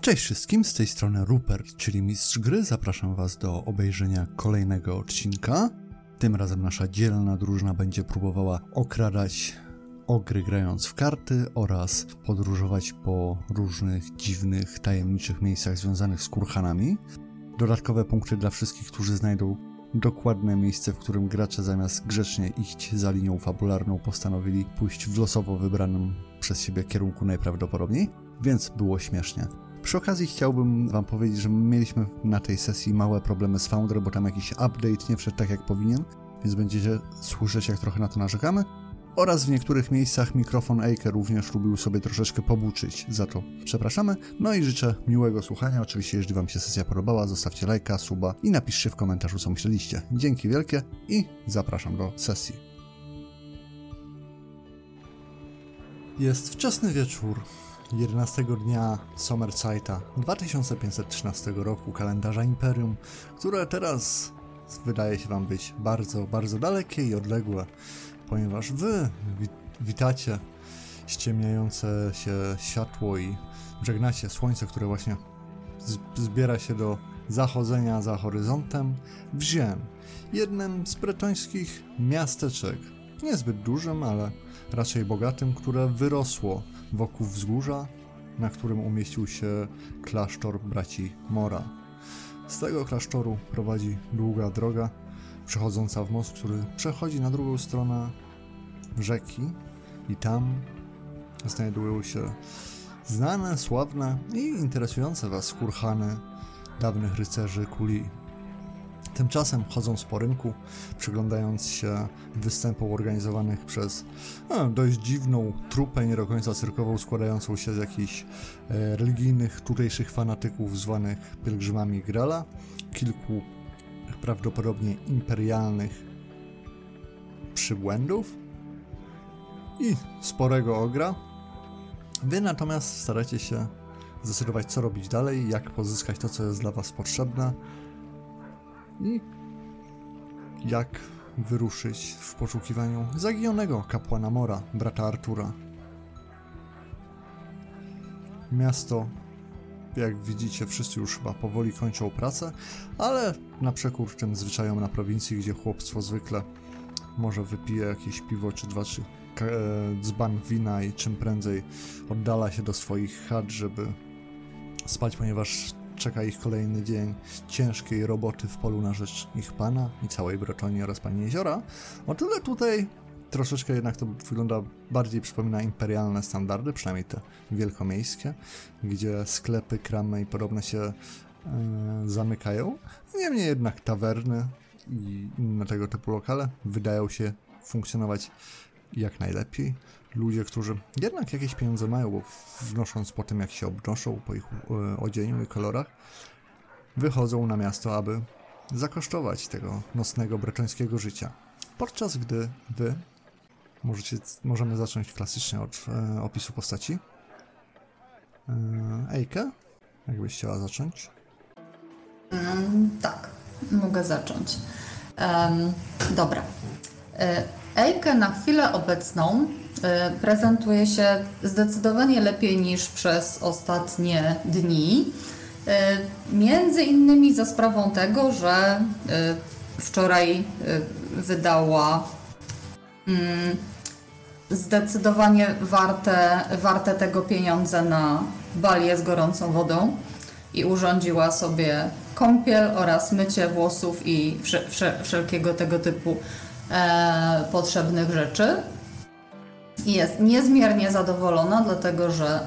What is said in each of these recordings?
Cześć wszystkim, z tej strony Rupert, czyli mistrz gry. Zapraszam Was do obejrzenia kolejnego odcinka. Tym razem nasza dzielna drużyna będzie próbowała okradać ogry grając w karty oraz podróżować po różnych dziwnych, tajemniczych miejscach związanych z kurhanami. Dodatkowe punkty dla wszystkich, którzy znajdą dokładne miejsce, w którym gracze zamiast grzecznie iść za linią fabularną postanowili pójść w losowo wybranym przez siebie kierunku najprawdopodobniej, więc było śmiesznie. Przy okazji chciałbym Wam powiedzieć, że mieliśmy na tej sesji małe problemy z Foundry, bo tam jakiś update nie wszedł tak jak powinien, więc będziecie słyszeć jak trochę na to narzekamy. Oraz w niektórych miejscach mikrofon Ake również lubił sobie troszeczkę pobuczyć. Za to przepraszamy. No i życzę miłego słuchania. Oczywiście, jeżeli Wam się sesja podobała, zostawcie lajka, suba i napiszcie w komentarzu, co myśleliście. Dzięki wielkie i zapraszam do sesji. Jest wczesny wieczór 11 dnia Sommerzeita 2513 roku kalendarza Imperium, które teraz wydaje się Wam być bardzo, bardzo dalekie i odległe, ponieważ Wy wi witacie ściemniające się światło i żegnacie słońce, które właśnie zbiera się do zachodzenia za horyzontem w Ziem, jednym z bretońskich miasteczek, niezbyt dużym, ale raczej bogatym, które wyrosło wokół wzgórza, na którym umieścił się klasztor braci Mora. Z tego klasztoru prowadzi długa droga przechodząca w most, który przechodzi na drugą stronę rzeki i tam znajdują się znane, sławne i interesujące Was kurhany dawnych rycerzy kuli Tymczasem chodząc po rynku, przyglądając się występom organizowanych przez no, dość dziwną trupę, nie do końca cyrkową, składającą się z jakichś e, religijnych, tutejszych fanatyków zwanych pielgrzymami Grala, kilku prawdopodobnie imperialnych przybłędów i sporego ogra. Wy natomiast staracie się zdecydować, co robić dalej, jak pozyskać to, co jest dla Was potrzebne, i jak wyruszyć w poszukiwaniu zaginionego kapłana Mora, brata Artura. Miasto, jak widzicie, wszyscy już chyba powoli kończą pracę, ale na przekór tym zwyczajom na prowincji, gdzie chłopstwo zwykle może wypije jakieś piwo czy dwa, czy e, dzban wina i czym prędzej oddala się do swoich chat, żeby spać, ponieważ czeka ich kolejny dzień ciężkiej roboty w polu na rzecz ich pana i całej Broczonii oraz pani Jeziora. O tyle tutaj troszeczkę jednak to wygląda bardziej przypomina imperialne standardy, przynajmniej te wielkomiejskie, gdzie sklepy, kramy i podobne się e, zamykają. Niemniej jednak tawerny i inne tego typu lokale wydają się funkcjonować jak najlepiej ludzie, którzy jednak jakieś pieniądze mają, bo wnosząc po tym, jak się obnoszą, po ich e, odzieniu i kolorach, wychodzą na miasto, aby zakosztować tego nocnego bretońskiego życia. Podczas gdy wy możecie, możemy zacząć klasycznie od e, opisu postaci. E, jakbyś chciała zacząć? Mm, tak, mogę zacząć. Um, dobra. E, Ejke na chwilę obecną E, prezentuje się zdecydowanie lepiej niż przez ostatnie dni. E, między innymi za sprawą tego, że wczoraj wydała mm, zdecydowanie warte, warte tego pieniądze na balię z gorącą wodą i urządziła sobie kąpiel oraz mycie włosów i wszelkiego tego typu e, potrzebnych rzeczy jest niezmiernie zadowolona, dlatego że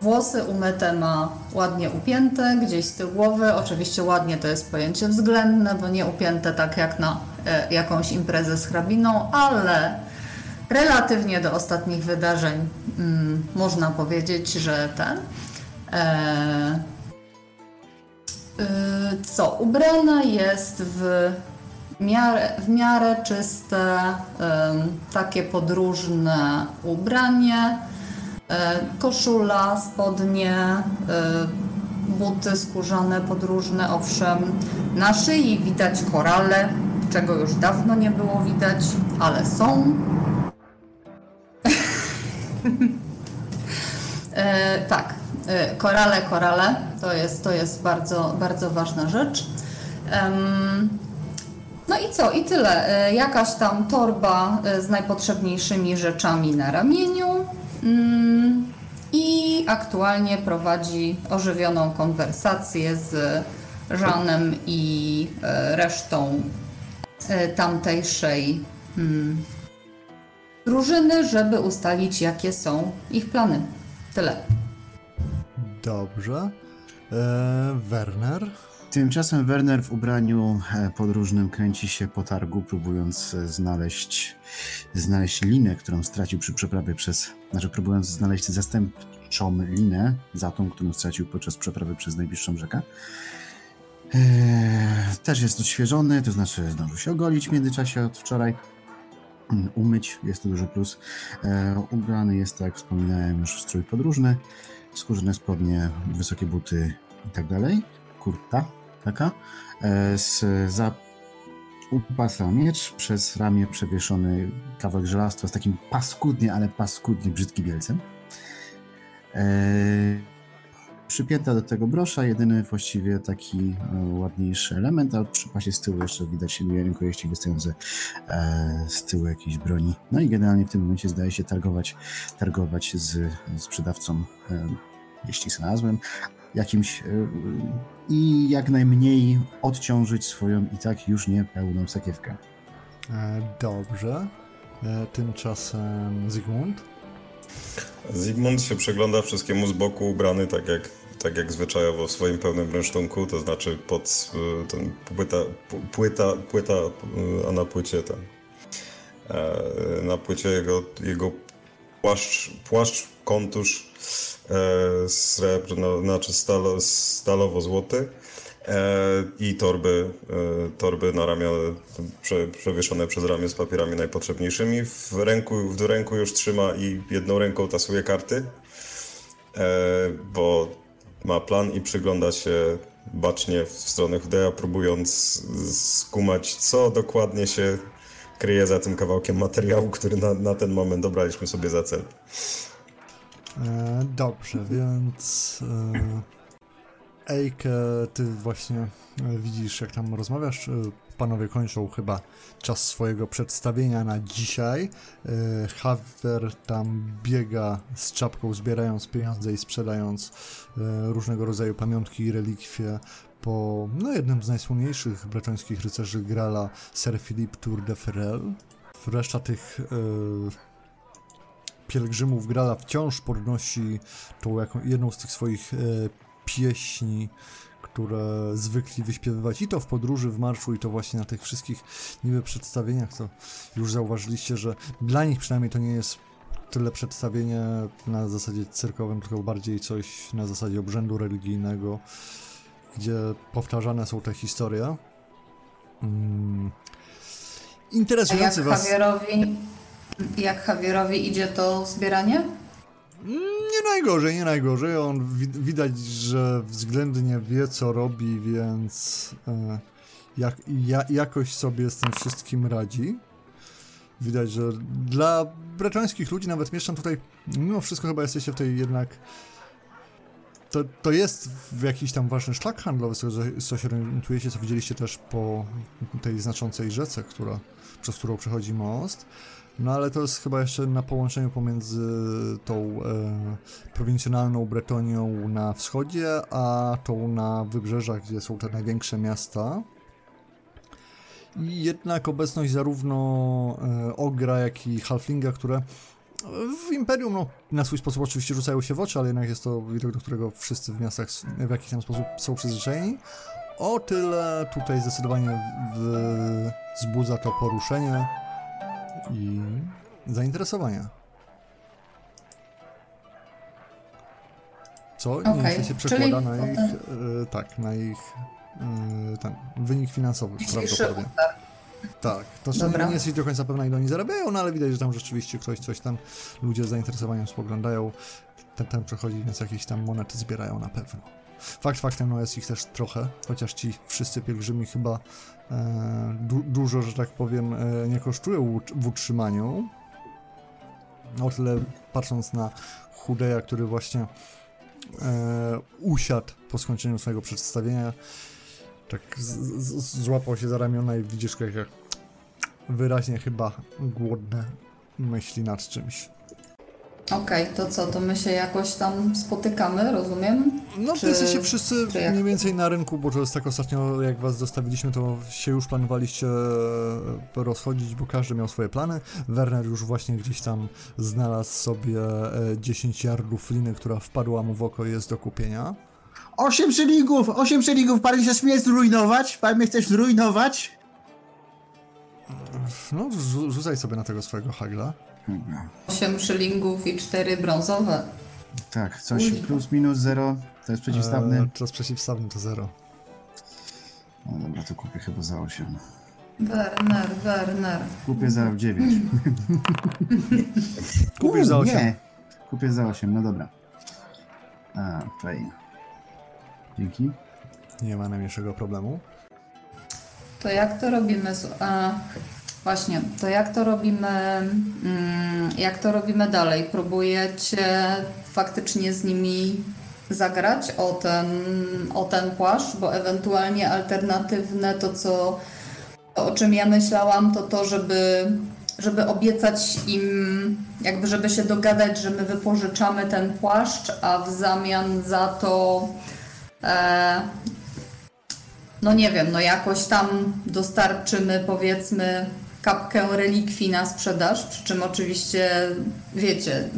włosy umyte ma ładnie upięte, gdzieś z tyłu głowy. Oczywiście ładnie to jest pojęcie względne, bo nie upięte tak jak na e, jakąś imprezę z hrabiną, ale relatywnie do ostatnich wydarzeń mm, można powiedzieć, że ten. E, y, co? Ubrana jest w miarę, w miarę czyste, takie podróżne ubranie, e, koszula, spodnie, e, buty skórzane podróżne, owszem. Na szyi widać korale, czego już dawno nie było widać, ale są. e, tak, y, korale, korale, to jest, to jest bardzo, bardzo ważna rzecz. No i co? I tyle. Y, Jakaś tam torba y, z najpotrzebniejszymi rzeczami na ramieniu. Mm, I aktualnie prowadzi ożywioną konwersację z Żanem i y, resztą tamtejszej mm, drużyny, żeby ustalić, jakie są ich plany. Tyle. Dobrze. E, Werner. Tymczasem Werner w ubraniu e, podróżnym kręci się po targu, próbując e, znaleźć, znaleźć linę, którą stracił przy przeprawie przez. Znaczy, próbując znaleźć zastępczą linę za tą, którą stracił podczas przeprawy przez najbliższą rzekę. Eee, też jest odświeżony, to znaczy zdążył się ogolić w międzyczasie od wczoraj. Mm, Umyć, jest to duży plus. E, ubrany jest, tak jak wspominałem, już w strój podróżny. Skórzane spodnie, wysokie buty i tak. Kurta taka. E, z, za u pasa miecz, przez ramię przewieszony kawałek żelastwa z takim paskudnie, ale paskudnie brzydkim bielcem. E, przypięta do tego brosza, jedyny właściwie taki e, ładniejszy element, a przy pasie z tyłu jeszcze widać rękojeści wystające e, z tyłu jakiejś broni. No i generalnie w tym momencie zdaje się targować, targować z sprzedawcą, e, jeśli znalazłem, jakimś e, i jak najmniej odciążyć swoją i tak już niepełną sakiewkę. E, dobrze. E, tymczasem Zygmunt. Zygmunt się przegląda wszystkiemu z boku, ubrany tak jak, tak jak zwyczajowo w swoim pełnym rynsztunku, to znaczy pod ten płyta, płyta, płyta, a na płycie ten. Na płycie jego, jego płaszcz, płaszcz kontusz srebrno, znaczy stalo, stalowo-złoty e, i torby, e, torby na ramię, prze, przewieszone przez ramię z papierami najpotrzebniejszymi. W ręku, w ręku już trzyma i jedną ręką tasuje karty, e, bo ma plan i przygląda się bacznie w stronę Hudea, próbując skumać, co dokładnie się kryje za tym kawałkiem materiału, który na, na ten moment dobraliśmy sobie za cel. E, dobrze, więc. E, Ejke, ty właśnie e, widzisz, jak tam rozmawiasz. E, panowie kończą chyba czas swojego przedstawienia na dzisiaj. E, Haver tam biega z czapką, zbierając pieniądze i sprzedając e, różnego rodzaju pamiątki i relikwie po no, jednym z najsłynniejszych bretońskich rycerzy Grala, Sir Philippe Tour de Ferrel. Reszta tych e, pielgrzymów Grala wciąż podnosi tą jaką, jedną z tych swoich e, pieśni, które zwykli wyśpiewywać i to w podróży, w marszu i to właśnie na tych wszystkich niby przedstawieniach, to już zauważyliście, że dla nich przynajmniej to nie jest tyle przedstawienie na zasadzie cyrkowym, tylko bardziej coś na zasadzie obrzędu religijnego, gdzie powtarzane są te historie. Mm. A jak Interesujący was... Javierowi, jak Javierowi idzie to zbieranie? Nie najgorzej, nie najgorzej. On wi- widać, że względnie wie, co robi, więc e, jak, ja, jakoś sobie z tym wszystkim radzi. Widać, że dla bretońskich ludzi, nawet mieszczan tutaj, mimo wszystko chyba jesteście w tej jednak... To, to jest jakiś tam ważny szlak handlowy, co- co się orientujecie, co widzieliście też po tej znaczącej rzece, która, przez którą przechodzi most. No ale to jest chyba jeszcze na połączeniu pomiędzy tą e, prowincjonalną Bretonią na wschodzie, a tą na wybrzeżach, gdzie są te największe miasta. I jednak obecność zarówno e, Ogra, jak i Halflinga, które w Imperium no, na swój sposób oczywiście rzucają się w oczy, ale jednak jest to widok, do którego wszyscy w miastach w jakiś tam sposób są przyzwyczajeni. O tyle tutaj zdecydowanie w, wzbudza to poruszenie i zainteresowania. Co nie Okej, się czyli przekłada na ich, e, tak, na ich e, ten wynik finansowy prawdopodobnie. Tak, to znaczy Dobra. nie jesteś do końca pewna ile oni zarabiają, no ale widać, że tam rzeczywiście ktoś coś tam, ludzie z zainteresowaniem spoglądają, ten, ten przechodzi, więc jakieś tam monety zbierają na pewno. Fakt faktem, no jest ich też trochę, chociaż ci wszyscy pielgrzymi chyba e, du, dużo, że tak powiem, e, nie kosztują w utrzymaniu. O tyle patrząc na Hudeja, który właśnie e, usiadł po skończeniu swojego przedstawienia. Tak złapał się za ramiona i widzisz, jak wyraźnie chyba głodne myśli nad czymś. Okej, to co, to my się jakoś tam spotykamy, rozumiem? No, Czy- to jesteście wszyscy czy jak? mniej więcej na rynku, bo to jest tak ostatnio, jak was zostawiliśmy, to się już planowaliście e, rozchodzić, bo każdy miał swoje plany. Werner już właśnie gdzieś tam znalazł sobie e, 10 yardów liny, która wpadła mu w oko i jest do kupienia. Osiem szylingów! Osiem szylingów! Pan się śmie zrujnować? Pan mnie chcesz zrujnować? No, rzu- rzucaj sobie na tego swojego hagla. 8 szylingów i 4 brązowe. Tak, coś Uj. plus minus zero, to jest przeciwstawny. E, to jest przeciwstawny, to zero. No dobra, to kupię chyba za 8. Werner, Werner. Kupię za 9. Kupisz za 8. Nie! Kupię za 8, no dobra. A, play. Dzięki. Nie ma najmniejszego problemu. To jak to robimy? z- A, właśnie, to jak to robimy? Mm, jak to robimy dalej? Próbujecie faktycznie z nimi zagrać o ten, o ten płaszcz, bo ewentualnie alternatywne to, co o czym ja myślałam, to to, żeby, żeby obiecać im, jakby żeby się dogadać, że my wypożyczamy ten płaszcz, a w zamian za to e, no nie wiem, no jakoś tam dostarczymy powiedzmy kapkę relikwii na sprzedaż, przy czym oczywiście wiecie,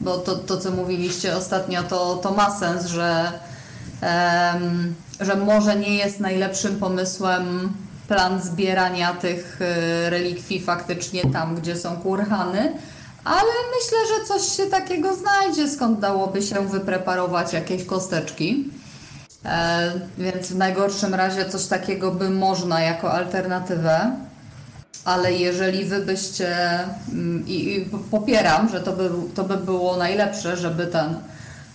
bo to, to co mówiliście ostatnio to, to ma sens, że, em, że może nie jest najlepszym pomysłem plan zbierania tych e, relikwii faktycznie tam, gdzie są kurhany, ale myślę, że coś się takiego znajdzie, skąd dałoby się wypreparować jakieś kosteczki. E, więc w najgorszym razie coś takiego by można jako alternatywę. Ale jeżeli wy byście mm, i, i popieram, że to by, to by było najlepsze, żeby ten,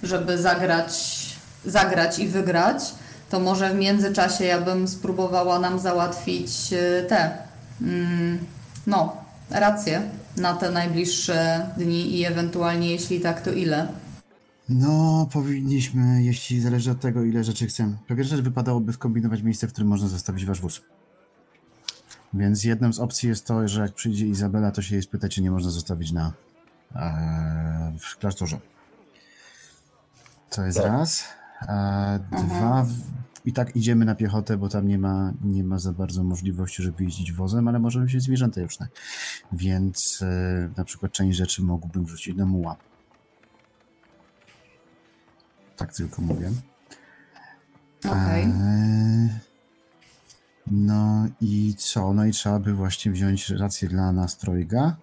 żeby zagrać, zagrać i wygrać, to może w międzyczasie ja bym spróbowała nam załatwić e, te mm, no, racje na te najbliższe dni i ewentualnie jeśli tak, to ile? No, powinniśmy, jeśli zależy od tego, ile rzeczy chcemy. Po pierwsze, wypadałoby skombinować miejsce, w którym można zostawić wasz wóz. Więc jedną z opcji jest to, że jak przyjdzie Izabela, to się jej spyta, czy nie można zostawić na e, w klasztorze. To jest Tak. raz. E, dwa, w- i tak idziemy na piechotę, bo tam nie ma, nie ma za bardzo możliwości, żeby jeździć wozem, ale możemy się zwierzęta juczne. Więc e, na przykład część rzeczy mógłbym wrzucić na muła. Tak tylko mówię. Okej. Eee, No i co? No i trzeba by właśnie wziąć rację dla nas trojga,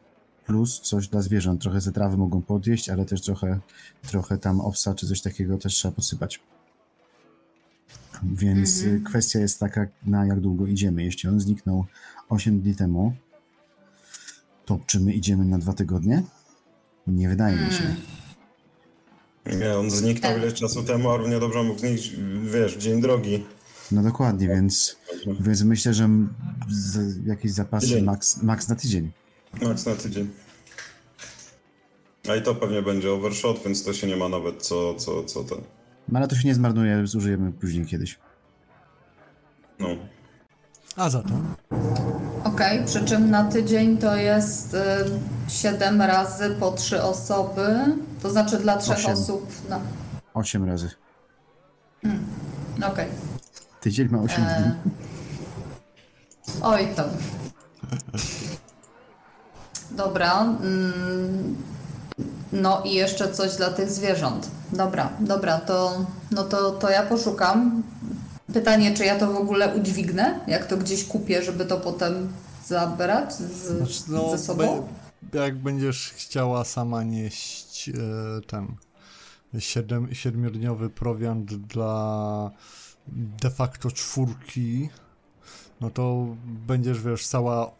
plus coś dla zwierząt. Trochę ze trawy mogą podjeść, ale też trochę, trochę tam owsa czy coś takiego też trzeba podsypać. Więc y, kwestia jest taka, na jak długo idziemy. Jeśli on zniknął 8 dni temu, to czy my idziemy na dwa tygodnie? Nie wydaje mi się. Nie, on zniknął ileś czasu temu, a równie dobrze mógł zniknąć, wiesz, w dzień drogi. No dokładnie, więc, więc myślę, że z, jakieś zapasy max, max na tydzień. Max na tydzień. A i to pewnie będzie overshot, więc to się nie ma nawet co, co, co ten. No ale to się nie zmarnuje, zużyjemy później kiedyś. No. A zatem Okej, przy czym na tydzień to jest y, 7 razy po 3 osoby, to znaczy dla trzech Osiem. osób. No, 8 razy. okej. Tydzień ma 8 E, dni. Oj tam. Dobra. Mm, no i jeszcze coś dla tych zwierząt. Dobra, dobra, to, no to, to ja poszukam. Pytanie, czy ja to w ogóle udźwignę? Jak to gdzieś kupię, żeby to potem zabrać z, Znaczy, no, ze sobą? jak będziesz chciała sama nieść e, ten siedem, siedmiodniowy prowiant dla de facto czwórki, no to będziesz, wiesz, cała,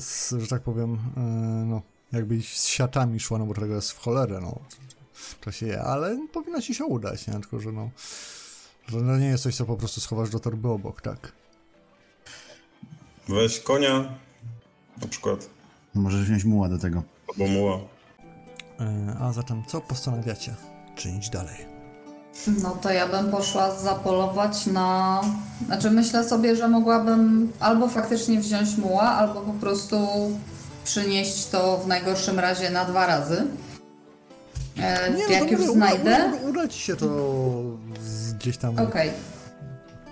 z, że tak powiem, e, no, jakbyś z siatami szła, no bo tego jest w cholerę, no. To się je, ale powinno ci się udać, nie? Tylko, że no, że no nie jest coś, co po prostu schowasz do torby obok, tak? Weź konia, na przykład, Możesz wziąć muła do tego. albo muła. E, a zatem, co postanawiacie? czynić dalej? No to ja bym poszła zapolować na. Znaczy, myślę sobie, że mogłabym albo faktycznie wziąć muła, albo po prostu przynieść to w najgorszym razie na dwa razy. E, jak to już znajdę. Uda, uda, uda ci się to gdzieś tam Okej.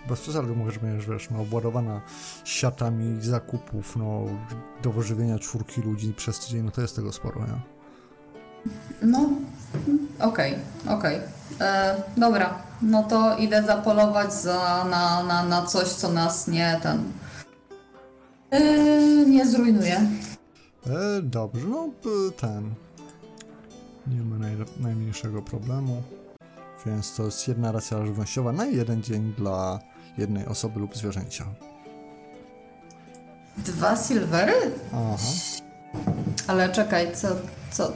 bez przesady że będziesz, wiesz, no, obładowana siatami zakupów, no, do wyżywienia czwórki ludzi przez tydzień, no to jest tego sporo, nie? No, okej, okej. E, Dobra, no to idę zapolować za, na, na, na coś, co nas nie ten. E, nie zrujnuje. E, dobrze, no ten. Nie ma naj, najmniejszego problemu. Więc to jest jedna racja żywnościowa na jeden dzień dla jednej osoby lub zwierzęcia. Dwa silvery? Aha. Ale czekaj, co, co,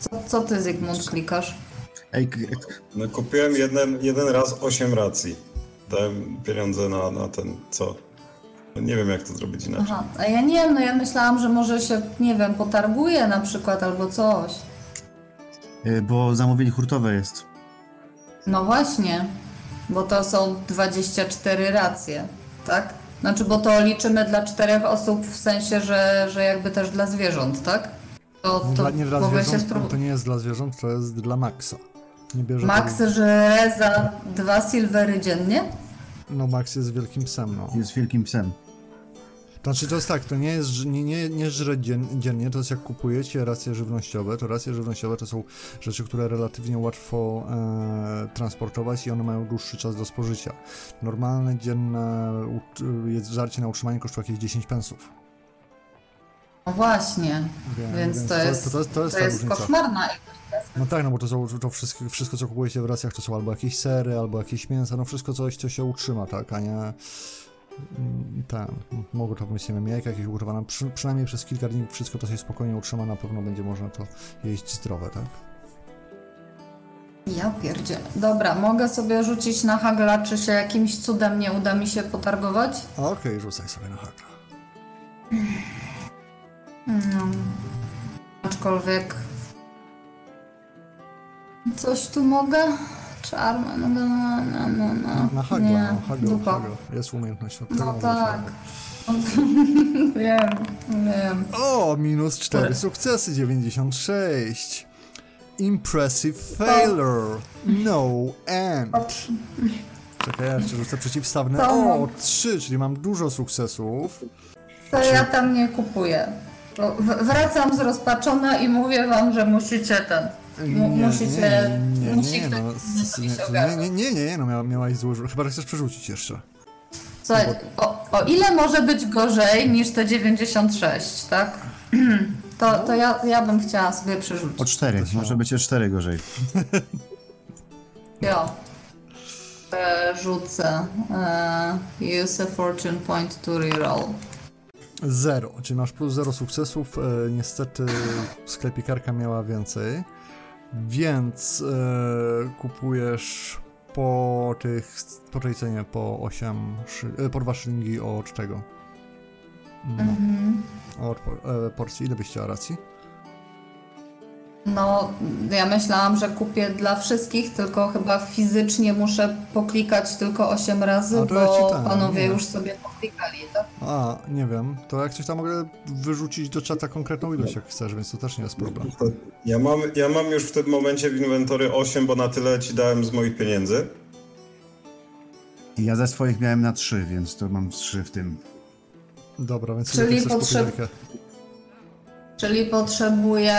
co, co ty Zygmunt klikasz? Ej, No kupiłem jeden, jeden raz 8 racji. Dałem pieniądze na, na ten, co? No nie wiem jak to zrobić inaczej. Aha, a ja nie wiem, no ja myślałam, że może się, nie wiem, potarguje na przykład albo coś. y, bo zamówienie hurtowe jest. No właśnie, bo to są 24 racje, tak? Znaczy, bo to liczymy dla czterech osób w sensie, że, że jakby też dla zwierząt, tak? To, Nie to dla, nie dla mogę się zwierząt, to nie jest dla zwierząt, to jest dla Maxa. Nie bierze Max tego- żre za dwa silvery dziennie? No Max jest wielkim psem, no. Jest wielkim psem. Znaczy to jest tak, to nie jest, nie, nie, nie żre dzien, dziennie, to jest jak kupujecie racje żywnościowe, to racje żywnościowe to są rzeczy, które relatywnie łatwo e, transportować i one mają dłuższy czas do spożycia. Normalne dzienne żarcie na utrzymanie kosztuje jakieś 10 pensów. No właśnie, Wiem, więc, to, jest, to, to to jest to ta jest różnica. koszmarna. No tak, no bo to są to wszystko, wszystko, co kupujecie w racjach, to są albo jakieś sery, albo jakieś mięsa, no wszystko coś, co się utrzyma, tak, a nie mm, ten, mogą to być, nie wiem, jajka jakieś ugotowane, Przy, przynajmniej przez kilka dni wszystko to się spokojnie utrzyma, na pewno będzie można to jeść zdrowe, tak? Ja pierdzie. Dobra, mogę sobie rzucić na hagla, czy się jakimś cudem nie uda mi się potargować? Okej, rzucaj sobie na haka. Mm. Aczkolwiek... Coś tu mogę? Czarma, no, no, no, no, no. Na hagla, Nie, no, hagla, dupa. hagla. Jest umiejętność od. No tak. wiem, wiem. O, minus 4 sukcesy, 96. Impressive failure. No end. Czekaj, ja jeszcze rzucę przeciwstawne. O, 3, czyli mam dużo sukcesów. To ja tam nie kupuję. Wracam zrozpaczona i mówię wam, że musicie ten. Mu, musicie. nie, musi nie, ktoś no, nie, nie, nie, no mia, miałaś zły, chyba że chcesz przerzucić jeszcze. Słuchaj, o, o ile może być gorzej niż te 96, tak? To, to ja, ja bym chciała sobie przerzucić. O cztery, może być o cztery gorzej. Jo. E, rzucę. E, use a fortune point to reroll. Zero, czyli masz plus zero sukcesów. E, niestety sklepikarka miała więcej, więc e, kupujesz po tych, po tej cenie po 8, szy, e, po 2 szyllingi od czego? No, Mhm. od por, e, porcji. Ile byś chciała racji? No, ja myślałam, że kupię dla wszystkich, tylko chyba fizycznie muszę poklikać tylko 8 razy, A to ja bo panowie nie. już sobie poklikali, tak? A, nie wiem, to jak coś tam mogę wyrzucić do czata konkretną ilość jak chcesz, więc to też nie jest problem. Ja mam, ja mam już w tym momencie w inwentory 8, bo na tyle ci dałem z moich pieniędzy. I ja ze swoich miałem na trzy, więc to mam trzy w tym. Dobra, więc Czyli potrzeb-? Czyli potrzebuję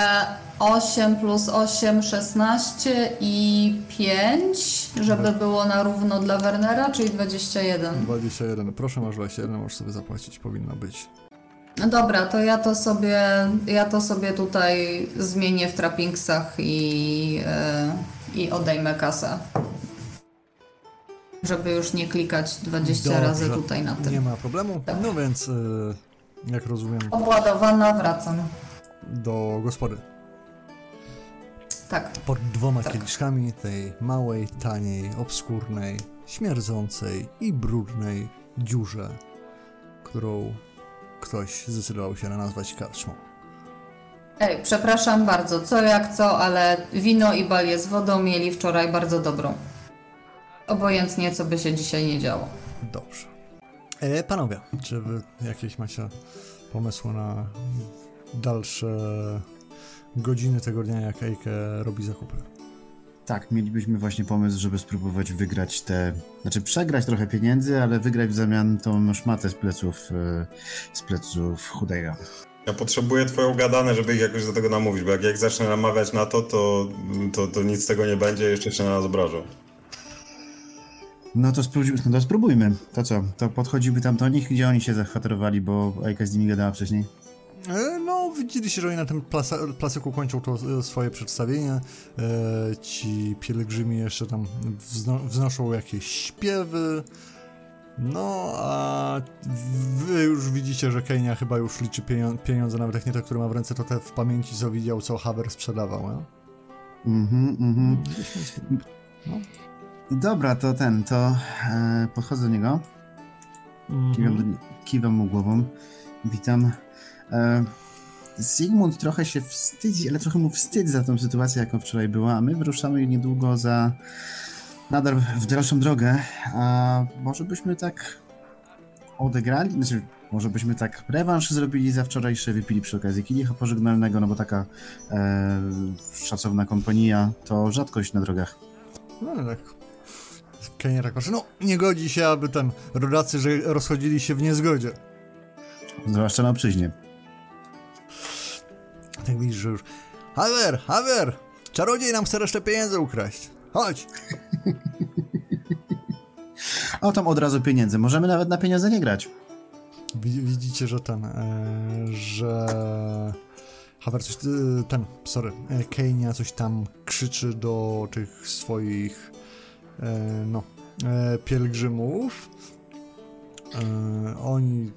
8 plus 8, 16 i 5, żeby było na równo dla Wernera, czyli 21. 21. Proszę, masz 21, możesz sobie zapłacić, powinno być. Dobra, to ja to sobie, ja to sobie tutaj zmienię w trappingsach i, e, i odejmę kasę. Żeby już nie klikać 20 Dobrze, razy tutaj na tym. Nie ma problemu. Tak. No więc, y, jak rozumiem, Obładowana, wracam. do gospody. Tak. Pod dwoma Tak. kieliszkami tej małej, taniej, obskurnej, śmierdzącej i brudnej dziurze, którą ktoś zdecydował się na nazwać karczmą. Ej, przepraszam bardzo, co jak co, ale wino i balię z wodą mieli wczoraj bardzo dobrą. Obojętnie, co by się dzisiaj nie działo. Dobrze. E, panowie, czy wy jakieś macie pomysły na dalsze godziny tego dnia, jak Eike robi zakupy? Tak, mielibyśmy właśnie pomysł, żeby spróbować wygrać te, znaczy przegrać trochę pieniędzy, ale wygrać w zamian tą szmatę z pleców, e, z pleców chudego. Ja potrzebuję twoją gadanę, żeby ich jakoś do tego namówić, bo jak, jak zacznę namawiać na to, to, to, to nic z tego nie będzie, jeszcze się na nas obrażą. No to, spróbujmy, no to spróbujmy. To co? To podchodziłby tam do nich, gdzie oni się zakwaterowali, bo Ejka z nimi gadała wcześniej. E, No, widzieliście, że oni na tym plasa, placyku kończą to e, swoje przedstawienie. E, ci pielgrzymi jeszcze tam wzno, wznoszą jakieś śpiewy. No, a wy już widzicie, że Kenia chyba już liczy pienio- pieniądze, nawet jak nie te, które ma w ręce, to te w pamięci, co widział, co Haber sprzedawał, nie? Mhm, mhm. No. Dobra, to ten, to e, podchodzę do niego, kiwam, Mhm. do, kiwam mu głową, witam. E, Sigmund trochę się wstydzi, ale trochę mu wstyd za tą sytuację, jaką wczoraj była, a my wyruszamy niedługo za nadal w dalszą drogę, a może byśmy tak odegrali, znaczy może byśmy tak rewanż zrobili za wczorajsze, wypili przy okazji kielicha pożegnalnego, no bo taka e, szacowna kompania to rzadkość na drogach. No tak. Kenia tak no nie godzi się, aby ten rodacy, że rozchodzili się w niezgodzie. Zwłaszcza na przyźnie. Tak widzisz, że już Haver, Haver, czarodziej nam chce resztę pieniędzy ukraść. Chodź. O, tam od razu pieniędzy. Możemy nawet na pieniądze nie grać. Wi- Widzicie, że ten, e, że Haver coś, e, ten, sorry, e, Kenia coś tam krzyczy do tych swoich, no, pielgrzymów. E, oni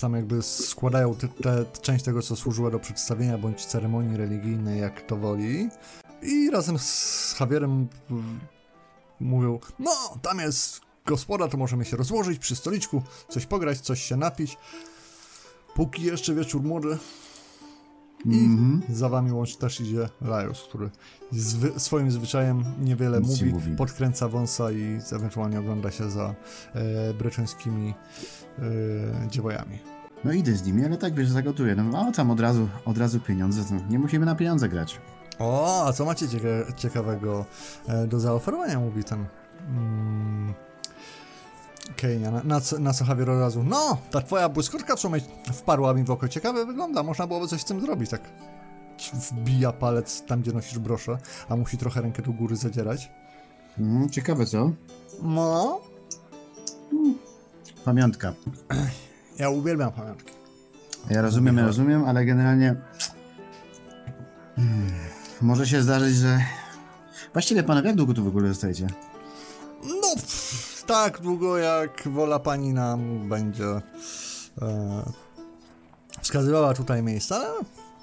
tam jakby składają te, te, część tego, co służyło do przedstawienia bądź ceremonii religijnej, jak to woli. I razem z Javierem mm, mówią, no, tam jest gospoda, to możemy się rozłożyć przy stoliczku, coś pograć, coś się napić. Póki jeszcze wieczór młody. I Mhm. za wami łącznie też idzie Lajos, który zwy, swoim zwyczajem niewiele Nic mówi, mówi. podkręca wąsa i ewentualnie ogląda się za e, breczeńskimi e, dziewojami. No idę z nimi, ale tak wiesz, zagotuję. No a tam od razu, od razu pieniądze. Nie musimy na pieniądze grać. O, a co macie cieka ciekawego e, do zaoferowania, mówi ten mm, Kenia. Na, na, co- na co Javier od razu, no, ta twoja błyskotka, co mi wparła mi w oko, ciekawe wygląda, można byłoby coś z tym zrobić, tak wbija palec tam, gdzie nosisz broszę, a musi trochę rękę do góry zadzierać. Mhm, ciekawe co? No, Pamiątka. ja uwielbiam pamiątki. Ja rozumiem, ja rozumiem, ale generalnie hmm, może się zdarzyć, że... Właściwie panowie, jak długo tu w ogóle zostajecie? Tak długo jak wola pani nam będzie e, wskazywała tutaj miejsca, ale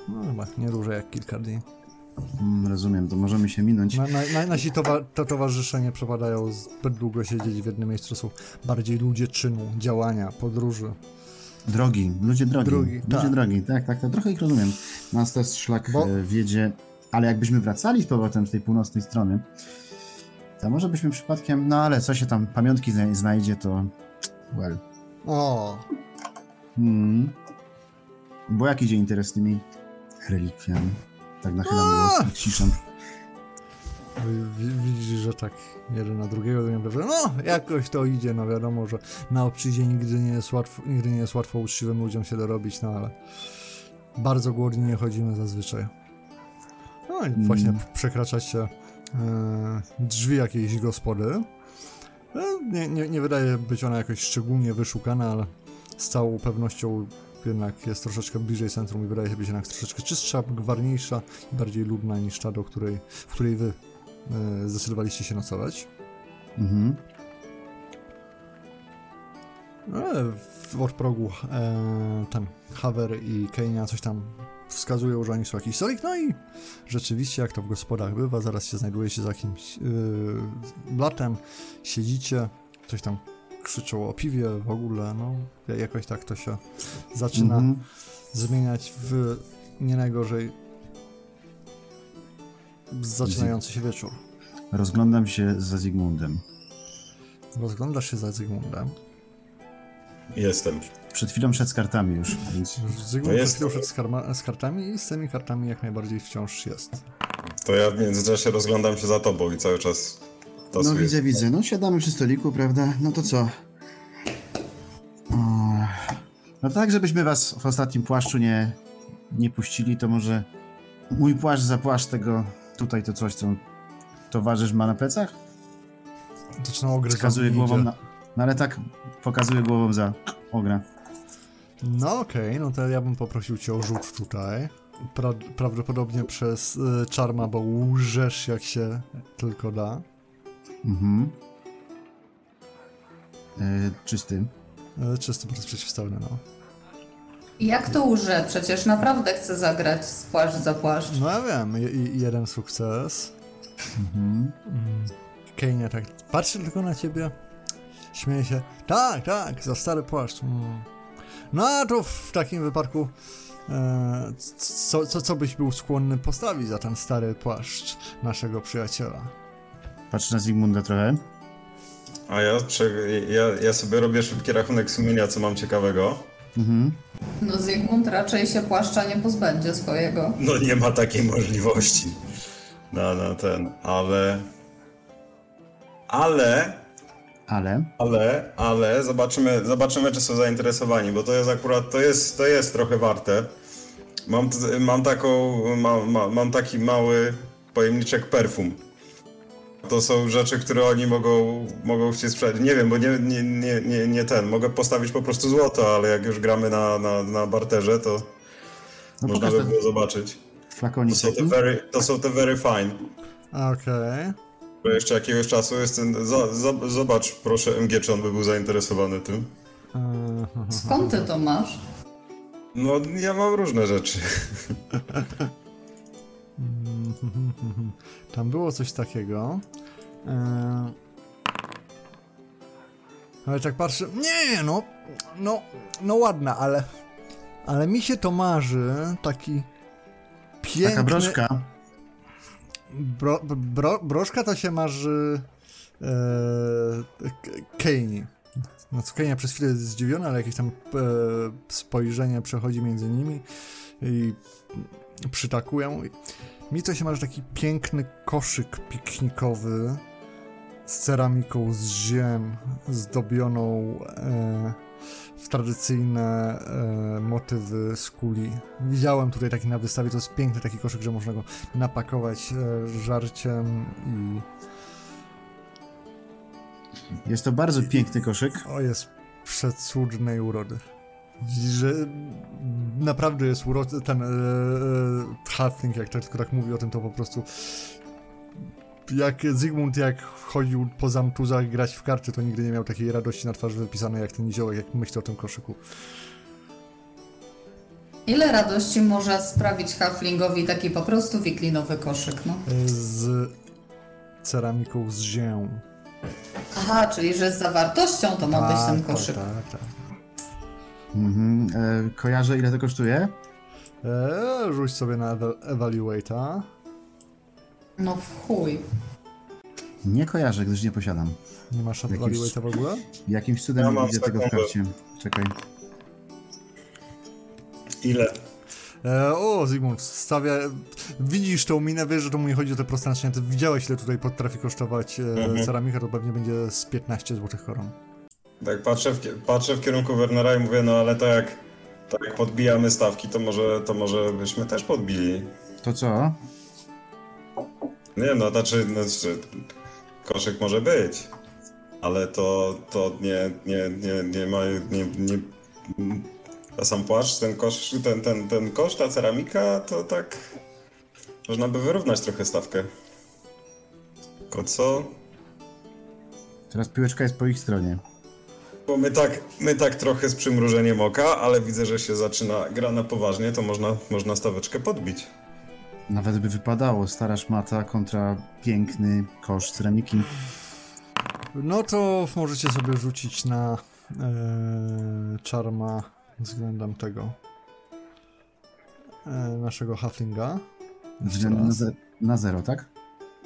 no, chyba nie dłużej jak kilka dni. Mm, rozumiem, to możemy się minąć. Na, na, na, nasi towa to towarzysze nie przepadają zbyt długo siedzieć w jednym miejscu, są bardziej ludzie czynu, działania, podróży. Drogi, ludzie drogi. Drogi, ludzie tak. drogi, tak, tak, tak, trochę ich rozumiem. Nas też szlak Bo- e, wiedzie, ale jakbyśmy wracali z powrotem z tej północnej strony, to może byśmy przypadkiem, no ale co się tam, pamiątki zna- znajdzie, to well. O, Hmm. Bo jaki idzie interes z tymi relikwiami? Tak nachylam głos i ciszam. widzisz, że tak jeden na drugiego, no jakoś to idzie, no wiadomo, że na obczyzie nigdy nie jest łatwo, nigdy nie jest łatwo uczciwym ludziom się dorobić, no ale bardzo głodni nie chodzimy zazwyczaj. No i właśnie Mm. przekraczacie e, drzwi jakiejś gospody. E, nie, nie, nie wydaje być ona jakoś szczególnie wyszukana, ale z całą pewnością jednak jest troszeczkę bliżej centrum i wydaje się być jednak troszeczkę czystsza, gwarniejsza i bardziej ludna niż ta, do której, w której wy e, zdecydowaliście się nocować. Mhm. E, w odprogu e, ten Haver i Kenia coś tam wskazują, że oni są jakiś stolik, no i rzeczywiście, jak to w gospodach bywa, zaraz się znajdujecie za jakimś yy, blatem, siedzicie, coś tam krzyczą o piwie w ogóle, no jakoś tak to się zaczyna Mhm. zmieniać w nie najgorzej zaczynający się wieczór. Rozglądam się za Zygmundem. Rozglądasz się za Zygmundem. Jestem. Przed chwilą szedł z kartami już, więc Zygmunt No przed jest- chwilą szedł z, karma, z kartami i z tymi kartami jak najbardziej wciąż jest. To ja w międzyczasie rozglądam się za tobą i cały czas No tasuję. widzę, widzę. No siadamy przy stoliku, prawda? No to co? O, No tak, żebyśmy was w ostatnim płaszczu nie, nie puścili, to może mój płaszcz za płaszcz tego tutaj to coś, co towarzysz ma na plecach? Zaczyna ogryzać. Wskazuje głową na... No ale tak pokazuje głową za ogra. No okej, no to ja bym poprosił cię o rzut tutaj. Pra prawdopodobnie przez y, czarma, bo łżesz jak się tylko da. Mhm. E, czysty. Y, czysty po raz przeciwstawny, no. Jak to łże? Przecież naprawdę chcę zagrać z płaszcz za płaszcz. No ja wiem, i jeden sukces. Mhm. Kejnie tak patrzy tylko na ciebie, śmieje się. Tak, tak, za stary płaszcz. Mm. No a to w takim wypadku e, co, co, co byś był skłonny postawić za ten stary płaszcz naszego przyjaciela? Patrz na Zygmunda trochę. A ja, ja, ja sobie robię szybki rachunek sumienia, co mam ciekawego. Mhm. No Zygmunt raczej się płaszcza nie pozbędzie swojego. No nie ma takiej możliwości. Na, na ten, ale... Ale... Ale... Ale, ale zobaczymy, zobaczymy, czy są zainteresowani, bo to jest akurat, to jest, to jest trochę warte. Mam, mam taką, ma, ma, mam taki mały pojemniczek perfum. To są rzeczy, które oni mogą, mogą chcieć sprzedać. Nie wiem, bo nie, nie, nie, nie, nie ten. Mogę postawić po prostu złoto, ale jak już gramy na, na, na barterze, to No można by było zobaczyć. To są te very, to są te very fine. Okej. Bo jeszcze jakiegoś czasu jest ten. Za, za, zobacz, proszę, MG, czy on by był zainteresowany tym. Mhm. Skąd ty to masz? No, ja mam różne rzeczy. Tam było coś takiego. E, Ale tak patrzę. Nie, no. No, no ładna, ale. Ale mi się to marzy. Taki. Piękny. Taka broszka. Bro, bro, broszka to się marzy. E, K- Kejni. No co Kenia przez chwilę jest zdziwiona, ale jakieś tam e, spojrzenie przechodzi między nimi i przytakują. Mi to się marzy taki piękny koszyk piknikowy z ceramiką z ziem, zdobioną e, w tradycyjne e, motywy z kuli. Widziałem tutaj taki na wystawie, to jest piękny taki koszyk, że można go napakować e, żarciem i Jest to bardzo piękny koszyk. o, jest przecudnej urody. Widzisz, że naprawdę jest uroczy, ten e, e, halfling, jak tylko tak mówi o tym, to po prostu jak Zygmunt jak chodził po zamtuzach grać w karty, to nigdy nie miał takiej radości na twarzy wypisanej jak ten niziołek, jak myśli o tym koszyku. Ile radości może sprawić halflingowi taki po prostu wiklinowy koszyk, no? Z ceramiką z zię. Aha, czyli że z zawartością to ma być ten Tak, koszyk. Tak, tak. Mhm. E, kojarzę ile to kosztuje? E, rzuć sobie na evaluate'a. No w chuj. Nie kojarzę, gdyż nie posiadam. Nie masz Jakiś- evaluate'a w ogóle? Jakimś cudem Ja nie mam widzę tego w sekundę. karcie. Czekaj. Ile? E, o, Zygmunt, stawia. Widzisz tą minę, wiesz, że to mu nie chodzi o te proste naczynia. Ty widziałeś, ile tutaj potrafi kosztować e, Mhm. ceramika, to pewnie będzie z 15 złotych koron. Tak patrzę w, patrzę w kierunku Wernera i mówię, no ale to jak, tak jak podbijamy stawki, to może, to może byśmy też podbili. To co? Nie no, znaczy, znaczy koszyk może być, ale to, to nie, nie, nie, nie ma, nie, nie, a sam płaszcz, ten kosz, ten, ten, ten kosz, ta ceramika, to tak można by wyrównać trochę stawkę. Tylko co? Teraz piłeczka jest po ich stronie. Bo my tak, my tak trochę z przymrużeniem oka, ale widzę, że się zaczyna gra na poważnie, to można, można staweczkę podbić. Nawet by wypadało stara szmata kontra piękny kosz ceramiki. No to możecie sobie rzucić na e, czarma względem tego e, naszego Względem raz. nowe- Na zero, tak?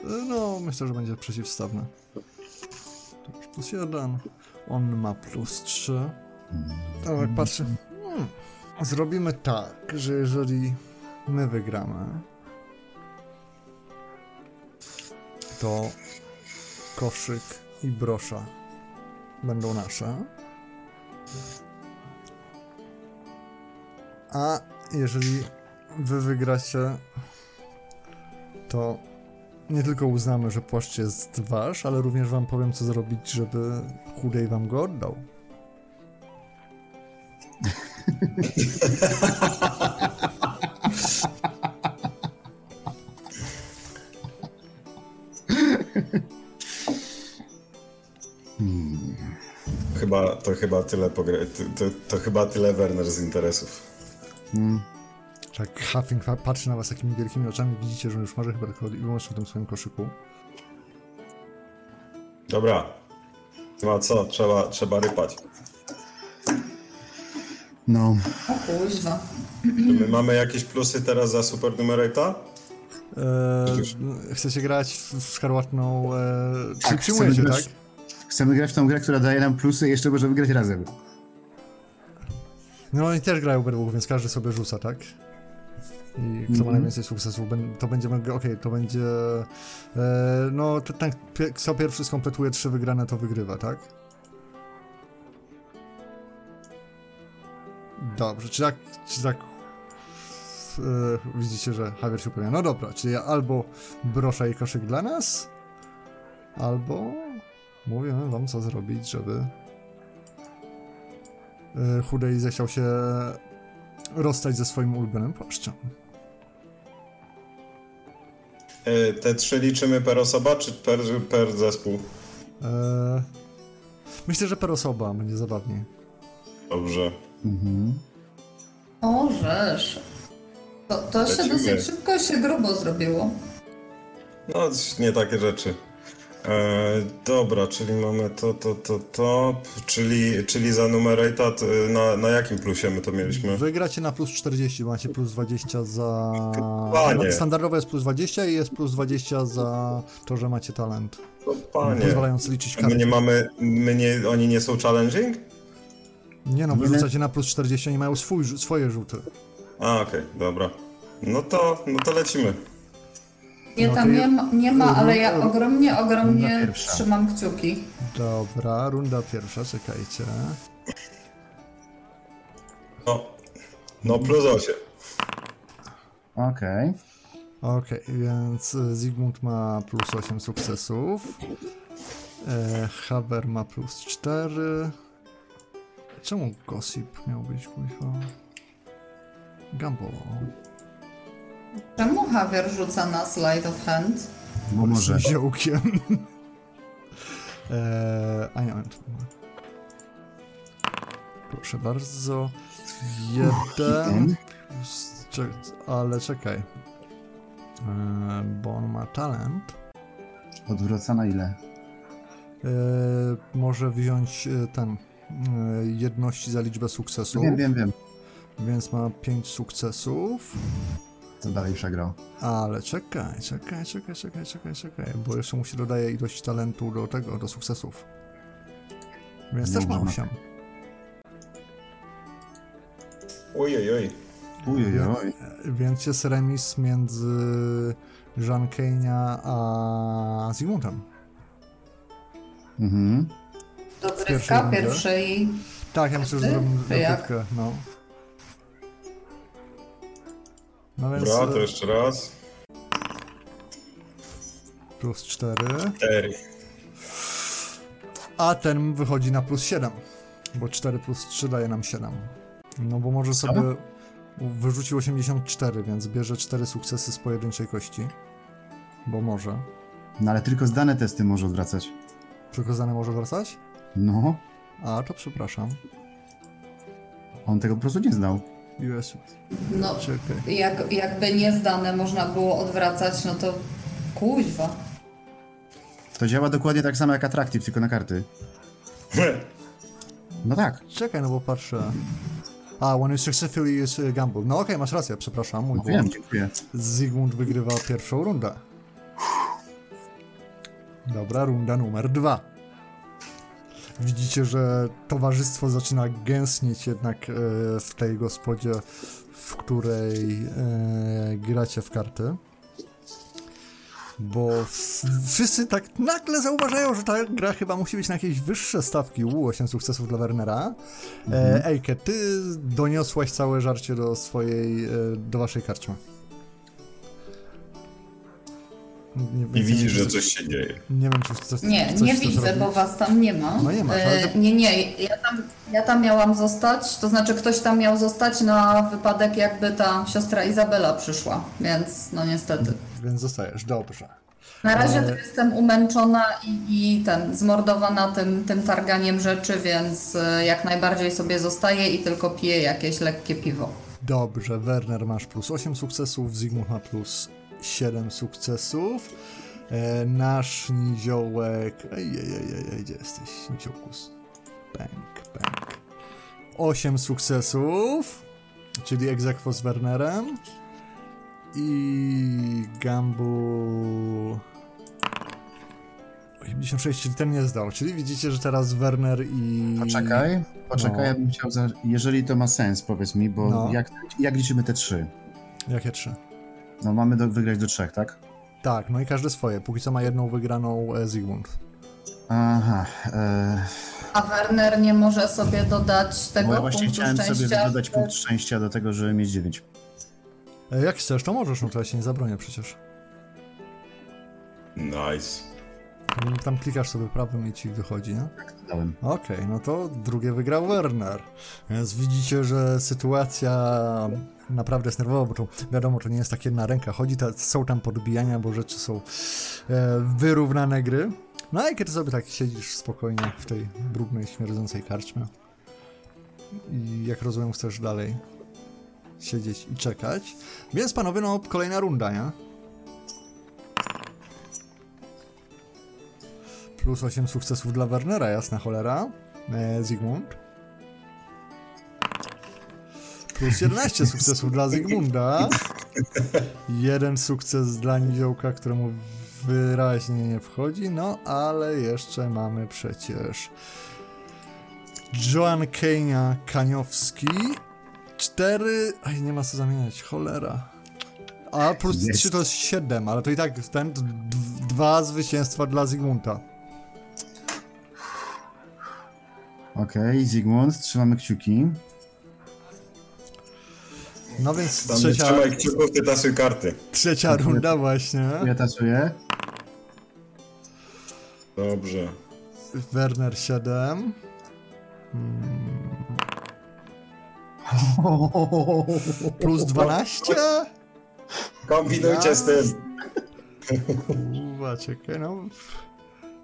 E, No, myślę, że będzie przeciwstawny. To już plus jeden. On ma plus trzy. Tak, jak patrzę. Hmm. Zrobimy tak, że jeżeli my wygramy, to koszyk i brosza będą nasze. A jeżeli wy wygracie, to nie tylko uznamy, że płaszcz jest wasz, ale również wam powiem, co zrobić, żeby chudej wam go oddał. Chyba, to chyba tyle pogre... to, to, to chyba tyle Werner z interesów. Mm. Tak, Huffing pa- patrzy na was takimi wielkimi oczami, widzicie, że już marzy chyba tylko i wyłącznie w tym swoim koszyku. Dobra. No a co? Trzeba, trzeba rypać. No, O kuźwa. Czy my mamy jakieś plusy teraz za super numerata? Eee, chcecie grać w szkarłatną... Eee, czyli Tak, przyjmujecie, chcemy tak? grać- chcemy grać w tą grę, która daje nam plusy i jeszcze możemy grać razem. No oni też grają we dwóch, więc każdy sobie rzuca, tak? I kto ma Mhm. najwięcej sukcesów, to będziemy, okej, to będzie, e, no ten, pie- kto pierwszy skompletuje trzy wygrane, to wygrywa, tak? Dobrze, czy tak, czy tak e, widzicie, że Javier się upewnia, no dobra, czyli albo brosza i koszyk dla nas, albo mówimy wam, co zrobić, żeby e, Chudej zechciał się rozstać ze swoim ulubionym płaszczem. E, Te trzy liczymy per osoba, czy per, per zespół? E, myślę, że per osoba będzie zabawniej. Dobrze. Mhm. To, to się Lecimy. dosyć szybko się grubo zrobiło. No, nie takie rzeczy. E, dobra, czyli mamy to, to, to, to, czyli, czyli za numerata to na, na jakim plusie my to mieliśmy? Wygracie na plus 40, bo macie plus 20 za... Panie. No, standardowe jest plus 20 i jest plus 20 za to, że macie talent. No, panie, Pozwalając liczyć a my karty. nie mamy, my nie, oni nie są challenging? Nie no, wyrzucacie na plus 40, oni mają swój, swoje rzuty. A, okej, dobra. No to, no to lecimy. Nie, No tam to nie ma, nie ma ale ja ogromnie, runda ogromnie pierwsza. trzymam kciuki. Dobra, runda pierwsza, czekajcie. No, no plus 8. Okej. Okej, więc Zygmunt ma plus 8 sukcesów. E, Haber ma plus 4. Czemu Gossip miał być kuźwa? Gamble. Czemu Javier rzuca na slide of hand? Bo może. Z ziołkiem. e, a nie, on tu ma. Proszę bardzo. Jeden. Czek, ale czekaj. E, bo on ma talent. Odwraca na ile? E, może wziąć e, ten e, jedności za liczbę sukcesów, Wiem, wiem, wiem. Więc ma 5 sukcesów. Co dalej przegrał? Ale czekaj, czekaj, czekaj, czekaj, czekaj, czekaj, bo jeszcze mu się dodaje ilość talentu do tego, do sukcesów. Więc też ma Dobra. 8. Ojej, oj. Ujojoj. Więc jest remis między Jean Kenia a Zygmuntem. Mhm. Dogrywka pierwszej. Tak, ja myślę, że zrobimy dogrywkę, no. No więc Dobra, to jeszcze raz. plus 4. 4. A ten wychodzi na plus 7, bo 4 plus 3 daje nam 7. No bo może Co? sobie wyrzucił 84, więc bierze 4 sukcesy z pojedynczej kości. Bo może. No ale tylko zdane testy może odwracać. Tylko zdane może wracać? No, A, to przepraszam. on tego po prostu nie znał. US. No, jak, jakby niezdane można było odwracać, no to kuźwa. To działa dokładnie tak samo jak Attractive, tylko na karty. No tak. Czekaj, no bo patrzę. A, when you successfully use uh, gamble. No okej, okay, masz rację, przepraszam. Mój no, wiem, dziękuję. Zygmunt wygrywa pierwszą rundę. Dobra, runda numer dwa. Widzicie, że towarzystwo zaczyna gęstnieć jednak e, w tej gospodzie, w której e, gracie w karty. Bo wszyscy tak nagle zauważają, że ta gra chyba musi być na jakieś wyższe stawki. U, 8 sukcesów dla Wernera. E, Ejke, ty doniosłaś całe żarcie do swojej, do waszej karczmy. I więc widzisz, nie, że coś się dzieje. Nie wiem, czy coś Nie, coś nie widzę, robić? bo was tam nie ma. No nie masz, E, ale to- Nie, nie, ja tam, ja tam miałam zostać, to znaczy ktoś tam miał zostać na wypadek jakby ta siostra Izabela przyszła, więc no niestety. Więc zostajesz, dobrze. Na razie to Ale- jestem umęczona i, i ten, zmordowana tym, tym targaniem rzeczy, więc e, jak najbardziej sobie zostaję i tylko piję jakieś lekkie piwo. Dobrze, Werner masz plus 8 sukcesów, Zygmunt ma plus 7 sukcesów. E, nasz niziołek... Ej, ej, ej, gdzie jesteś, niziołkus? Pęk, pęk. 8 sukcesów, czyli egzekwo z Wernerem. I Gambu... 86, czyli ten nie zdał, czyli widzicie, że teraz Werner i... Poczekaj, poczekaj, No. ja bym chciał, jeżeli to ma sens, powiedz mi, bo No. jak, jak liczymy te trzy? Jakie trzy? No mamy do, wygrać do trzech, tak? Tak, no i każdy swoje. Póki co ma jedną wygraną e, Zygmunt. Aha, e, A Werner nie może sobie dodać tego bo ja właśnie punktu chciałem sobie dodać punkt szczęścia do tego, żeby mieć dziewięć. E, jak chcesz, to możesz, no to ja się nie zabronię przecież. Nice. Tam- Tam klikasz sobie prawym i ci wychodzi, nie? Dałem. Okej, no to drugie wygrał Werner. Więc widzicie, że sytuacja naprawdę jest nerwowa, bo to wiadomo, to nie jest tak jedna ręka. Chodzi, ta, są tam podbijania, bo rzeczy są e, wyrównane gry. No i kiedy sobie tak siedzisz spokojnie w tej brudnej, śmierdzącej karczmie i jak rozumiem chcesz dalej siedzieć i czekać. Więc panowie, no kolejna runda, nie? Plus 8 sukcesów dla Wernera, jasna cholera. E, Zygmunt. Plus 11 sukcesów dla Zygmunda. Jeden sukces dla Niziołka, któremu wyraźnie nie wchodzi. No, ale jeszcze mamy przecież Joan Kenia Kaniowski. Cztery. Aj, nie ma co zamieniać, cholera. A plus Jest. 3 to jest 7, ale to i tak ten dwa zwycięstwa dla Zygmunta. Okej, Zygmunt, trzymamy kciuki. No więc Tam trzecia, trzymaj kciuków, ty tasuj karty. trzecia runda właśnie. Ja tasuję. Dobrze. Werner 7. Plus 12? Kombinujcie z tym. Uwa, czekaj, no.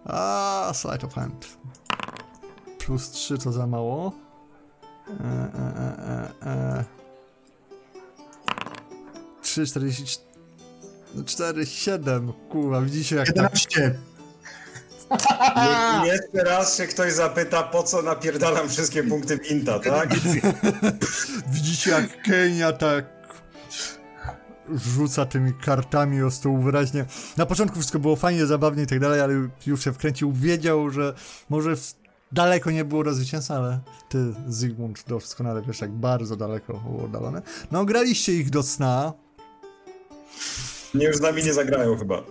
A, sleight of hand. Plus 3 to za mało. E, e, e, e, e. 3, 44, 7. Kurwa, widzicie jak tak 11. Je- Jeszcze raz się ktoś zapyta, po co napierdalam wszystkie punkty Winta, tak? Widzicie jak Kenia tak rzuca tymi kartami o stół wyraźnie. Na początku wszystko było fajnie, zabawnie i tak dalej, ale już się wkręcił. Wiedział, że może w... daleko nie było do zwycięstwa, ale ty, Zygmunt, doskonale wiesz, jak bardzo daleko było oddalone. No, graliście ich do sna. Nie, już z nami nie zagrają chyba.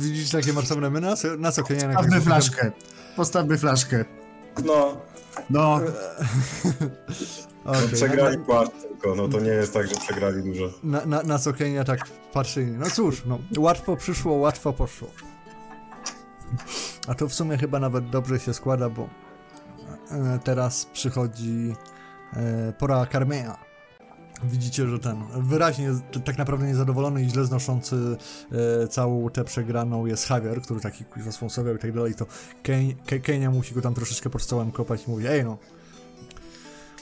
Widzicie takie martwne my? Na co, na co Postawmy flaszkę. Postawmy flaszkę. No, No, no Okay, przegrali płat tylko, no to nie jest tak, że przegrali dużo. Na, na, na co Kenia tak patrzy. No cóż, no, łatwo przyszło, łatwo poszło. A to w sumie chyba nawet dobrze się składa, bo teraz przychodzi e, pora karmienia. Widzicie, że ten wyraźnie tak naprawdę niezadowolony i źle znoszący e, całą tę przegraną jest Javier, który taki kuźwa i tak dalej, to Ken, Ke- Kenia musi go tam troszeczkę pod stołem kopać i mówi, ej no,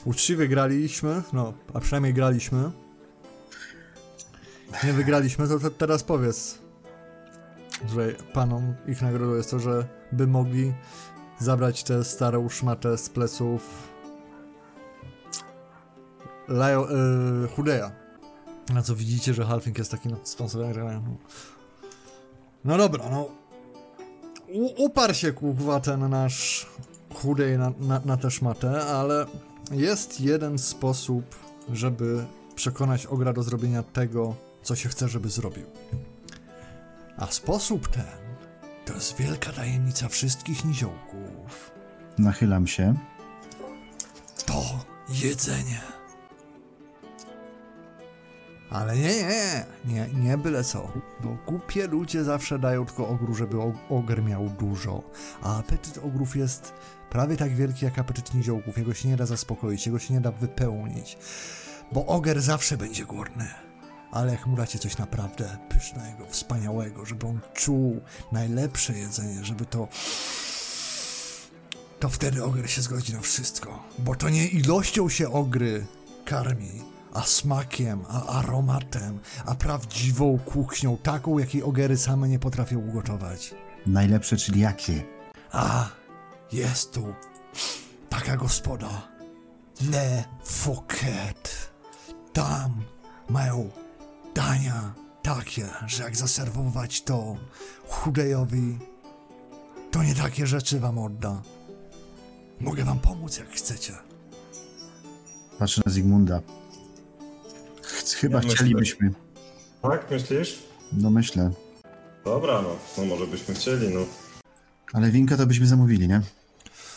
uczciwie graliśmy, no, a przynajmniej graliśmy, nie wygraliśmy, to, to teraz powiedz, że panom ich nagrodą jest to, że by mogli zabrać tę starą szmatę z pleców Leo, y, Hudeja. Na co widzicie, że Halfing jest taki no, sponsorem. No. dobra, no. u, uparł się kurwa ten nasz chudej na, na, na tę szmatę, ale jest jeden sposób, żeby przekonać Ogra do zrobienia tego, co się chce, żeby zrobił. A sposób ten to jest wielka tajemnica wszystkich niziołków. Nachylam się. To jedzenie. Ale nie, nie, nie, nie byle co. Bo głupie ludzie zawsze dają tylko ogru, żeby og- oger miał dużo. A apetyt ogrów jest prawie tak wielki jak apetyt niziołków. Jego się nie da zaspokoić, jego się nie da wypełnić. Bo oger zawsze będzie głodny. Ale jak mu dacie coś naprawdę pysznego, wspaniałego, żeby on czuł najlepsze jedzenie, żeby to to wtedy ogry się zgodzi na wszystko. Bo to nie ilością się ogry karmi, a smakiem, a aromatem, a prawdziwą kuchnią, taką, jakiej ogery same nie potrafią ugotować. Najlepsze, czyli jakie? A, jest tu taka gospoda. Le Fouquet. Tam mają dania takie, że jak zaserwować to chudejowi, to nie takie rzeczy wam odda. Mogę wam pomóc, jak chcecie. Patrzę na Zygmunda. Ch- Chyba Ja myślę- chcielibyśmy. Tak, myślisz? No myślę. Dobra, no, no może byśmy chcieli, no. Ale winka to byśmy zamówili, nie?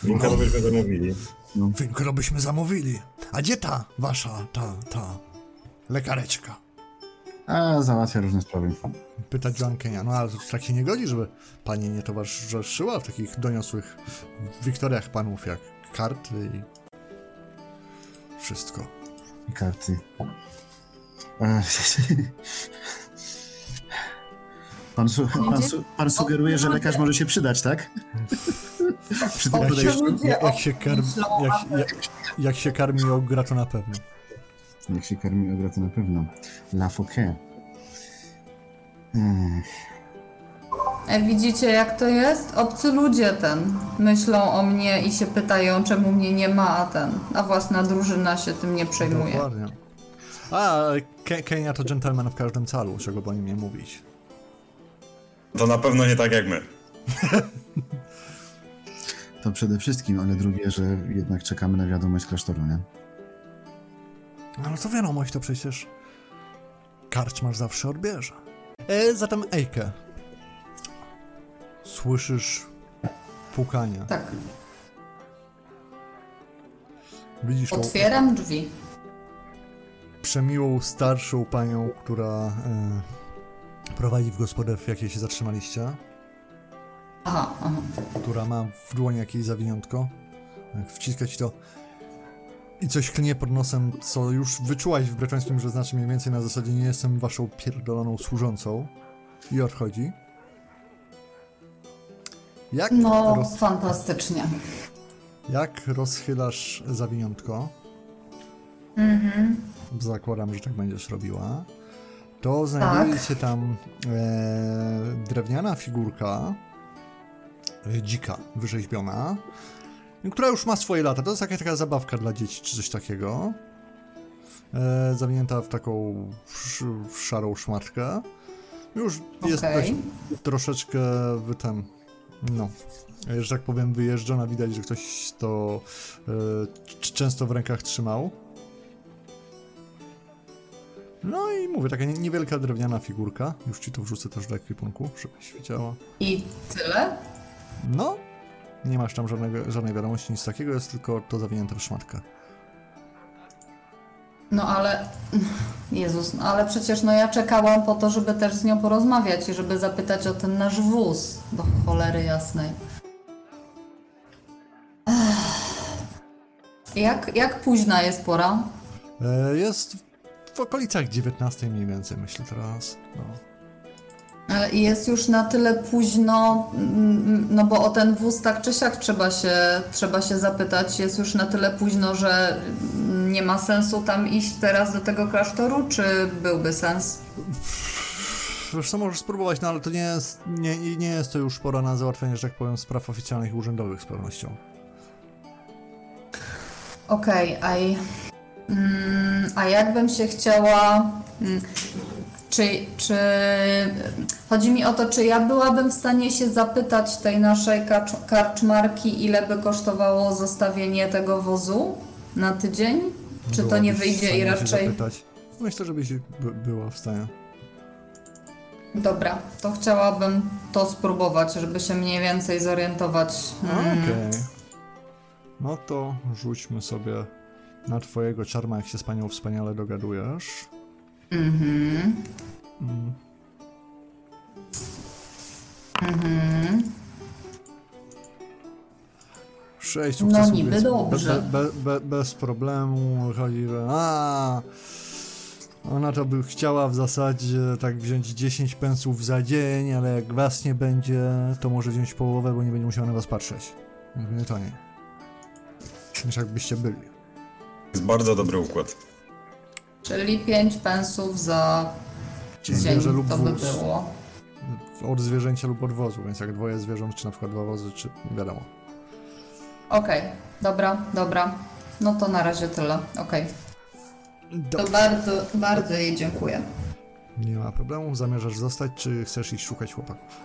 Winka to byśmy zamówili. Winko byśmy zamówili. A gdzie ta wasza, ta, ta lekareczka? A, załatwia różne sprawy. Pyta John Kenia. No ale to tak się nie godzi, żeby pani nie towarzyszyła w takich doniosłych wiktoriach panów jak karty i wszystko. I karty. Ech. Pan, su- pan, su- pan sugeruje, że lekarz może się przydać, tak? Przy podejściu. ludzie Jak, jak, się, karmi, jak, jak, jak się karmi ogra, to na pewno. Jak się karmi ogra, to na pewno. La Fouquet. Ech. E, Widzicie jak to jest? Obcy ludzie ten myślą o mnie i się pytają, czemu mnie nie ma, a ten, a własna drużyna się tym nie przejmuje. Dokładnie. A, Ke- Kenia to gentleman w każdym calu, czego po nim nie mówić. To na pewno nie tak jak my. To przede wszystkim, ale drugie, że jednak czekamy na wiadomość klasztoru, nie? Ale to wiadomość to przecież karczmarz zawsze odbierze. E, zatem Ejke. Słyszysz pukanie. Tak, Widzisz tą otwieram drzwi. przemiłą, starszą panią, która e, prowadzi w gospodę, w jakiej się zatrzymaliście, Aha, aha. która ma w dłoni jakieś zawiniątko. Jak wciska ci to i coś klnie pod nosem, co już wyczułaś w Breczońskim, że znaczy mniej więcej na zasadzie nie jestem waszą pierdoloną służącą i odchodzi. Jak, No, roz, fantastycznie. jak rozchylasz zawiniątko, Mhm. zakładam, że tak będziesz robiła, to znajduje się tam e, drewniana figurka e, dzika wyrzeźbiona, która już ma swoje lata. To jest jakaś taka zabawka dla dzieci czy coś takiego. E, w taką sz, szarą szmatkę. Już jest Okej. dość, troszeczkę w ten, no, że tak powiem, wyjeżdżona. Widać, że ktoś to e, często w rękach trzymał. No i mówię, taka nie- niewielka drewniana figurka. Już ci to wrzucę też do ekwipunku, żebyś wiedziała. I tyle? No, nie masz tam żadnego, żadnej wiadomości, nic takiego, jest tylko to zawinięte w szmatkę. No ale. Jezus, no ale przecież no ja czekałam po to, żeby też z nią porozmawiać i żeby zapytać o ten nasz wóz. Do cholery jasnej. Ech. Jak, jak późna jest pora? E, jest w okolicach 19 mniej więcej, myślę teraz. No. Ale jest już na tyle późno, mm, no bo o ten wóz tak czy siak trzeba się, trzeba się zapytać. Jest już na tyle późno, że nie ma sensu tam iść teraz do tego klasztoru, czy byłby sens? Wiesz co, możesz spróbować, no ale to nie jest, nie, nie jest to już pora na załatwienie, że tak powiem, spraw oficjalnych i urzędowych z pewnością. Okej, a, i- mm, a jakbym się chciała. Mm, Czy, czy chodzi mi o to, czy ja byłabym w stanie się zapytać tej naszej kacz- karczmarki, ile by kosztowało zostawienie tego wozu na tydzień? Czy to nie wyjdzie i raczej. Zapytać. Myślę, żebyś by, była w stanie. Dobra, to chciałabym to spróbować, żeby się mniej więcej zorientować. Okej. Mm, No to rzućmy sobie na twojego czarma, jak się z panią wspaniale dogadujesz. Mhm. Mm. Mhm. Sześć No sukcesów, niby więc dobrze. Be, be, be, bez problemu chodzi, że a, ona to by chciała w zasadzie tak wziąć 10 pensów za dzień, ale jak was nie będzie, to może wziąć połowę, bo nie będzie musiała na was patrzeć. Nie to nie. Niż jakbyście byli. Jest bardzo dobry układ. Czyli 5 pensów za Dzień. dzień Zwierzę lub to by było. Od zwierzęcia lub od wozu, więc jak dwoje zwierząt, czy na przykład dwa wozy, czy wiadomo. Okej, dobra, dobra. No to na razie tyle. Okej. To bardzo, bardzo jej dziękuję. Nie ma problemu. Zamierzasz zostać, czy chcesz iść szukać chłopaków?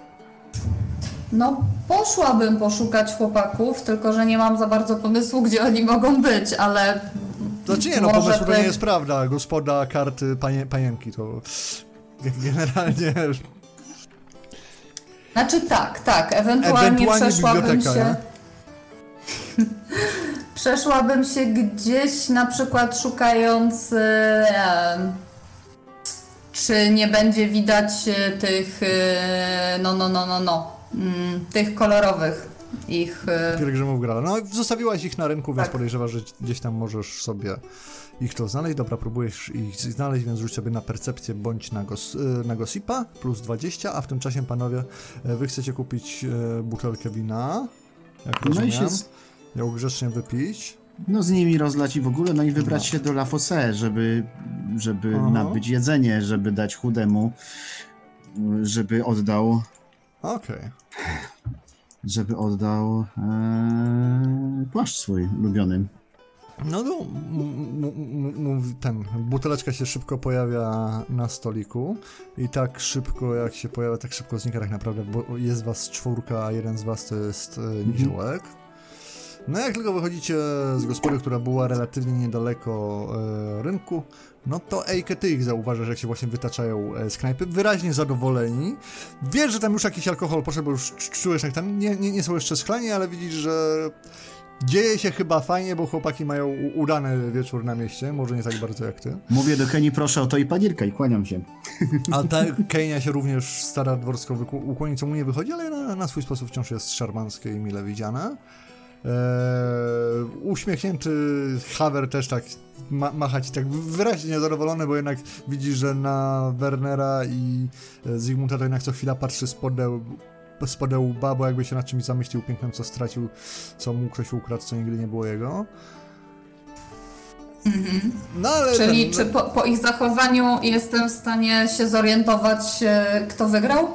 No, poszłabym poszukać chłopaków, tylko że nie mam za bardzo pomysłu, gdzie oni mogą być, ale. Znaczy nie, no może pomysł to nie jest prawda. Gospoda, karty, panie, panienki to generalnie Znaczy tak, tak, ewentualnie, Ewentualnie przeszłabym się. przeszłabym się gdzieś na przykład szukając. E, czy nie będzie widać e, tych. E, no, no, no, no, no. Mm, tych kolorowych ich. E, pielgrzymów grala. No zostawiłaś ich na rynku, więc Tak. podejrzewasz, że gdzieś tam możesz sobie ich to znaleźć. Dobra, próbujesz ich znaleźć, więc rzuć sobie na percepcję bądź na, gos, y, na gossipa plus 20, a w tym czasie panowie, e, wy chcecie kupić e, butelkę wina. Jak No rozumiem. i się z, Ją grzecznie wypić. no z nimi rozlać i w ogóle, no i wybrać się do La Fosse, żeby, żeby Aha. nabyć jedzenie, żeby dać chudemu, żeby oddał, Okej. Żeby oddał e, płaszcz swój ulubiony. No mówi ten, buteleczka się szybko pojawia na stoliku i tak szybko jak się pojawia, tak szybko znika tak naprawdę, bo jest was czwórka, a jeden z was to jest e, niziołek. No jak tylko wychodzicie z gospody, która była relatywnie niedaleko e, rynku, no to Ejke, ty ich zauważasz, jak się właśnie wytaczają e, z knajpy, wyraźnie zadowoleni. Wiesz, że tam już jakiś alkohol poszedł, bo już cz- czujesz, jak tam nie, nie, nie są jeszcze schlani, ale widzisz, że dzieje się chyba fajnie, bo chłopaki mają udany wieczór na mieście, może nie tak bardzo jak ty. Mówię do Keni, proszę o to i panierka i kłaniam się. A ta Kenia się również stara dworsko ukłonić, co mu nie wychodzi, ale na, na swój sposób wciąż jest szarmanckie i mile widziane. Eee, uśmiechnięty Haver też tak ma, macha ci tak wyraźnie zadowolony, bo jednak widzi, że na Wernera i e, Zygmunta to jednak co chwila patrzy spodeł, spodeł łba, bo jakby się nad czymś zamyślił pięknym, co stracił, co mu ktoś ukradł, co nigdy nie było jego. No ale czyli ten, czy po, po ich zachowaniu jestem w stanie się zorientować, e, kto wygrał?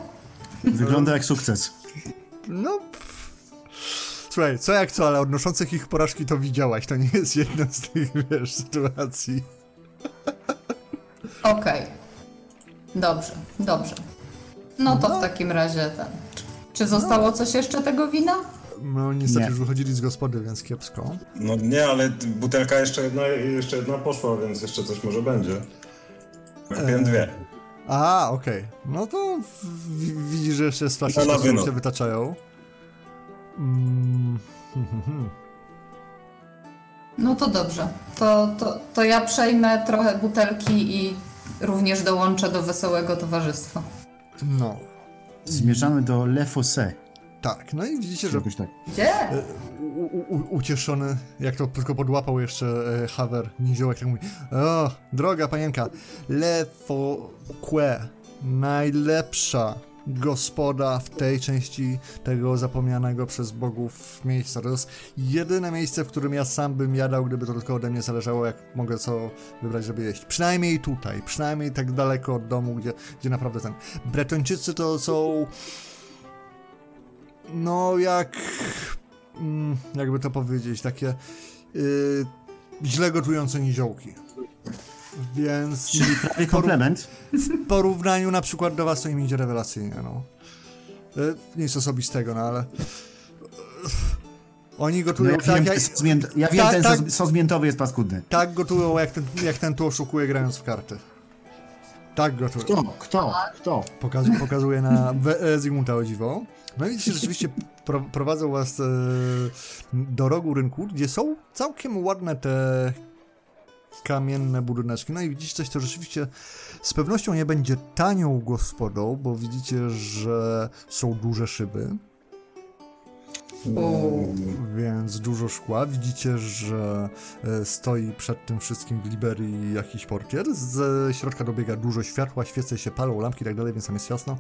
Wygląda jak sukces. No. Słuchaj, co jak co, ale odnoszących ich porażki to widziałaś. To nie jest jedna z tych, wiesz, sytuacji. Okej. Dobrze, dobrze. No to No. w takim razie ten. Czy zostało coś jeszcze tego wina? No niestety Nie. już wychodzili z gospody, więc kiepsko. No nie, ale butelka jeszcze jedna, jeszcze jedna poszła, więc jeszcze coś może będzie. Kupiłem dwie. A, okej. No to widzisz, że jeszcze No wyno. się wytaczają. Mm. No to dobrze. To, to, to ja przejmę trochę butelki i również dołączę do wesołego towarzystwa. No, Zmierzamy do Le Fosse. tak. No i widzicie, że Jakoś tak. Gdzie? u, u, ucieszony, jak to tylko podłapał jeszcze e, Haver, niziołek, tak mówi O, droga panienka, Le Fouque, najlepsza gospoda w tej części tego zapomnianego przez bogów miejsca. To jest jedyne miejsce, w którym ja sam bym jadał, gdyby to tylko ode mnie zależało, jak mogę co wybrać, żeby jeść. Przynajmniej tutaj, przynajmniej tak daleko od domu, gdzie, gdzie naprawdę ten... Bretończycy to są... No, jak mm, jakby to powiedzieć, takie y, źle gotujące niziołki. Więc Czyli prawie komplement. w porównaniu na przykład do was to im idzie rewelacyjnie, no. E, Nic osobistego, no ale... Oni No, gotują ja tak, wiem, jak, ja wiem Tak, ten tak. sos, miętowy jest paskudny. tak gotują, jak ten, jak ten tu oszukuje grając w karty. Tak gotują. Kto? Kto? Kto? Pokaz, pokazuje na e, Zygmunta o dziwo. No i widzicie, rzeczywiście pro, prowadzą was e, do rogu rynku, gdzie są całkiem ładne te kamienne budyneczki. No i widzicie coś, co rzeczywiście z pewnością nie będzie tanią gospodą, bo widzicie, że są duże szyby, U, więc dużo szkła. Widzicie, że e, stoi przed tym wszystkim w Liberii jakiś portier. Z środka dobiega dużo światła, świece się palą, lampki i tak dalej, więc tam jest jasno.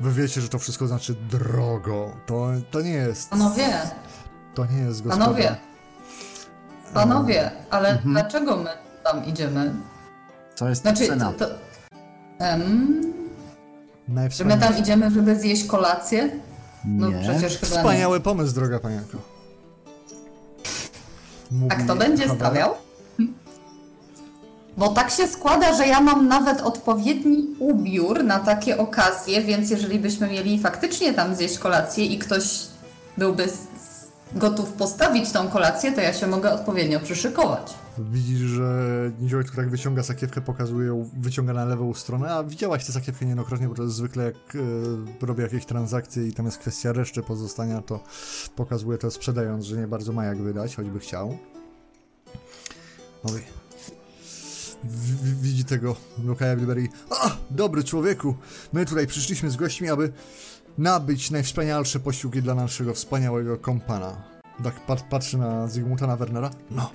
Wy wiecie, że to wszystko znaczy drogo. To, to nie jest. Panowie, To nie jest gospoda. panowie, panowie, ale dlaczego my tam idziemy? To jest Znaczy, cena. to, że my tam idziemy, żeby zjeść kolację? No Nie. przecież chyba nie. Wspaniały pomysł, droga panienko. Mówi A kto będzie stawiał? Bo tak się składa, że ja mam nawet odpowiedni ubiór na takie okazje, więc jeżeli byśmy mieli faktycznie tam zjeść kolację i ktoś byłby gotów postawić tą kolację, to ja się mogę odpowiednio przyszykować. Widzisz, że niziołek, który tak wyciąga sakiewkę, pokazuje ją, wyciąga na lewą stronę, a widziałaś tę sakiewkę niejednokrotnie, bo to jest zwykle jak e, robię jakieś transakcje i tam jest kwestia reszty pozostania, to pokazuje to sprzedając, że nie bardzo ma jak wydać, choćby chciał. Oj. W- Widzi tego Lukaja Liberii. A, dobry człowieku, my tutaj przyszliśmy z gośćmi, aby nabyć najwspanialsze posiłki dla naszego wspaniałego kompana. Tak pat, patrzy na Zygmunta, na Wernera. No,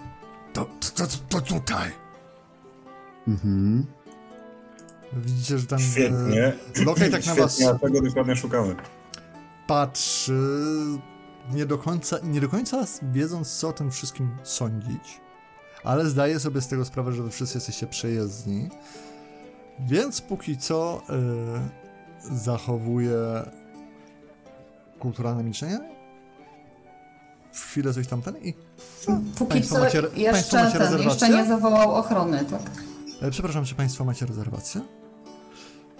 to, to, to, to tutaj. Mhm. Widzicie, że ten Świetnie. e, Lokaj tak na was Świetnie, tego dokładnie szukamy. patrzy, nie do końca, nie do końca wiedząc, co o tym wszystkim sądzić, ale zdaje sobie z tego sprawę, że wy wszyscy jesteście przejezdni, więc póki co e, zachowuje kulturalne milczenie. W chwilę coś tamten i... Póki Państwo co macie- państwo jeszcze, macie ten, jeszcze nie zawołał ochrony, tak? E, Przepraszam, czy Państwo macie rezerwację?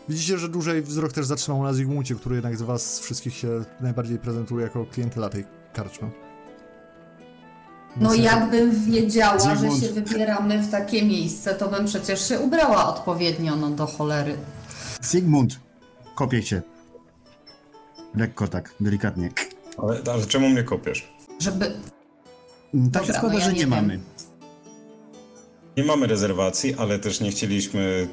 Widzicie, że dłużej wzrok też zatrzymał na Zygmuncie, który jednak z Was wszystkich się najbardziej prezentuje jako klientela tej karczmy. No jakbym wiedziała, Zygmunt. że się wybieramy w takie miejsce, to bym przecież się ubrała odpowiednio, no do cholery. Sigmund, kopię cię. Lekko tak, delikatnie. Ale, ale czemu mnie kopiesz? Żeby... Mm, Tak Dobra, się składa, no ja że nie nie mamy. Nie mamy rezerwacji, ale też nie chcieliśmy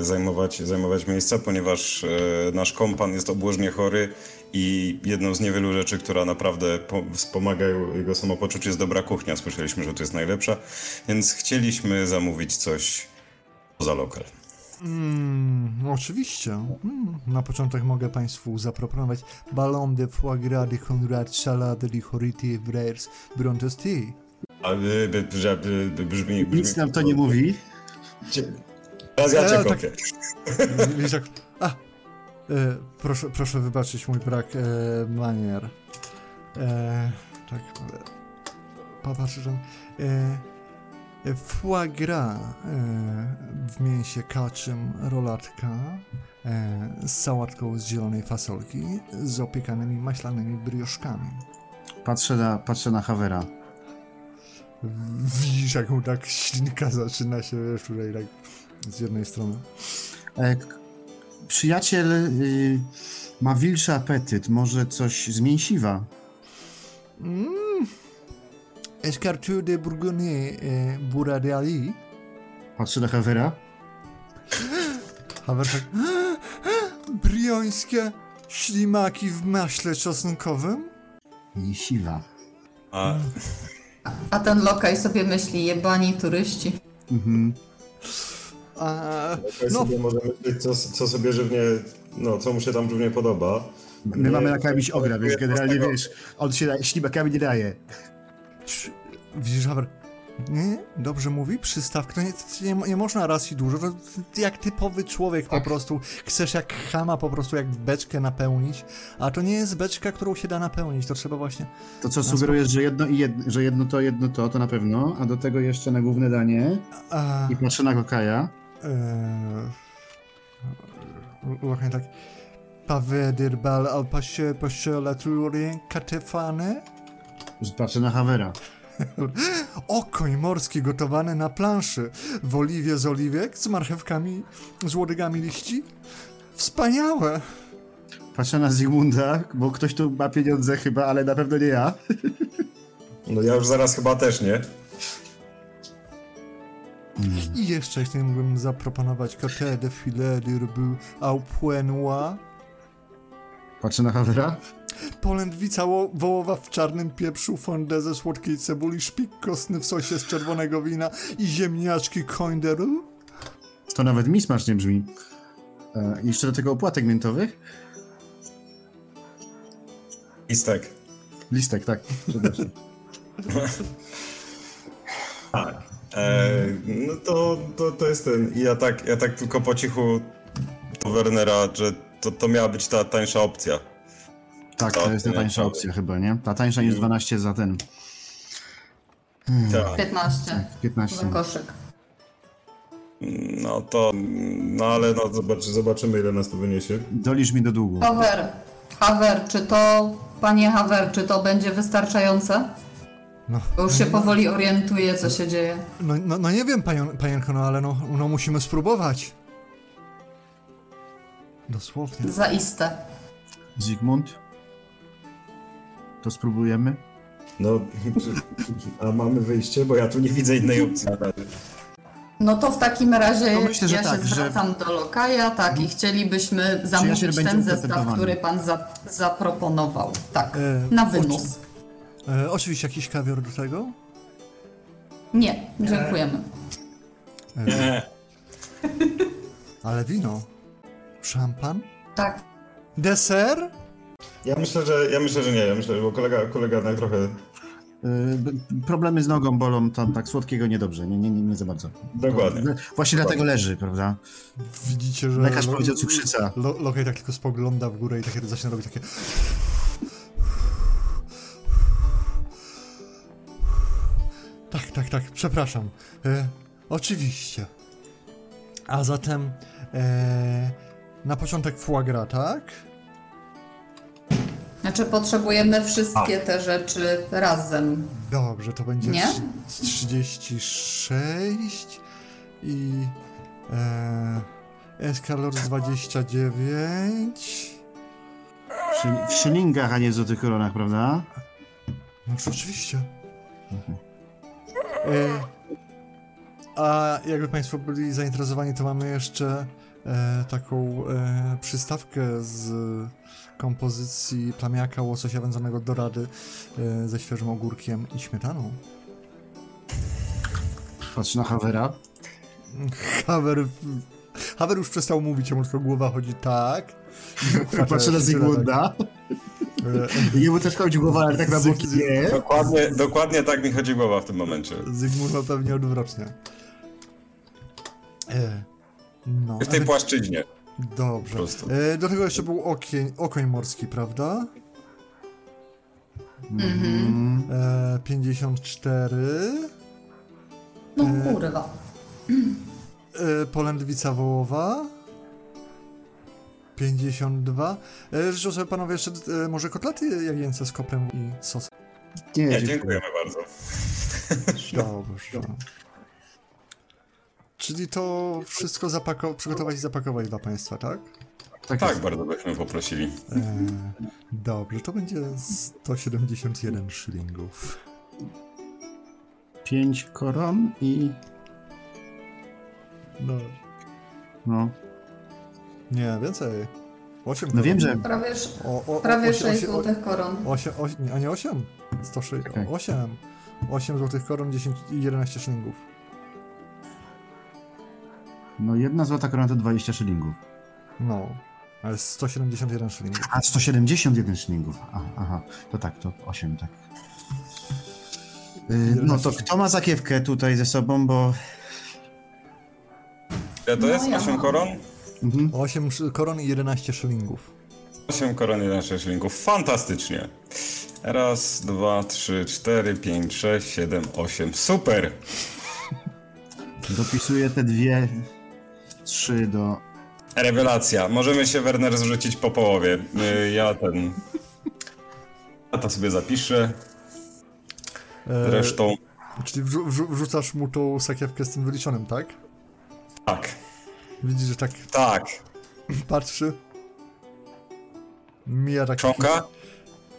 e, zajmować, zajmować miejsca, ponieważ e, nasz kompan jest obłożnie chory i jedną z niewielu rzeczy, która naprawdę po, wspomaga jego samopoczucie jest dobra kuchnia. Słyszeliśmy, że to jest najlepsza, więc chcieliśmy zamówić coś poza lokal. Mm, oczywiście. Mm, na początek mogę Państwu zaproponować ballon de foie gras de Conrad salade de hority vrers brontes tea. Ale by, by, że- by, by, brzmi, brzmi... Nic nam to nie mówi. Teraz ja cię E, tak. A! E, proszę, proszę wybaczyć mój brak e, manier. E, tak... E, popatrzę, że... E, e, foie gras e, w mięsie kaczym rolatka e, z sałatką z zielonej fasolki z opiekanymi maślanymi brioszkami. Patrzę na, patrzę na Havera. Widzisz, jak mu tak ślinka zaczyna się, wiesz, tutaj tak z jednej strony. E, przyjaciel y, ma wilczy apetyt. Może coś z mięsiwa? Mm. Escarture de Bourgogne e, Bouradiali. Patrzę na Havera. Hawer tak... Briońskie ślimaki w maśle czosnkowym? Mięsiwa. A A ten lokaj sobie myśli, jebani turyści. Mhm. A, no. sobie może myśleć, co, co sobie żywnie, no, co mu się tam żywnie podoba. My Nie, mamy jakiegoś ogra, wiesz, generalnie tego- wiesz, on się ślimakami nie daje. Widzisz, Hawer... Nie, dobrze mówi, przystawka, nie, nie, nie można raz i dużo, to jak typowy człowiek po prostu, chcesz jak chama po prostu jak beczkę napełnić, a to nie jest beczka, którą się da napełnić, to trzeba właśnie... To co sugerujesz, że jedno, i jedno, że jedno to, jedno to, to na pewno, a do tego jeszcze na główne danie A, i patrzę na kokaja. Eee, właśnie tak. Pawedir bal al pasie pasiela turin katefane. Patrzę na Havera. Okoń morski gotowany na planszy w oliwie z oliwek z marchewkami, z łodygami liści. Wspaniałe! Patrzę na Zygmunda, bo ktoś tu ma pieniądze chyba, ale na pewno nie ja. No ja już zaraz chyba też nie. I jeszcze, jeśli mógłbym zaproponować côté de filet de rbu au point noir. Patrzę na Havera. Polędwica wo- wołowa w czarnym pieprzu, fondę ze słodkiej cebuli, szpik kostny w sosie z czerwonego wina i ziemniaczki coinderu. To nawet mi smacznie brzmi. E, jeszcze do tego opłatek miętowych. Istek. Listek, tak. Przepraszam. Tak. E, no to, to, to jest ten. I ja tak, ja tak tylko po cichu do Wernera, że to, to miała być ta tańsza opcja. Tak, to To jest ta nie, tańsza to- opcja chyba, nie? Ta tańsza niż 12 za ten. Tak. 15 15. za koszyk. No to. No ale no zobacz, zobaczymy ile nas to wyniesie. Dolisz mi do długu. Hawer, Hawer, czy to, panie Hawer, czy to będzie wystarczające? No, Bo już się powoli orientuję, co się dzieje. no, no, no nie wiem, panion, panienko, no ale no, no musimy spróbować. Dosłownie. Zaiste. Zygmunt? To spróbujemy? No. A mamy wyjście, bo ja tu nie widzę innej opcji. No to w takim razie To myślę, że ja tak, się że- zwracam do lokaja, tak, i chcielibyśmy zamówić będzie ten zestaw, który pan za, zaproponował. Tak, E, na oczy- wynos. E, oczywiście jakiś kawior do tego? Nie, dziękujemy. Nie. Ale wino. Szampan? Tak. Deser? Ja myślę, że ja myślę, że nie. Ja myślę, że bo kolega, kolega tak trochę. B- problemy z nogą bolą, tam tak słodkiego niedobrze, nie, nie, nie, nie za bardzo. Dokładnie. To, właśnie dlatego leży, prawda? Widzicie, że... Lekarz powiedział cukrzyca. Lo, Lokaj tak tylko spogląda w górę i takie zaczyna robić takie... Tak, tak, tak, przepraszam. E, oczywiście. A zatem e, na początek foie gras, tak? Znaczy potrzebujemy wszystkie te rzeczy razem. Dobrze, to będzie Nie? trz- 36 i e, Escalor 29. Przy, w szylingach, a nie w złotych koronach, prawda? No oczywiście. E, a jakby Państwo byli zainteresowani, to mamy jeszcze e, taką e, przystawkę z kompozycji plamiaka łososia wędzonego do rady e, ze świeżym ogórkiem i śmietaną. Patrz na Havera. Hawer, Hawer już przestał mówić, jemu tylko głowa chodzi tak. Patrzę na Zygmunda. E, Jemu też chodzi głowa, ale tak na boki nie. Dokładnie, dokładnie tak mi chodzi głowa w tym momencie. Zygmunt ma pewnie odwrotnie. E, no, W tej ale- płaszczyźnie. Dobrze. Po prostu. E, do tego jeszcze był okień, okoń morski, prawda? Mm, E, 54. No kurwa. E, polędwica wołowa. 52. E, życzę sobie panowie jeszcze e, może kotlety jagięce z koprem i sosem. Nie, dziękujemy bardzo. Dobrze. Czyli to wszystko zapako- przygotować i zapakować dla państwa, tak? Tak, Tak, bardzo byśmy poprosili. E, dobrze, to będzie 171 szylingów. Pięć koron i... No, No, nie, więcej. 8 no wiem, że... Prawie, O, o, prawie osiem- 6 osiem- złotych koron. Osiem, oś, nie, a nie 8? 106, Czekaj. 8. 8 złotych koron, 10 i 11 szylingów. No jedna złota korona to 20 szylingów. No, ale 171 szylingów. A, 171 szylingów. A, aha, to tak, to 8, tak. Y, No to kto ma zakiewkę tutaj ze sobą, bo... Ile to No, jest? ja 8 mam. koron? 8 szy- koron i 11 szylingów. 8 koron, 11 szylingów. Fantastycznie. Raz, dwa, trzy, cztery, pięć, sześć, siedem, osiem. Super! Dopisuję te dwie, trzy do... Rewelacja. Możemy się, Werner, zrzucić po połowie. Y, Ja ten... Ja to sobie zapiszę. E, Zresztą... Czyli wrzu- wrzu- wrzucasz mu tą sakiewkę z tym wyliczonym, tak? Tak, Widzisz, że tak tak. patrzy. Mija tak Książka?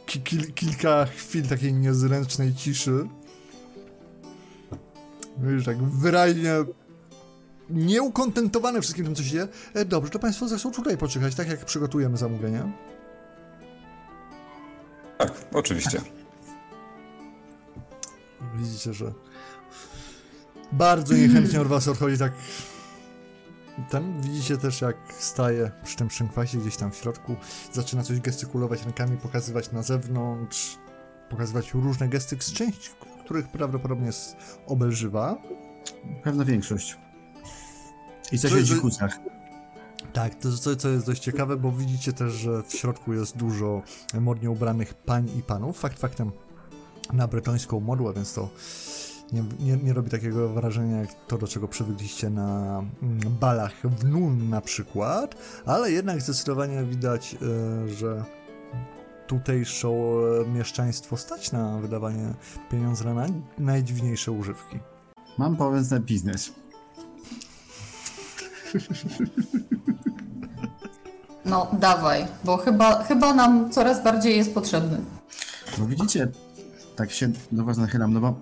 ki- kil- kilka chwil takiej niezręcznej ciszy. Widzisz, tak wyraźnie nieukontentowany wszystkim tym, co się dzieje. E, dobrze, to Państwo zechcą tutaj poczekać, tak jak przygotujemy zamówienie. Tak, oczywiście. Widzicie, że bardzo niechętnie od was odchodzi tak ten. Widzicie też, jak staje przy tym szynkwasie gdzieś tam w środku, zaczyna coś gestykulować rękami, pokazywać na zewnątrz, pokazywać różne gesty, z części których prawdopodobnie jest obelżywa. Pewna większość. I co Co się jest- w kucach. Tak, to co, co jest dość ciekawe, bo widzicie też, że w środku jest dużo modnie ubranych pań i panów. Fakt faktem na bretońską modłę, więc to nie, nie, nie robi takiego wrażenia jak to, do czego przywykliście na mm, balach w Nun na przykład, ale jednak zdecydowanie widać, e, że tutejsze mieszczaństwo stać na wydawanie pieniędzy na naj, najdziwniejsze używki. Mam pomysł na biznes. No, dawaj, bo chyba, chyba nam coraz bardziej jest potrzebny. Bo widzicie, tak się do was nachylam, no bo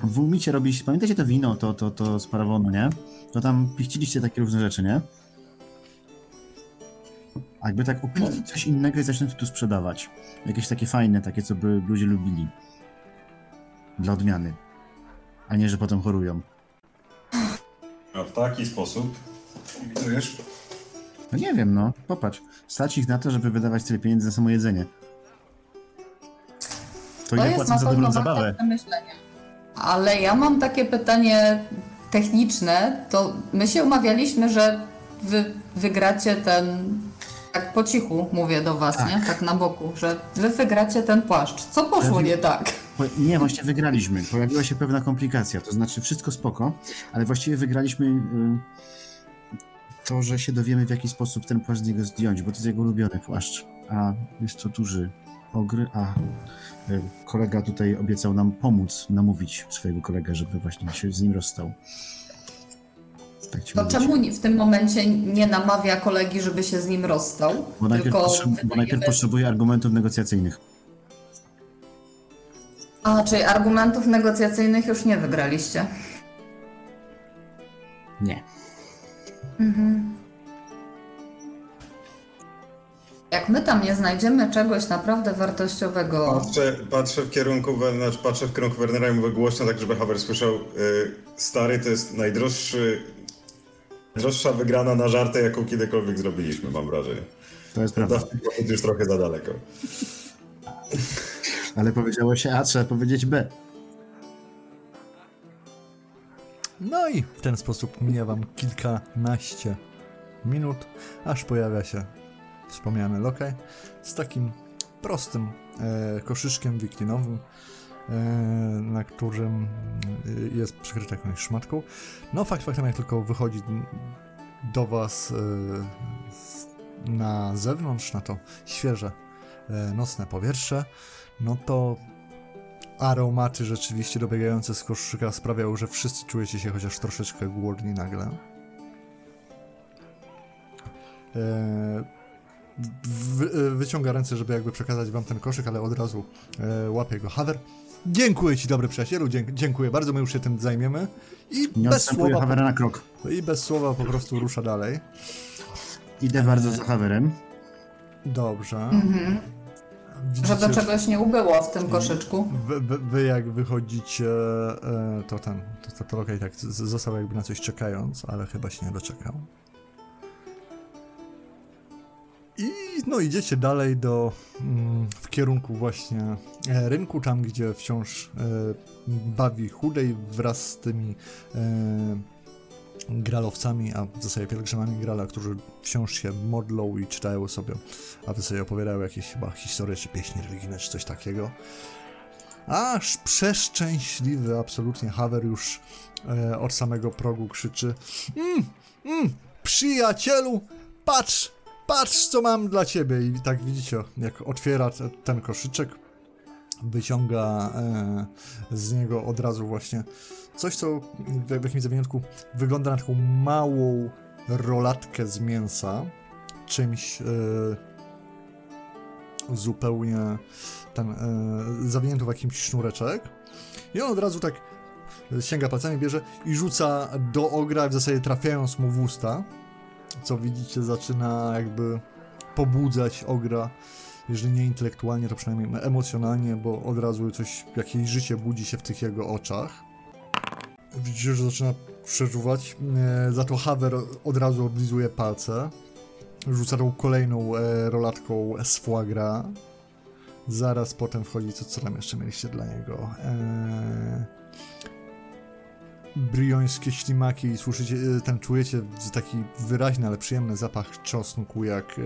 w Umicie robiliście, pamiętacie to wino, to, to, to z parawonu, nie? To tam pichciliście takie różne rzeczy, nie? A jakby tak upić coś innego i zacząć tu sprzedawać. Jakieś takie fajne, takie, co by ludzie lubili. Dla odmiany. A nie, że potem chorują. A w taki sposób... Wiesz? No nie wiem, no. Popatrz. Stać ich na to, żeby wydawać tyle pieniędzy na samo jedzenie. To, To płacą na za dobrą pewno zabawę? Ale ja mam takie pytanie techniczne. To my się umawialiśmy, że wy wygracie ten. Tak po cichu mówię do was, nie? Tak na boku, że wy wygracie ten płaszcz. Co poszło nie tak? Nie, właśnie wygraliśmy. Pojawiła się pewna komplikacja. To znaczy, wszystko spoko, ale właściwie wygraliśmy y, to, że się dowiemy, w jaki sposób ten płaszcz z niego zdjąć, bo to jest jego ulubiony płaszcz. A jest to duży ogry, a y, kolega tutaj obiecał nam pomóc, namówić swojego kolegę, żeby właśnie się z nim rozstał. Tak To mówić. czemu w tym momencie nie namawia kolegi, żeby się z nim rozstał? Bo najpierw, tylko potrze- bo najpierw wydajemy- potrzebuje argumentów negocjacyjnych. A, czyli argumentów negocjacyjnych już nie wygraliście. Nie. Jak my tam nie znajdziemy czegoś naprawdę wartościowego, Patrzę, patrzę w kierunku, Wer- znaczy patrzę w kierunku Wernera i mówię głośno, tak żeby Haber słyszał. Y, stary, to jest najdroższy, najdroższa wygrana na żarty, jaką kiedykolwiek zrobiliśmy, mam wrażenie. To jest prawda. Dawno poszedł już trochę za daleko. Ale powiedziało się A, trzeba powiedzieć B. No i w ten sposób mija wam kilkanaście minut, aż pojawia się wspomniany lokaj z takim prostym e, koszyszkiem wiklinowym, na którym e, jest przykryty jakąś szmatką. No fakt faktem, jak tylko wychodzi do was e, na zewnątrz, na to świeże e, nocne powietrze, no to aromaty rzeczywiście dobiegające z koszyka sprawiały, że wszyscy czujecie się chociaż troszeczkę głodni nagle. Wy, e, wyciąga ręce, żeby jakby przekazać wam ten koszyk, ale od razu e, łapie go Haver. Dziękuję ci, dobry przyjacielu, dzięk, dziękuję bardzo, my już się tym zajmiemy. I Nie bez, słowa, Havera na krok. I bez słowa po prostu rusza dalej. Idę bardzo za Haverem. Dobrze. żeby Widzicie- czegoś nie ubyło w tym koszyczku. Wy, wy, wy jak wychodzicie, e, to ten, to, to, to okej, tak, został jakby na coś czekając, ale chyba się nie doczekał. I no idziecie dalej do, mm, w kierunku właśnie e, rynku, tam gdzie wciąż e, bawi chudej wraz z tymi e, gralowcami, a w zasadzie pielgrzymami grala, którzy wciąż się modlą i czytają sobie, a wy sobie opowiadają jakieś chyba historie, czy pieśni religijne, czy coś takiego. Aż przeszczęśliwy absolutnie Haver już e, od samego progu krzyczy mm, mm, przyjacielu, patrz, patrz co mam dla ciebie. I tak widzicie, jak otwiera te, ten koszyczek wyciąga e, z niego od razu właśnie coś, co w, w jakimś zawiniątku wygląda na taką małą rolatkę z mięsa, czymś e, zupełnie ten, e, w jakimś sznureczek. I on od razu tak sięga palcami, bierze i rzuca do ogra, w zasadzie trafiając mu w usta, co widzicie zaczyna jakby pobudzać ogra jeżeli nie intelektualnie, to przynajmniej emocjonalnie, bo od razu coś, jakieś życie budzi się w tych jego oczach. Widzicie, że zaczyna przeżuwać. E, za to Haver od razu oblizuje palce. Rzuca tą kolejną e, rolatką z foie. Zaraz potem wchodzi, co, co tam jeszcze mieliście dla niego? E, briońskie ślimaki i słyszycie, e, ten czujecie taki wyraźny, ale przyjemny zapach czosnku, jak e,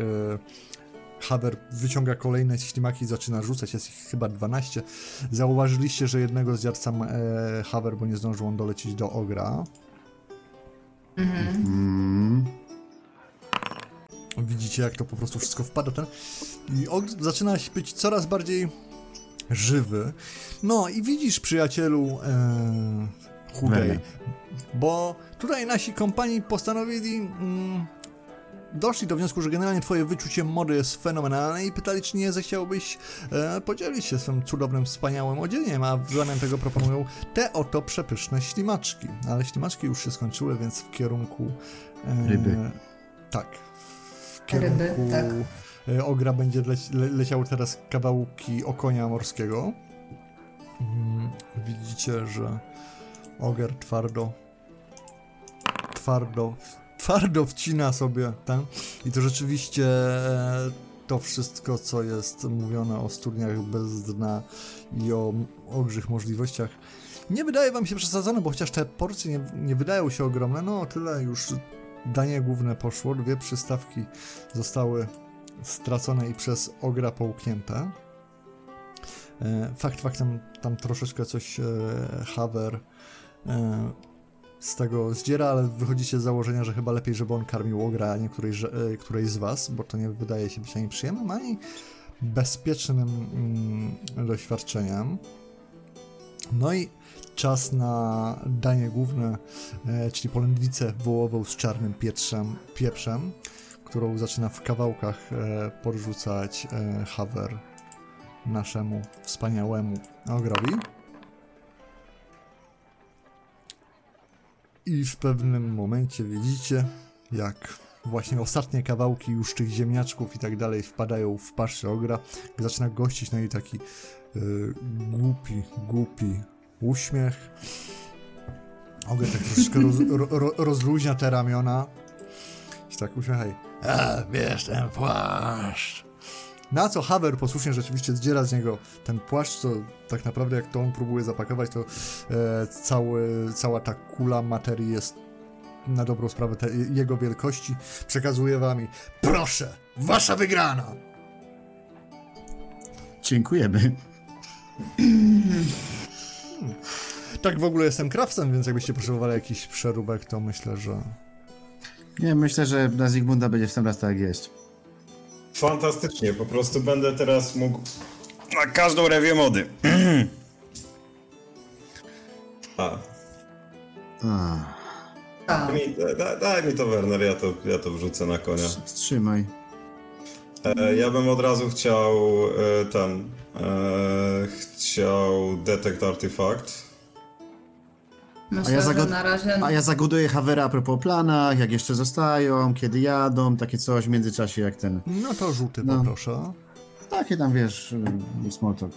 Haber wyciąga kolejne ślimaki i zaczyna rzucać, jest ich chyba 12. Zauważyliście, że jednego zjadł sam e, Haber, bo nie zdążył on dolecieć do Ogra. Mm. Widzicie, jak to po prostu wszystko wpada ten. I Ogr zaczyna się być coraz bardziej żywy. No i widzisz, przyjacielu e, chudej, bo tutaj nasi kompanii postanowili mm, doszli do wniosku, że generalnie twoje wyczucie mody jest fenomenalne i pytali, czy nie zechciałbyś e, podzielić się swym cudownym, wspaniałym odzieniem, a w zamian tego proponują te oto przepyszne ślimaczki. Ale ślimaczki już się skończyły, więc w kierunku... E, Ryby. Tak. W kierunku Ryby, tak. e, Ogra będzie leci, le, leciały teraz kawałki okonia morskiego. Mm, widzicie, że Oger twardo. Twardo twardo wcina sobie ten. I to rzeczywiście e, to wszystko, co jest mówione o studniach bez dna i o ogrzych możliwościach nie wydaje wam się przesadzone, bo chociaż te porcje nie, nie wydają się ogromne, no tyle już danie główne poszło, dwie przystawki zostały stracone i przez ogra połknięte. E, Fakt faktem tam troszeczkę coś e, Haver z tego zdziera, ale wychodzicie z założenia, że chyba lepiej, żeby on karmił ogra, a nie e, którejś z was, bo to nie wydaje się być ani przyjemnym, ani bezpiecznym mm, doświadczeniem. No i czas na danie główne, e, czyli polędwicę wołową z czarnym pieprzem, pieprzem którą zaczyna w kawałkach e, podrzucać e, Haver naszemu wspaniałemu ogrowi. I w pewnym momencie widzicie, jak właśnie ostatnie kawałki już tych ziemniaczków i tak dalej wpadają w paszczę ogra, zaczyna gościć na niej taki y, głupi, głupi uśmiech. Ogier tak troszeczkę roz, ro, ro, rozluźnia te ramiona. I tak uśmiechaj. A, wiesz, ten płaszcz. Na co Haver posłusznie rzeczywiście zdziera z niego ten płaszcz, co tak naprawdę jak to on próbuje zapakować, to e, cały, cała ta kula materii jest na dobrą sprawę te, jego wielkości. Przekazuje wam i proszę, wasza wygrana! Dziękujemy. Tak w ogóle jestem krawcem, więc jakbyście potrzebowali jakiś przeróbek, to myślę, że... Nie, myślę, że na Zygmunda będzie w sam raz tak jest. Fantastycznie, po prostu będę teraz mógł na każdą rewię mody. A, A, Tak. mi, da, daj mi to Werner, ja to, ja to wrzucę na konia. trzymaj. E, ja bym od razu chciał e, ten, e, chciał Detect Artifact. Myślę, ja że zagad- na razie... A ja zagoduję Havera a propos planach, jak jeszcze zostają, kiedy jadą, takie coś w międzyczasie jak ten. No to żółty No. poproszę. Takie tam wiesz, small talk.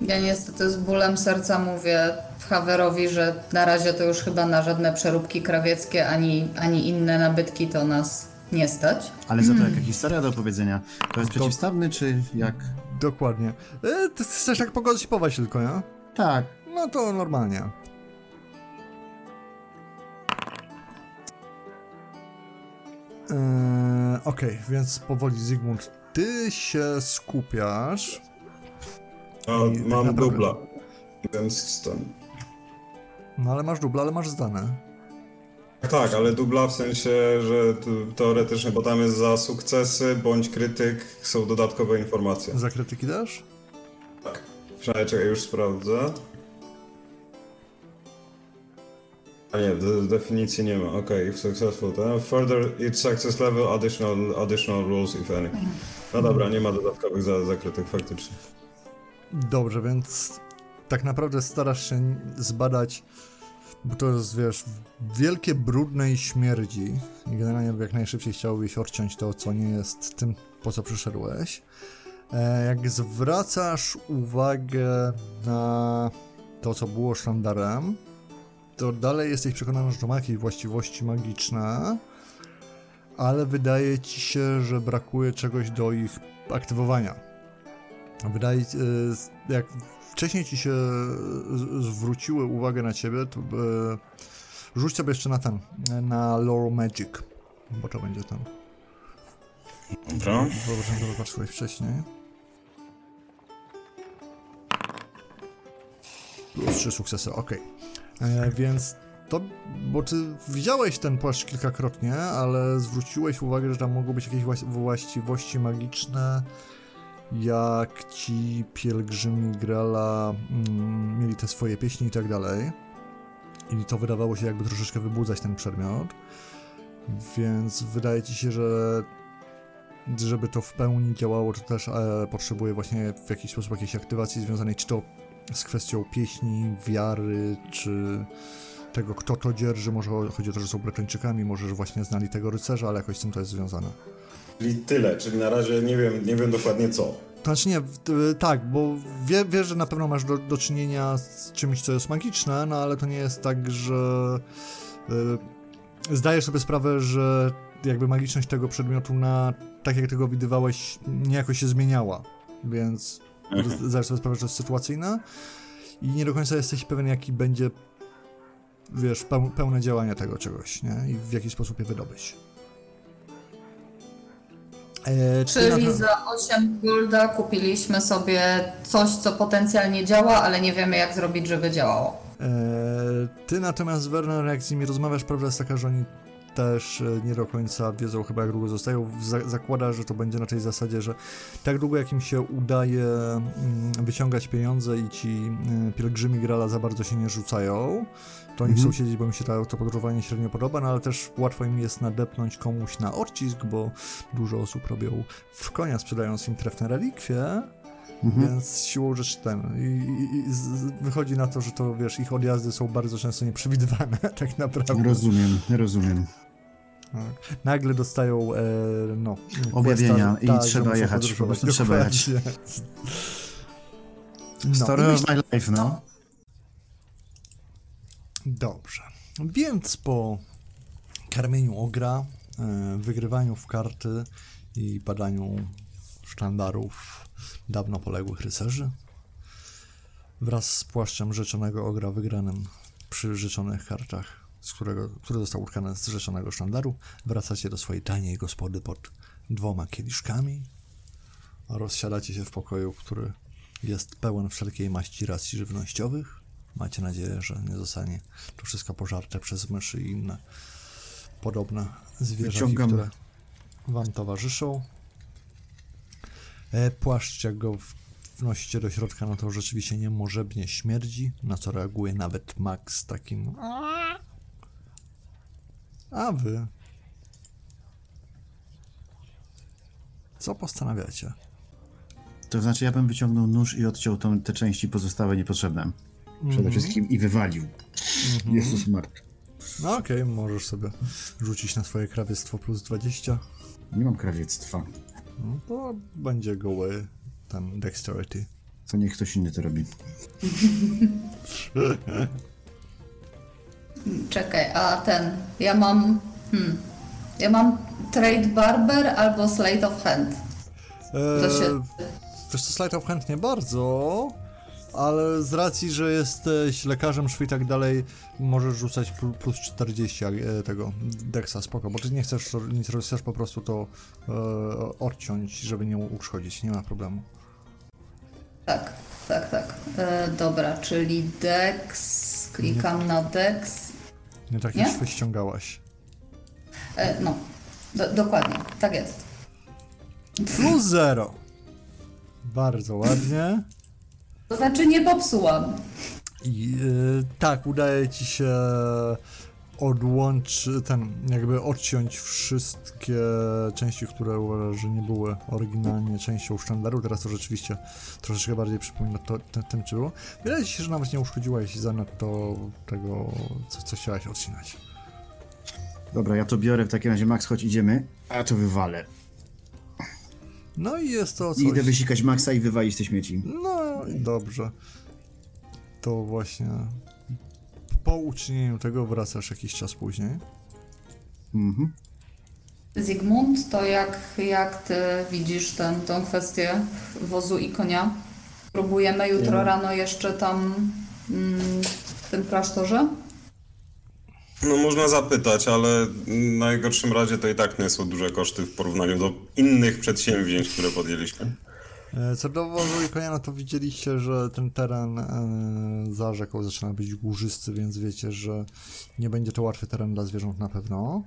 Ja niestety z bólem serca mówię Hawerowi, że na razie to już chyba na żadne przeróbki krawieckie ani, ani inne nabytki to nas nie stać. Ale za to jaka historia do opowiedzenia? To jest przeciwstawny, czy jak? Dokładnie. E, ty chcesz jak pogodzipować tylko, nie? Tak. No to normalnie. Eee, Okej, więc powoli Zygmunt, ty się skupiasz. A, I tak mam naprawdę- dubla. Więc ten. No ale masz dubla, ale masz zdane. Tak, ale dubla w sensie, że teoretycznie, bo tam jest za sukcesy bądź krytyk są dodatkowe informacje. Za krytyki też? Tak. Przynajmniej czekaj, już sprawdzę. A nie, de definicji nie ma. Okej, if successful, to further each success level additional, additional rules if any. No dobra, nie ma dodatkowych za zakrytych faktycznie. Dobrze, więc tak naprawdę starasz się zbadać, bo to jest, wiesz, wielkie brudne i śmierdzi i generalnie jak najszybciej chciałbyś odciąć to, co nie jest tym, po co przyszedłeś. E, jak zwracasz uwagę na to, co było sztandarem, to dalej jesteś przekonany, że to ma jakieś właściwości magiczne, ale wydaje ci się, że brakuje czegoś do ich aktywowania. Wydaje e, jak wcześniej ci się z- zwróciły uwagę na ciebie, to e, rzuć sobie jeszcze na ten, e, na Lore Magic, bo to będzie ten. Dobra. Wyobrażam, że wypatrzyłeś wcześniej. Plus trzy sukcesy, ok. E, więc to, bo ty widziałeś ten płaszcz kilkakrotnie, ale zwróciłeś uwagę, że tam mogą być jakieś właś- właściwości magiczne, jak ci pielgrzymi Grala mm, mieli te swoje pieśni i tak dalej. I to wydawało się jakby troszeczkę wybudzać ten przedmiot. Więc wydaje ci się, że żeby to w pełni działało, to też e, potrzebuje właśnie w jakiś sposób jakiejś aktywacji związanej czy to z kwestią pieśni, wiary, czy tego, kto to dzierży. Może chodzi o to, że są Bretończykami, może, że właśnie znali tego rycerza, ale jakoś z tym to jest związane. Czyli tyle, czyli na razie nie wiem, nie wiem dokładnie co. Znaczy nie, tak, bo wie, wiesz, że na pewno masz do, do czynienia z czymś, co jest magiczne, no ale to nie jest tak, że y, zdajesz sobie sprawę, że jakby magiczność tego przedmiotu na tak jak tego widywałeś, niejako się zmieniała, więc Sobie sprawę, że to jest sytuacyjne i nie do końca jesteś pewien, jaki będzie wiesz, peł, pełne działanie tego czegoś, nie? I w jaki sposób je wydobyć. E, na Czyli to- za 8 gulda kupiliśmy sobie coś, co potencjalnie działa, ale nie wiemy jak zrobić, żeby działało. E, ty natomiast, Werner, jak z nimi rozmawiasz, prawda jest taka, że oni też e, nie do końca wiedzą chyba jak długo zostają. Za, zakłada, że to będzie na tej zasadzie, że tak długo jak im się udaje mm, wyciągać pieniądze i ci y, pielgrzymi Grala za bardzo się nie rzucają, to oni Mhm. chcą siedzieć, bo mi się ta, to podróżowanie średnio podoba, no ale też łatwo im jest nadepnąć komuś na odcisk, bo dużo osób robią w konia sprzedając im trefne relikwie, Mhm. więc siłą rzeczy ten. I, i, i z, wychodzi na to, że to wiesz, ich odjazdy są bardzo często nieprzewidywane, tak naprawdę. Rozumiem, rozumiem. Tak. Nagle dostają, e, no. Objawienia i że trzeba jechać, po prostu trzeba jechać. No, Story of my life, no. Dobrze. Więc po karmieniu ogra, e, wygrywaniu w karty i badaniu sztandarów dawno poległych rycerzy, wraz z płaszczem rzeczonego ogra wygranym przy rzeczonych kartach, z którego, który został utkany z rzeczonego sztandaru, wracacie do swojej taniej gospody pod dwoma kieliszkami, rozsiadacie się w pokoju, który jest pełen wszelkiej maści racji żywnościowych. Macie nadzieję, że nie zostanie to wszystko pożarte przez myszy i inne podobne Wyciągam- które wam towarzyszą. E, płaszcz, jak go wnosicie do środka, no to rzeczywiście niemożebnie śmierdzi, na co reaguje nawet Max takim a wy co postanawiacie? To znaczy, ja bym wyciągnął nóż i odciął tą, te części pozostałe niepotrzebne. Przede Mhm. wszystkim i wywalił. Jezus Mark. No okej, możesz sobie rzucić na swoje krawiectwo plus 20. Nie mam krawiectwa. No to będzie goły ten dexterity. To niech ktoś inny to robi. Czekaj, a ten, ja mam, hmm, Ja mam Trade Barber albo Slate of Hand. To się... Eee, Wiesz co, Slide of Hand nie bardzo, ale z racji, że jesteś lekarzem szwy i tak dalej, możesz rzucać plu- plus 40 e, tego dexa, spoko, bo ty nie chcesz nic, chcesz po prostu to e, odciąć, żeby nie uszkodzić, nie ma problemu. Tak, tak, tak. E, dobra, czyli Dex, klikam na Dex. Nie takie Nie? szwy ściągałaś. E, no, do, dokładnie, tak jest. Plus 0. Bardzo ładnie. To znaczy nie popsułam. I e, tak, udaje ci się odłączyć, ten, jakby odciąć wszystkie części, które uważasz, że nie były oryginalnie częścią sztandaru. Teraz to rzeczywiście troszeczkę bardziej przypomina to, te- tym, czy było. Wydaje się, że nawet nie uszkodziłaś zanadto tego, co, co chciałaś odcinać. Dobra, ja to biorę w takim razie, Max, chodź idziemy, a ja to wywalę. No i jest to I coś... idę wysikać Maxa i wywalić te śmieci. No i dobrze. To właśnie po uczynieniu tego wracasz jakiś czas później. Mhm. Zygmunt, to jak, jak ty widzisz ten, tą kwestię wozu i konia? Próbujemy jutro Ja- rano jeszcze tam mm, w tym klasztorze? No można zapytać, ale w najgorszym razie to i tak nie są duże koszty w porównaniu do innych przedsięwzięć, które podjęliśmy. E, Co do wozu i konia, no to widzieliście, że ten teren e, za rzeką zaczyna być górzysty, więc wiecie, że nie będzie to łatwy teren dla zwierząt na pewno.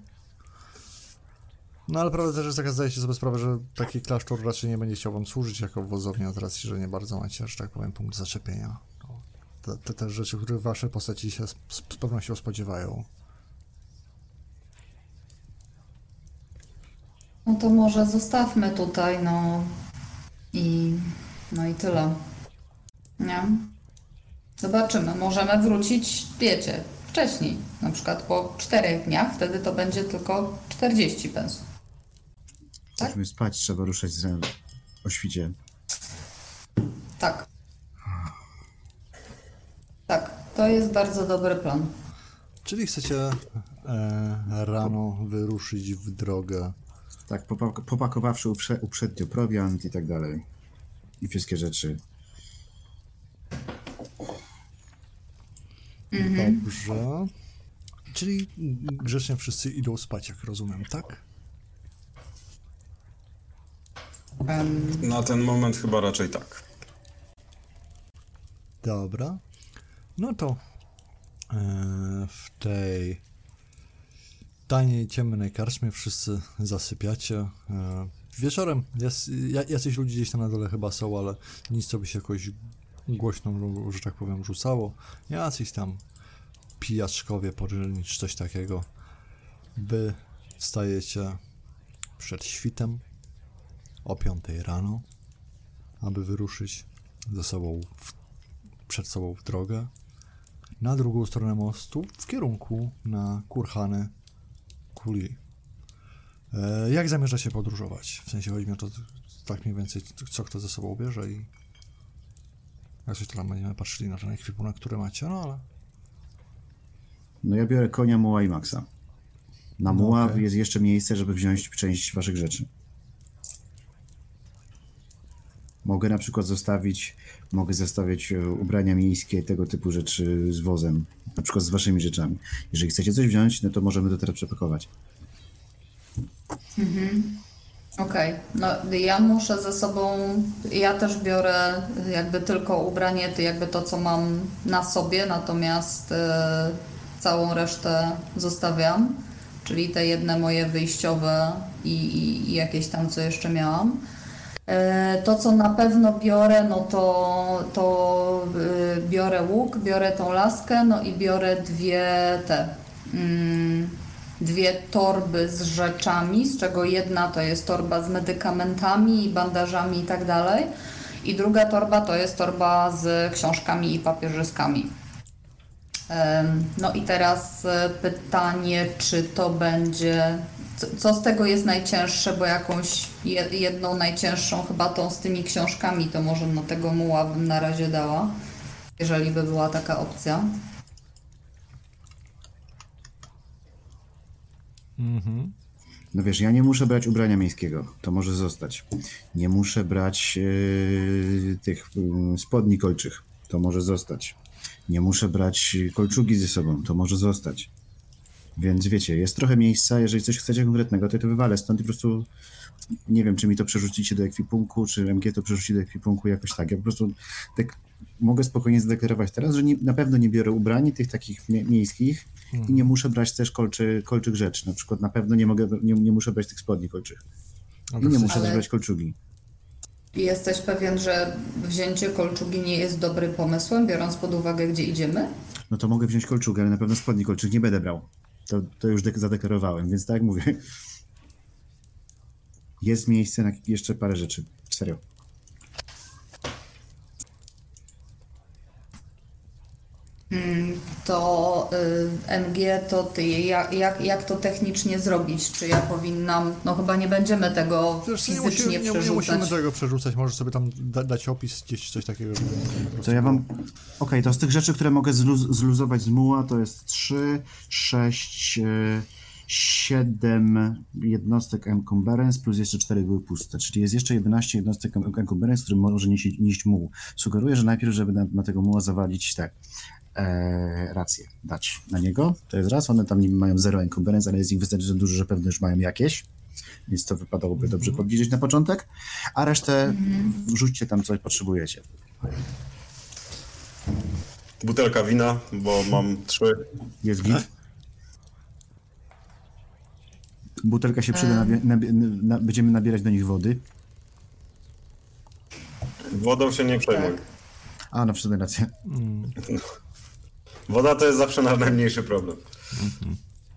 No ale prawda też jest taka, zdajecie sobie sprawę, że taki klasztor raczej nie będzie chciał wam służyć jako wozownia z racji, że nie bardzo macie, że tak powiem, punkt zaczepienia. No, Te, te też rzeczy, których wasze postaci się z z pewnością spodziewają. No to może zostawmy tutaj, no i no i tyle. Nie? Zobaczymy. Możemy wrócić, wiecie, wcześniej. Na przykład po czterech dniach, wtedy to będzie tylko 40 pensów. Tak? Musimy spać, trzeba ruszać z, o świcie. Tak. Tak, to jest bardzo dobry plan. Czyli chcecie e, rano wyruszyć w drogę. Tak, popak- popakowawszy uprze- uprzednio prowiant i tak dalej. I wszystkie rzeczy. Dobrze. Czyli grzecznie wszyscy idą spać, jak rozumiem, tak? Em, Na ten moment chyba raczej tak. Dobra. No to e, w tej taniej, ciemnej karczmie wszyscy zasypiacie. E, wieczorem jacyś ludzie gdzieś tam na dole chyba są, ale nic co by się jakoś głośno, że tak powiem, rzucało. Jacyś tam pijaczkowie, poryni czy coś takiego. Wy wstajecie przed świtem o 5 rano, aby wyruszyć ze sobą w przed sobą w drogę, na drugą stronę mostu, w kierunku na Kurhany Kuli. E, jak zamierzacie podróżować? W sensie chodzi mi o to, tak mniej więcej, co kto ze sobą bierze i jak coś tam będziemy patrzyli na ten ekwipunek, który macie, no ale No ja biorę konia, muła i Maxa. Na muła okej. jest jeszcze miejsce, żeby wziąć część waszych rzeczy. Mogę na przykład zostawić, mogę zostawiać e, ubrania miejskie, tego typu rzeczy z wozem, na przykład z waszymi rzeczami. Jeżeli chcecie coś wziąć, no to możemy to teraz przepakować. Okej, no ja muszę ze sobą, ja też biorę jakby tylko ubranie, ty jakby to, co mam na sobie, natomiast e, całą resztę zostawiam, czyli te jedne moje wyjściowe i, i, i jakieś tam, co jeszcze miałam. E, To, co na pewno biorę, no to, to y, biorę łuk, biorę tą laskę, no i biorę dwie te, mm, dwie torby z rzeczami, z czego jedna to jest torba z medykamentami bandażami i tak dalej, i druga torba to jest torba z książkami i papierzyskami. No i teraz e, pytanie, czy to będzie. Co, co z tego jest najcięższe, bo jakąś je- jedną najcięższą, chyba tą z tymi książkami, to może na tego muła bym na razie dała, jeżeli by była taka opcja. Mhm. No wiesz, ja nie muszę brać ubrania miejskiego, to może zostać. Nie muszę brać yy, tych yy, spodni kolczych, to może zostać. Nie muszę brać kolczugi ze sobą, to może zostać. Więc wiecie, jest trochę miejsca, jeżeli coś chcecie konkretnego, to ja to wywalę stąd i po prostu nie wiem, czy mi to przerzucicie do ekwipunku, czy MG to przerzuci do ekwipunku jakoś tak. Ja po prostu tak mogę spokojnie zadeklarować teraz, że nie, na pewno nie biorę ubrań tych takich mie- miejskich i nie muszę brać też kolczy, kolczych rzeczy. Na przykład na pewno nie mogę, nie, nie muszę brać tych spodni kolczych. I nie muszę też Ale- brać kolczugi. Jesteś pewien, że wzięcie kolczugi nie jest dobrym pomysłem, biorąc pod uwagę, gdzie idziemy? No to mogę wziąć kolczugę, ale na pewno spodni kolczych nie będę brał. To, to już dek- zadeklarowałem, więc tak mówię. Jest miejsce na jeszcze parę rzeczy. Serio. To y, MG, to ty, jak, jak, jak to technicznie zrobić? Czy ja powinnam, no chyba nie będziemy tego Wiesz, co, nie, fizycznie musimy, nie, nie przerzucać. musimy tego przerzucać, możesz sobie tam da, dać opis, gdzieś coś takiego. To ja wam. Okej, to z tych rzeczy, które mogę zluz- zluzować z muła, to jest 3, 6, 7 jednostek encumbrance plus jeszcze 4 były puste. Czyli jest jeszcze 11 jednostek en- encumbrance, który może nieść, nieść muł. Sugeruję, że najpierw, żeby na, na tego muła zawalić te e, racje, dać na niego. To jest raz, one tam niby mają 0 encumbrance, ale jest ich wystarczająco dużo, że pewnie już mają jakieś. Więc to wypadałoby dobrze podliczyć na początek. A resztę wrzućcie tam, co potrzebujecie. Butelka wina, bo mam trzy. Jest git. Butelka się przyda, nabie- nabie- na, będziemy nabierać do nich wody. Wodą się nie przejmuj. Tak. A, no w sumie rację. Woda to jest zawsze nasz najmniejszy problem.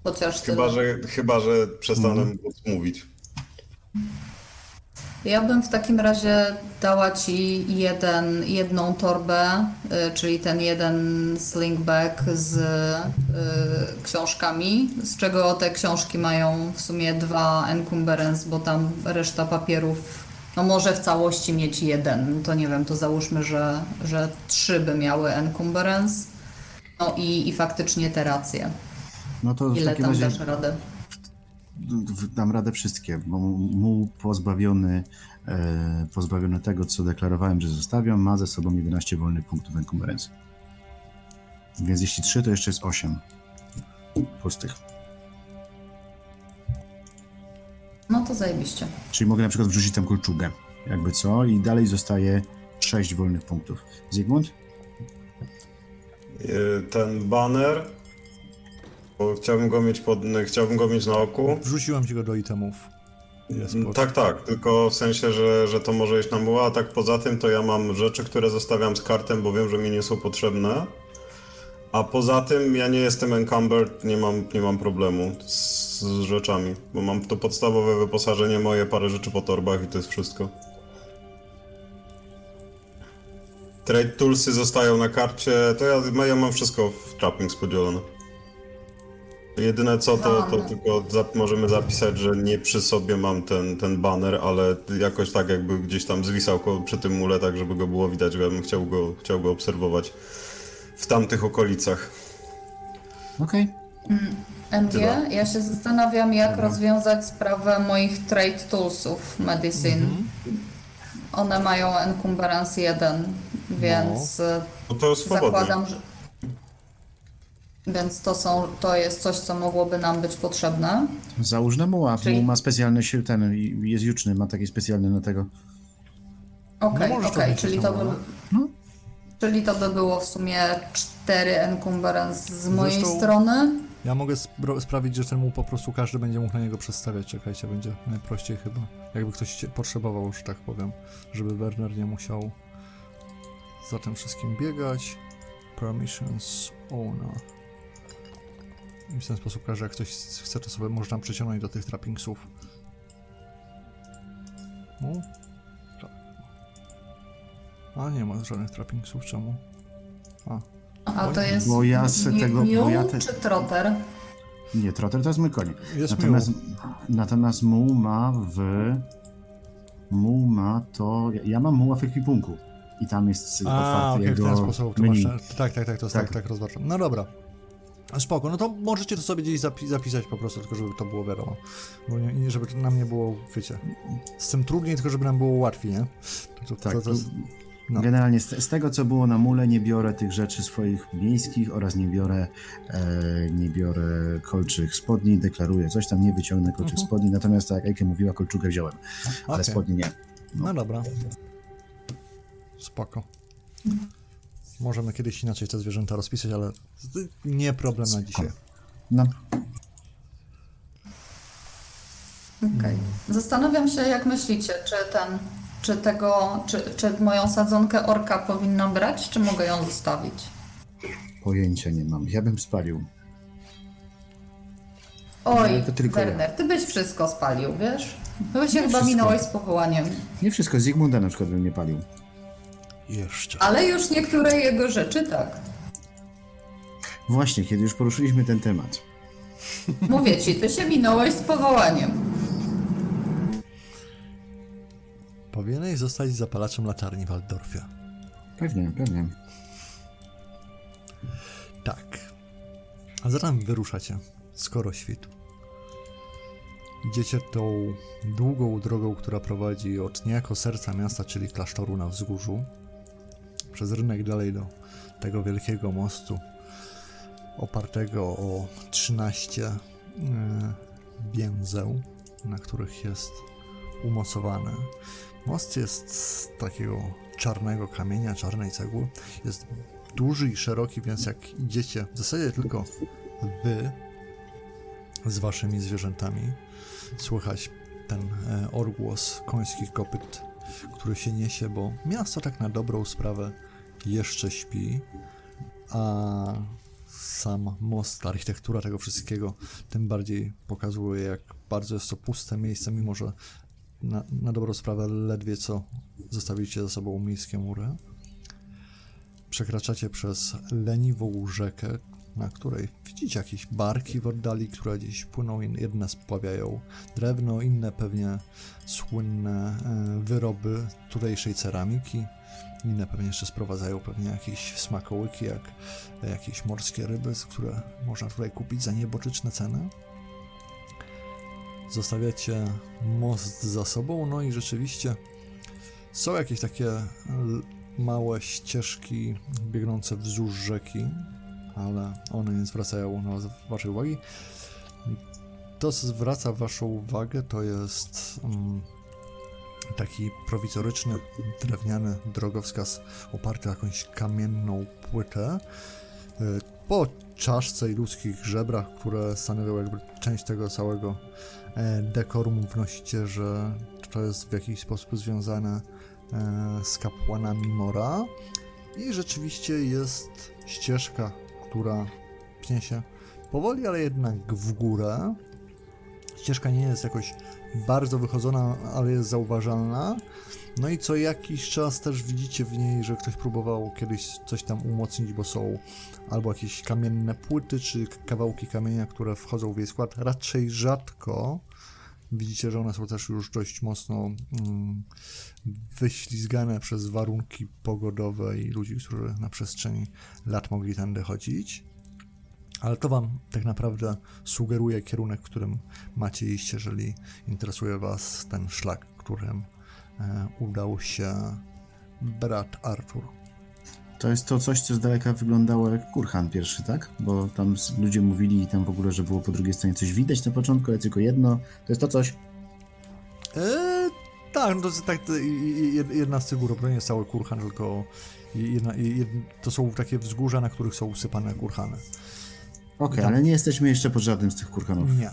Chociaż tyle. Chyba, że, chyba, że przestanę móc mówić. Ja bym w takim razie dała ci jeden, jedną torbę, y, czyli ten jeden slingbag z y, książkami, z czego te książki mają w sumie dwa encumbrance, bo tam reszta papierów, no może w całości mieć jeden, to nie wiem, to załóżmy, że, że trzy by miały encumbrance, no i, i faktycznie te racje. No to Ile tam razie dasz radę? dam radę wszystkie, bo muł pozbawiony, e, pozbawiony tego, co deklarowałem, że zostawiam, ma ze sobą 11 wolnych punktów encumbrance. Więc jeśli 3, to jeszcze jest 8 pustych. No to zajebiście. Czyli mogę na przykład wrzucić tam kolczugę, jakby co, i dalej zostaje 6 wolnych punktów. Zygmunt? Yy, Ten banner, bo chciałbym go mieć pod, chciałbym go mieć na oku. Wrzuciłem ci go do itemów. Pod... Tak, tak, tylko w sensie, że, że to może iść na muła, a tak poza tym to ja mam rzeczy, które zostawiam z kartem, bo wiem, że mi nie są potrzebne. A poza tym ja nie jestem encumbered, nie mam, nie mam problemu z, z rzeczami, bo mam to podstawowe wyposażenie moje, parę rzeczy po torbach i to jest wszystko. Trade toolsy zostają na karcie, to ja, ja mam wszystko w trappings podzielone. Jedyne co, to, to tylko zap, możemy zapisać, że nie przy sobie mam ten, ten banner, ale jakoś tak jakby gdzieś tam zwisał przy tym mule, tak żeby go było widać, bo ja bym chciał go, chciał go obserwować w tamtych okolicach. Okej. MG, Tyle. ja się zastanawiam, jak rozwiązać sprawę moich trade toolsów medicine. One mają encumbrance 1, więc y, No to swobodnie. zakładam, że. Więc to, są, to jest coś, co mogłoby nam być potrzebne. Załóż na muła. Czyli- ma specjalny sił, ten i- jest juczny, ma taki specjalny na tego. Okej, No możesz okej, czyli, to by, No. czyli to by było w sumie 4 encumbrance z mojej Zresztą- strony. Ja mogę sprawić, że ten mu po prostu każdy będzie mógł na niego przestawiać. Czekajcie, będzie najprościej chyba. Jakby ktoś potrzebował, że tak powiem, żeby Werner nie musiał za tym wszystkim biegać. Permissions owner. I w ten sposób każdy, jak ktoś chce, to sobie można przyciągnąć do tych trappingsów. No. Tak. A nie ma żadnych trappingsów, czemu? A, A to jest Bo ja mi- tego- bo mule ja te- czy trotter? Nie, trotter to jest mój koń. Jest natomiast, natomiast muł ma w... Muł ma to... Ja, mam muła w ekwipunku. I tam jest A, otwarty w jego ten sposób. To menu. masz, tak, tak, tak, to jest tak, Tak. tak, rozważam. No dobra. Spoko, no to możecie to sobie gdzieś zapi zapisać po prostu, tylko żeby to było wiadomo. Bo nie, nie, żeby to nam nie było, wiecie, z tym trudniej, tylko żeby nam było łatwiej, nie? To, to, Tak, to, to jest, no. Generalnie z, z tego, co było na mule, nie biorę tych rzeczy swoich miejskich oraz nie biorę, e, nie biorę kolczych spodni, deklaruję coś tam, nie wyciągnę kolczych Mhm. spodni, natomiast tak jak Ejke mówiła, kolczugę wziąłem, ale Okej. spodni nie. No dobra. Spoko. Możemy kiedyś inaczej te zwierzęta rozpisać, ale nie problem na dzisiaj. No, Okej. Zastanawiam się, jak myślicie, czy ten, czy tego, czy, czy moją sadzonkę orka powinnam brać, czy mogę ją zostawić? pojęcia nie mam. Ja bym spalił. Oj, tylko ja. Werner, ty byś wszystko spalił, wiesz? Ty się chyba minąłeś z powołaniem. Nie wszystko, Zygmunda na przykład bym nie palił. Jeszcze. Ale już niektóre jego rzeczy tak. Właśnie, kiedy już poruszyliśmy ten temat. Mówię ci, ty się minąłeś z powołaniem. Powinieneś zostać zapalaczem latarni w. Pewnie, pewnie. Tak. A zatem wyruszacie, skoro świt. Idziecie tą długą drogą, która prowadzi od niejako serca miasta, czyli klasztoru na wzgórzu, przez rynek dalej do tego wielkiego mostu, opartego o 13 e, więzeł, na których jest umocowany. Most jest z takiego czarnego kamienia, czarnej cegły. Jest duży i szeroki, więc jak idziecie, w zasadzie tylko wy z waszymi zwierzętami, słychać ten e, odgłos końskich kopyt, który się niesie, bo miasto tak na dobrą sprawę jeszcze śpi, a sam most, architektura tego wszystkiego tym bardziej pokazuje, jak bardzo jest to puste miejsce, mimo że na, na dobrą sprawę ledwie co zostawiliście za sobą miejskie mury. Przekraczacie przez leniwą rzekę, na której widzicie jakieś barki w oddali, które gdzieś płyną, jedne spławiają drewno, inne pewnie słynne e, wyroby tutejszej ceramiki, inne pewnie jeszcze sprowadzają pewnie jakieś smakołyki, jak e, jakieś morskie ryby, które można tutaj kupić za nieboczyczne ceny. Zostawiacie most za sobą, no i rzeczywiście są jakieś takie małe ścieżki biegnące wzdłuż rzeki, ale one nie zwracają na was- waszej uwagi. To, co zwraca waszą uwagę, to jest mm, taki prowizoryczny, drewniany drogowskaz oparty o jakąś kamienną płytę. Y, Po czaszce i ludzkich żebrach, które stanowią jakby część tego całego dekorum, wnosicie, że to jest w jakiś sposób związane e, z kapłanami Mora. I rzeczywiście jest ścieżka, która pnie się powoli, ale jednak w górę. Ścieżka nie jest jakoś bardzo wychodzona, ale jest zauważalna. No i co jakiś czas też widzicie w niej, że ktoś próbował kiedyś coś tam umocnić, bo są albo jakieś kamienne płyty, czy kawałki kamienia, które wchodzą w jej skład. Raczej rzadko. Widzicie, że one są też już dość mocno mm, wyślizgane przez warunki pogodowe i ludzi, którzy na przestrzeni lat mogli tędy chodzić. Ale to Wam tak naprawdę sugeruje kierunek, w którym macie iść, jeżeli interesuje Was ten szlak, którym e, udał się brat Artur. To jest to coś, co z daleka wyglądało jak kurhan pierwszy, tak? Bo tam ludzie mówili i tam w ogóle, że było po drugiej stronie coś widać na początku, ale tylko jedno. To jest to coś. E, tak, no to jest tak, jedna z tych gór, to nie jest cały kurhan, tylko jedna, to są takie wzgórza, na których są usypane kurhany. Okej, Tak. ale nie jesteśmy jeszcze pod żadnym z tych kurhanów. Nie.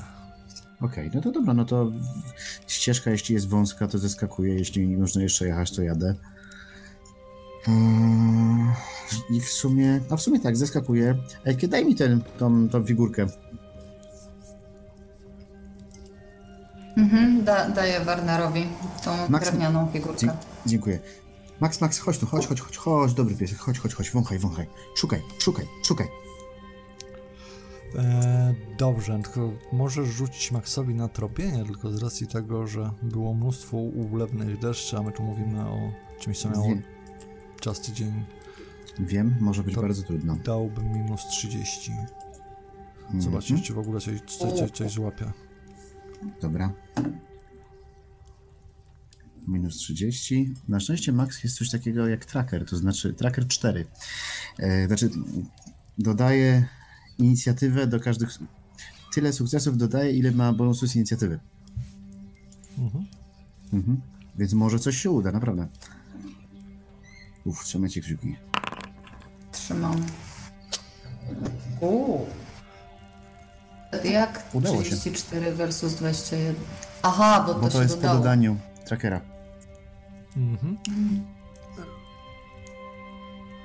Okej, no to dobra, no to ścieżka, jeśli jest wąska, to zeskakuję, jeśli nie można jeszcze jechać, to jadę. Mm, I w sumie, a w sumie tak, zeskakuję. Ej, kiedy daj mi ten, tą, tą figurkę. Mhm, da, daję Wernerowi tą Max- drewnianą Dzie- figurkę. dziękuję. Max, Max, chodź tu, chodź, chodź, chodź, chodź, dobry piesek, chodź, chodź, chodź, wąchaj, wąchaj. Szukaj, szukaj, szukaj. E, dobrze, tylko możesz rzucić Maxowi na tropienie, tylko z racji tego, że było mnóstwo ulewnych deszczy, a my tu mówimy o czymś, co miało Wiem. czas tydzień, Wiem, może być To- bardzo trudno. dałbym minus 30. Zobaczyć, Mhm. czy w ogóle coś, coś, coś, coś złapie. Dobra. Minus 30. Na szczęście Max jest coś takiego jak tracker, to znaczy tracker 4. E, znaczy dodaje inicjatywę do każdych. Tyle sukcesów dodaje, ile ma bonusu z inicjatywy. Mhm. Mhm. Więc może coś się uda, naprawdę. Uff, trzymajcie kciuki. Trzymam. Uuu. Jak Udało się. 34 versus 21? Aha, bo to, Bo to się jest po dodaniu trackera. Mhm.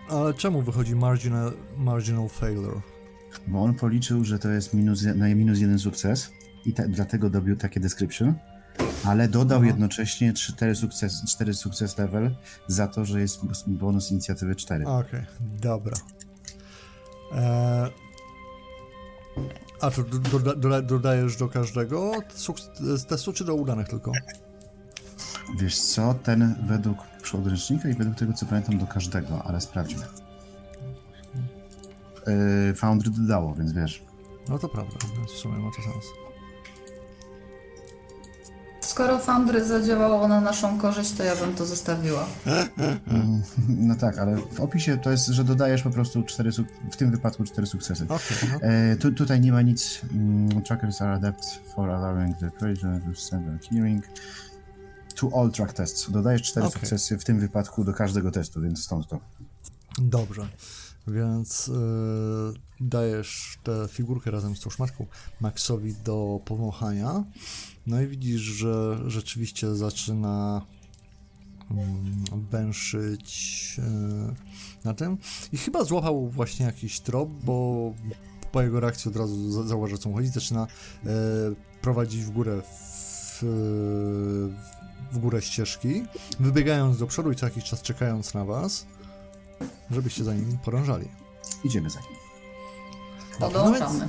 Ale czemu wychodzi marginal, marginal failure? Bo on policzył, że to jest minus, na minus jeden sukces i ta, dlatego dobił takie description, ale dodał jednocześnie 4 sukces, 4 sukces level za to, że jest bonus inicjatywy 4. Okej, dobra. Eee, a to do, doda, doda, dodajesz do każdego testu, czy do udanych tylko? Wiesz co, ten według podręcznika i według tego co pamiętam do każdego, ale sprawdźmy. Yy, Foundry dodało, więc wiesz. No to prawda, w sumie ma to sens. Skoro Foundry zadziałało na naszą korzyść, to ja bym to zostawiła. Mm, No tak, ale w opisie to jest, że dodajesz po prostu 4, w tym wypadku 4 sukcesy. Okej, no, E, tu, tutaj nie ma nic. Mm, trackers are adept for allowing the creation to send a keyring to all track tests. Dodajesz 4 Okej. sukcesy w tym wypadku do każdego testu, więc stąd to. Dobrze. Więc yy, dajesz tę figurkę razem z tą szmatką Maxowi do powąchania. No i widzisz, że rzeczywiście zaczyna mm, węszyć yy, na tym. I chyba złapał właśnie jakiś trop, bo po jego reakcji od razu za- zauważy, o co mu chodzi. Zaczyna yy, prowadzić w górę w, w górę ścieżki, wybiegając do przodu i co jakiś czas czekając na was żebyście za nim podążali. Idziemy za nim. Podążamy.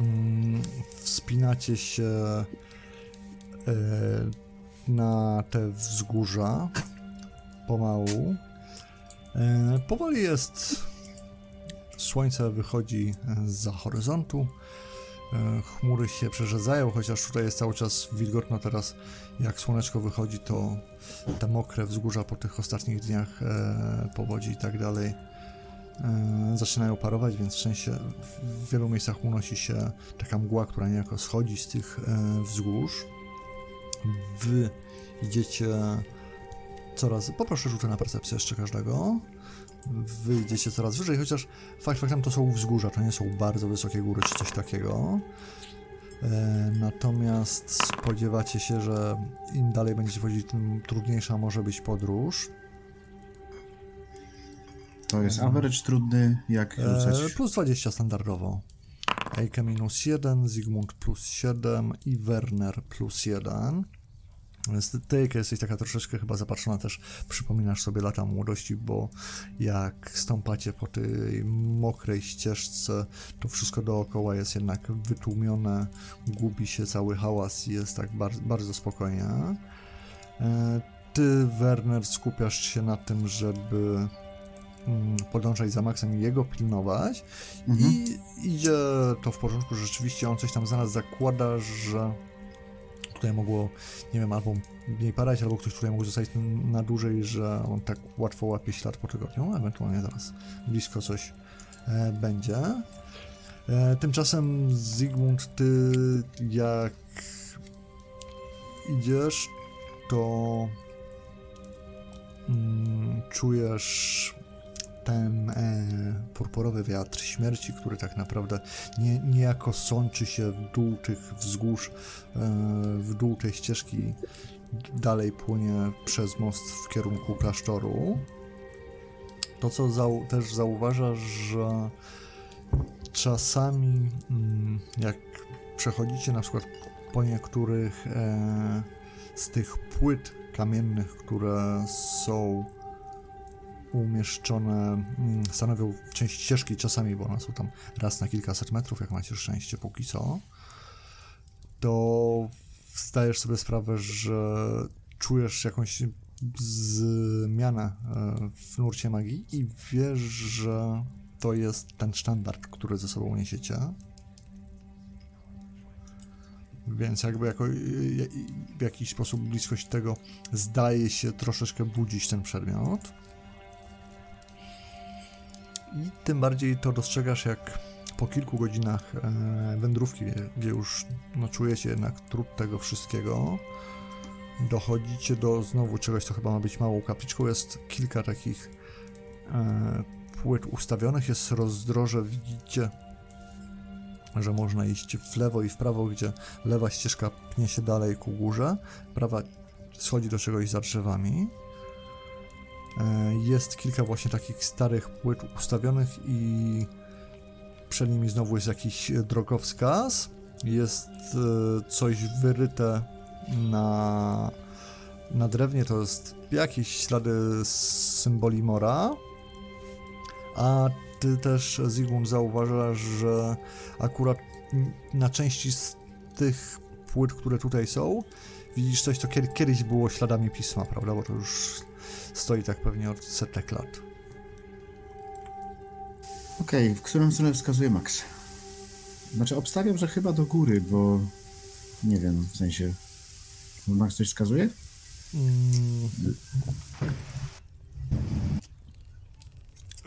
Mm, Wspinacie się e, na te wzgórza pomału. E, powoli jest. Słońce wychodzi za horyzontu. E, chmury się przerzedzają, chociaż tutaj jest cały czas wilgotno. Teraz, jak słoneczko wychodzi, to te mokre wzgórza po tych ostatnich dniach e, powodzi i tak dalej e, zaczynają parować, więc w sensie w wielu miejscach unosi się taka mgła, która niejako schodzi z tych e, wzgórz. Wy idziecie coraz... Poproszę rzuty na percepcję jeszcze każdego. Wy idziecie coraz wyżej, chociaż fakt faktem to są wzgórza, to nie są bardzo wysokie góry czy coś takiego. E, Natomiast spodziewacie się, że im dalej będziecie wchodzić, tym trudniejsza może być podróż. To jest average trudny, jak E, rzucać. plus 20 standardowo. Eike minus 1, Zygmunt plus 7 i Werner plus 1. Więc ty, jesteś taka troszeczkę chyba zapatrzona też, przypominasz sobie lata młodości, bo jak stąpacie po tej mokrej ścieżce, to wszystko dookoła jest jednak wytłumione, gubi się cały hałas i jest tak bardzo, bardzo spokojnie. E, Ty, Werner, skupiasz się na tym, żeby podążać za Maxem i jego pilnować Mhm. i idzie to w porządku, że rzeczywiście on coś tam zaraz zakłada, że tutaj mogło, nie wiem, albo mniej padać, albo ktoś tutaj mógł zostać na dłużej, że on tak łatwo łapie ślad po tygodniu, ewentualnie zaraz blisko coś e, będzie. E, tymczasem Zygmunt, ty jak idziesz, to mm, czujesz ten e, purpurowy wiatr śmierci, który tak naprawdę nie, niejako sączy się w dół tych wzgórz, e, w dół tej ścieżki, dalej płynie przez most w kierunku klasztoru. To, co zau- też zauważasz, że czasami, mm, jak przechodzicie na przykład po niektórych e, z tych płyt kamiennych, które są umieszczone, mm, stanowią część ścieżki czasami, bo one są tam raz na kilkaset metrów, jak macie szczęście póki co, to zdajesz sobie sprawę, że czujesz jakąś zmianę e, w nurcie magii i wiesz, że to jest ten sztandar, który ze sobą niesiecie. Więc jakby jako, w jakiś sposób bliskość tego zdaje się troszeczkę budzić ten przedmiot. I tym bardziej to dostrzegasz, jak po kilku godzinach e, wędrówki, gdzie już no, czujecie jednak trud tego wszystkiego, dochodzicie do znowu czegoś, co chyba ma być małą kapliczką. Jest kilka takich e, płyt ustawionych, jest rozdroże, widzicie, że można iść w lewo i w prawo, gdzie lewa ścieżka pnie się dalej ku górze, prawa schodzi do czegoś za drzewami. E, jest kilka właśnie takich starych płyt ustawionych i przed nimi znowu jest jakiś drogowskaz. Jest e, coś wyryte na, na drewnie, to jest jakieś ślady symboli Mora. A ty też, Zygmunt, zauważasz, że akurat na części z tych płyt, które tutaj są, widzisz coś, co kiedyś było śladami pisma, prawda? Bo to już stoi tak pewnie od setek lat. Okej, okay, w którą stronę wskazuje Max? Znaczy, obstawiam, że chyba do góry, bo nie wiem, w sensie. Max coś wskazuje? Mm.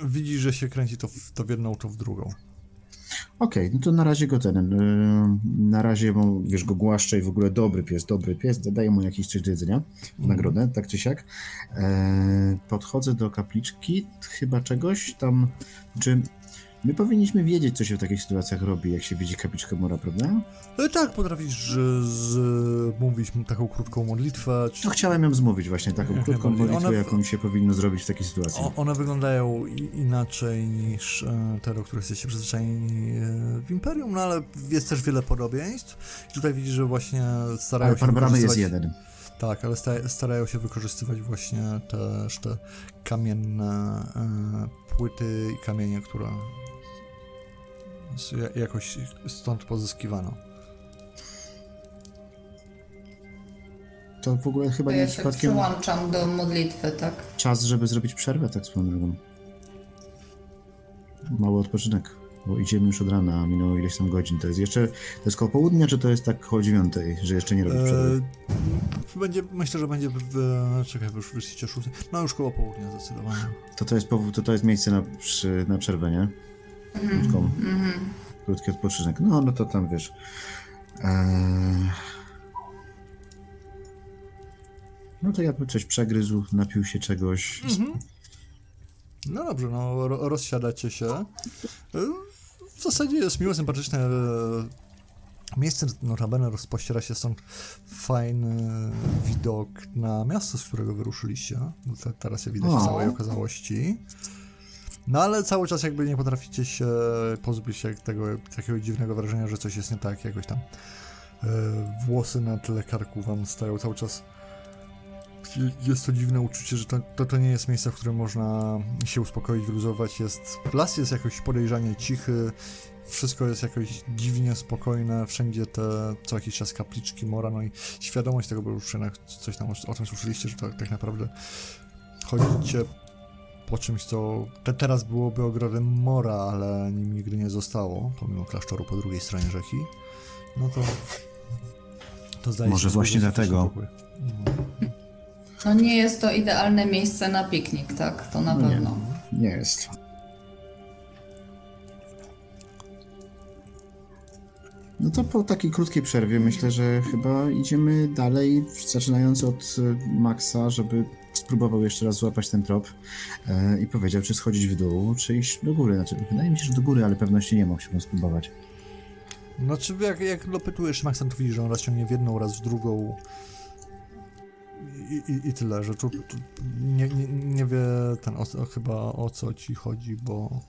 Widzisz, że się kręci to w, to w jedną, to w drugą. Okej, okay, no to na razie go ten, yy, na razie mu, wiesz, go głaszcze i w ogóle dobry pies, dobry pies, daję mu jakieś coś do jedzenia, mm. nagrodę, tak czy siak. E, podchodzę do kapliczki, chyba czegoś tam, czy My powinniśmy wiedzieć, co się w takich sytuacjach robi, jak się widzi kapliczkę mora, prawda? No tak, potrafisz z, mówić taką krótką modlitwę. Czy... No chciałem ją zmówić właśnie, taką krótką modlitwę, jaką się powinno zrobić w takiej sytuacji. O, one wyglądają inaczej niż e, te, do których jesteście przyzwyczajeni e, w Imperium, no ale jest też wiele podobieństw. I tutaj widzisz, że właśnie starają ale się pan wykorzystywać... jest jeden. Tak, ale starają się wykorzystywać właśnie też te kamienne e, płyty i kamienie, które jakoś stąd pozyskiwano. To w ogóle chyba to nie ja się przypadkiem... przyłączam do modlitwy, tak? Czas, żeby zrobić przerwę, tak swoją drogą. Mały odpoczynek, bo idziemy już od rana, a minęło ileś tam godzin. To jest jeszcze, to jest koło południa, czy to jest tak koło dziewiątej, że jeszcze nie robisz przerwy? Eee, będzie, myślę, że będzie, w, czekaj, już wyszliście szóstej, no już koło południa zdecydowanie. To to jest, powód, to, to jest miejsce na, przy, na przerwę, nie? Krótką, mm-hmm. krótki odpoczynek. No, no to tam wiesz. Eee... No to ja bym coś przegryzł, napił się czegoś. Mm-hmm. No dobrze, no rozsiadacie się. E, w zasadzie jest miłe, sympatyczne e, miejsce, notabene rozpościera się stąd fajny widok na miasto, z którego wyruszyliście. Teraz je widać w całej okazałości. No ale cały czas jakby nie potraficie się pozbyć tego takiego dziwnego wrażenia, że coś jest nie tak, jakoś tam e, włosy na tle karku wam stają cały czas. Jest to dziwne uczucie, że to, to, to nie jest miejsce, w którym można się uspokoić, wyluzować. Jest, las jest jakoś podejrzanie cichy, wszystko jest jakoś dziwnie spokojne, wszędzie te co jakiś czas kapliczki mora, no i świadomość tego, bo już coś tam o, o tym słyszeliście, że to tak naprawdę chodzicie po czymś, co te teraz byłoby ogrodem mora, ale nim nigdy nie zostało, pomimo klasztoru po drugiej stronie rzeki, no to to zdaje Może się, właśnie dlatego. No nie jest to idealne miejsce na piknik, tak? To na no pewno. Nie, nie jest. No to po takiej krótkiej przerwie myślę, że chyba idziemy dalej, zaczynając od Maxa, żeby spróbował jeszcze raz złapać ten trop e, i powiedział, czy schodzić w dół, czy iść do góry. Znaczy, wydaje mi się, że do góry, ale pewności nie ma, musimy spróbować. Znaczy, jak, jak dopytujesz Maxa, to widzisz, że on raz w jedną, raz w drugą. I, i, i tyle, że tu, tu nie, nie, nie, wie ten o, chyba o co ci chodzi, bo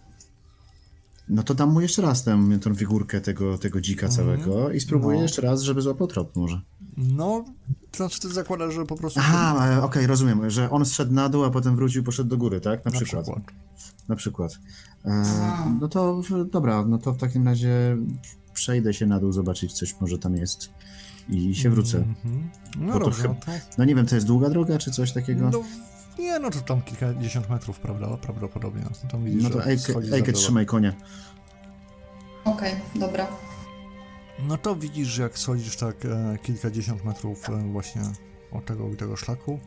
no to dam mu jeszcze raz tę, tę figurkę tego, tego dzika mm, całego i spróbuję no. jeszcze raz, żeby złapał trop może. No, to znaczy ty zakładasz, że po prostu... Aha, okej, okay, rozumiem, że on zszedł na dół, a potem wrócił poszedł do góry, tak? Na, na przykład. przykład. Na przykład. E, no to dobra, no to w takim razie przejdę się na dół, zobaczyć coś może tam jest i się wrócę. Mm -hmm. No dobrze, no, to... no nie wiem, to jest długa droga, czy coś takiego? No, Nie, no to tam kilkadziesiąt metrów, prawda? Prawdopodobnie. Tam widzisz, No to drzewo. trzymaj konia. Okej, dobra. No to widzisz, jak schodzisz tak e, kilkadziesiąt metrów e, właśnie od tego tego szlaku.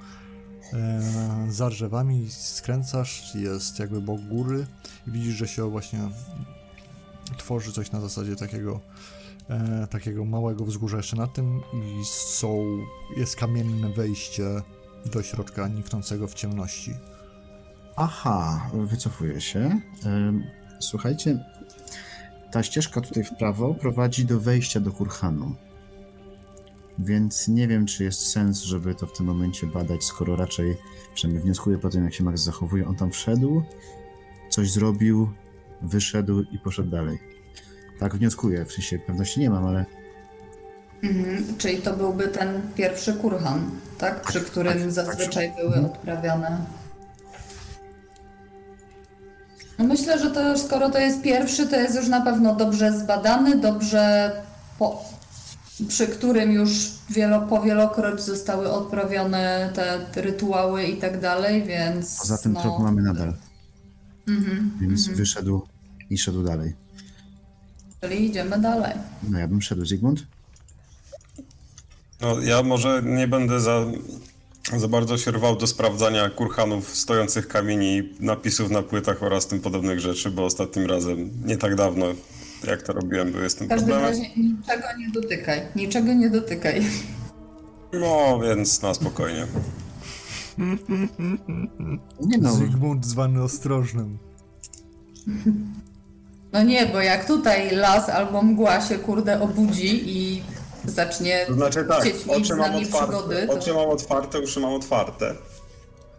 E, za drzewami skręcasz, jest jakby bok góry i widzisz, że się właśnie tworzy coś na zasadzie takiego e, takiego małego wzgórza jeszcze na tym i są, jest kamienne wejście do środka niknącego w ciemności. Aha, wycofuję się. Słuchajcie, ta ścieżka tutaj w prawo prowadzi do wejścia do kurhanu. Więc nie wiem, czy jest sens, żeby to w tym momencie badać, skoro raczej, przynajmniej wnioskuję po tym, jak się Max zachowuje, on tam wszedł, coś zrobił, wyszedł i poszedł dalej. Tak wnioskuję, w sensie pewności nie mam, ale Mhm. Czyli to byłby ten pierwszy kurhan, tak? Przy którym tak, tak. zazwyczaj były odprawiane. No Myślę, że to już, skoro to jest pierwszy, to jest już na pewno dobrze zbadany, dobrze po, przy którym już wielo, powielokroć zostały odprawione te rytuały i tak dalej, więc. poza tym no, trop mamy nadal. Mhm, Więc mhm. wyszedł i szedł dalej. Czyli idziemy dalej. No ja bym szedł, Zygmunt? No, ja może nie będę za, za bardzo się rwał do sprawdzania kurhanów, stojących kamieni, napisów na płytach oraz tym podobnych rzeczy, bo ostatnim razem, nie tak dawno, jak to robiłem, były z tym W każdym razie niczego nie dotykaj. Niczego nie dotykaj. No, więc na spokojnie. Nie no, Zygmunt zwany ostrożnym. No nie, bo jak tutaj las albo mgła się kurde obudzi i zacznie To znaczy tak, chcieć mieć oczy z mam nami przygody, otwarte, to... oczy mam otwarte, uszy mam otwarte.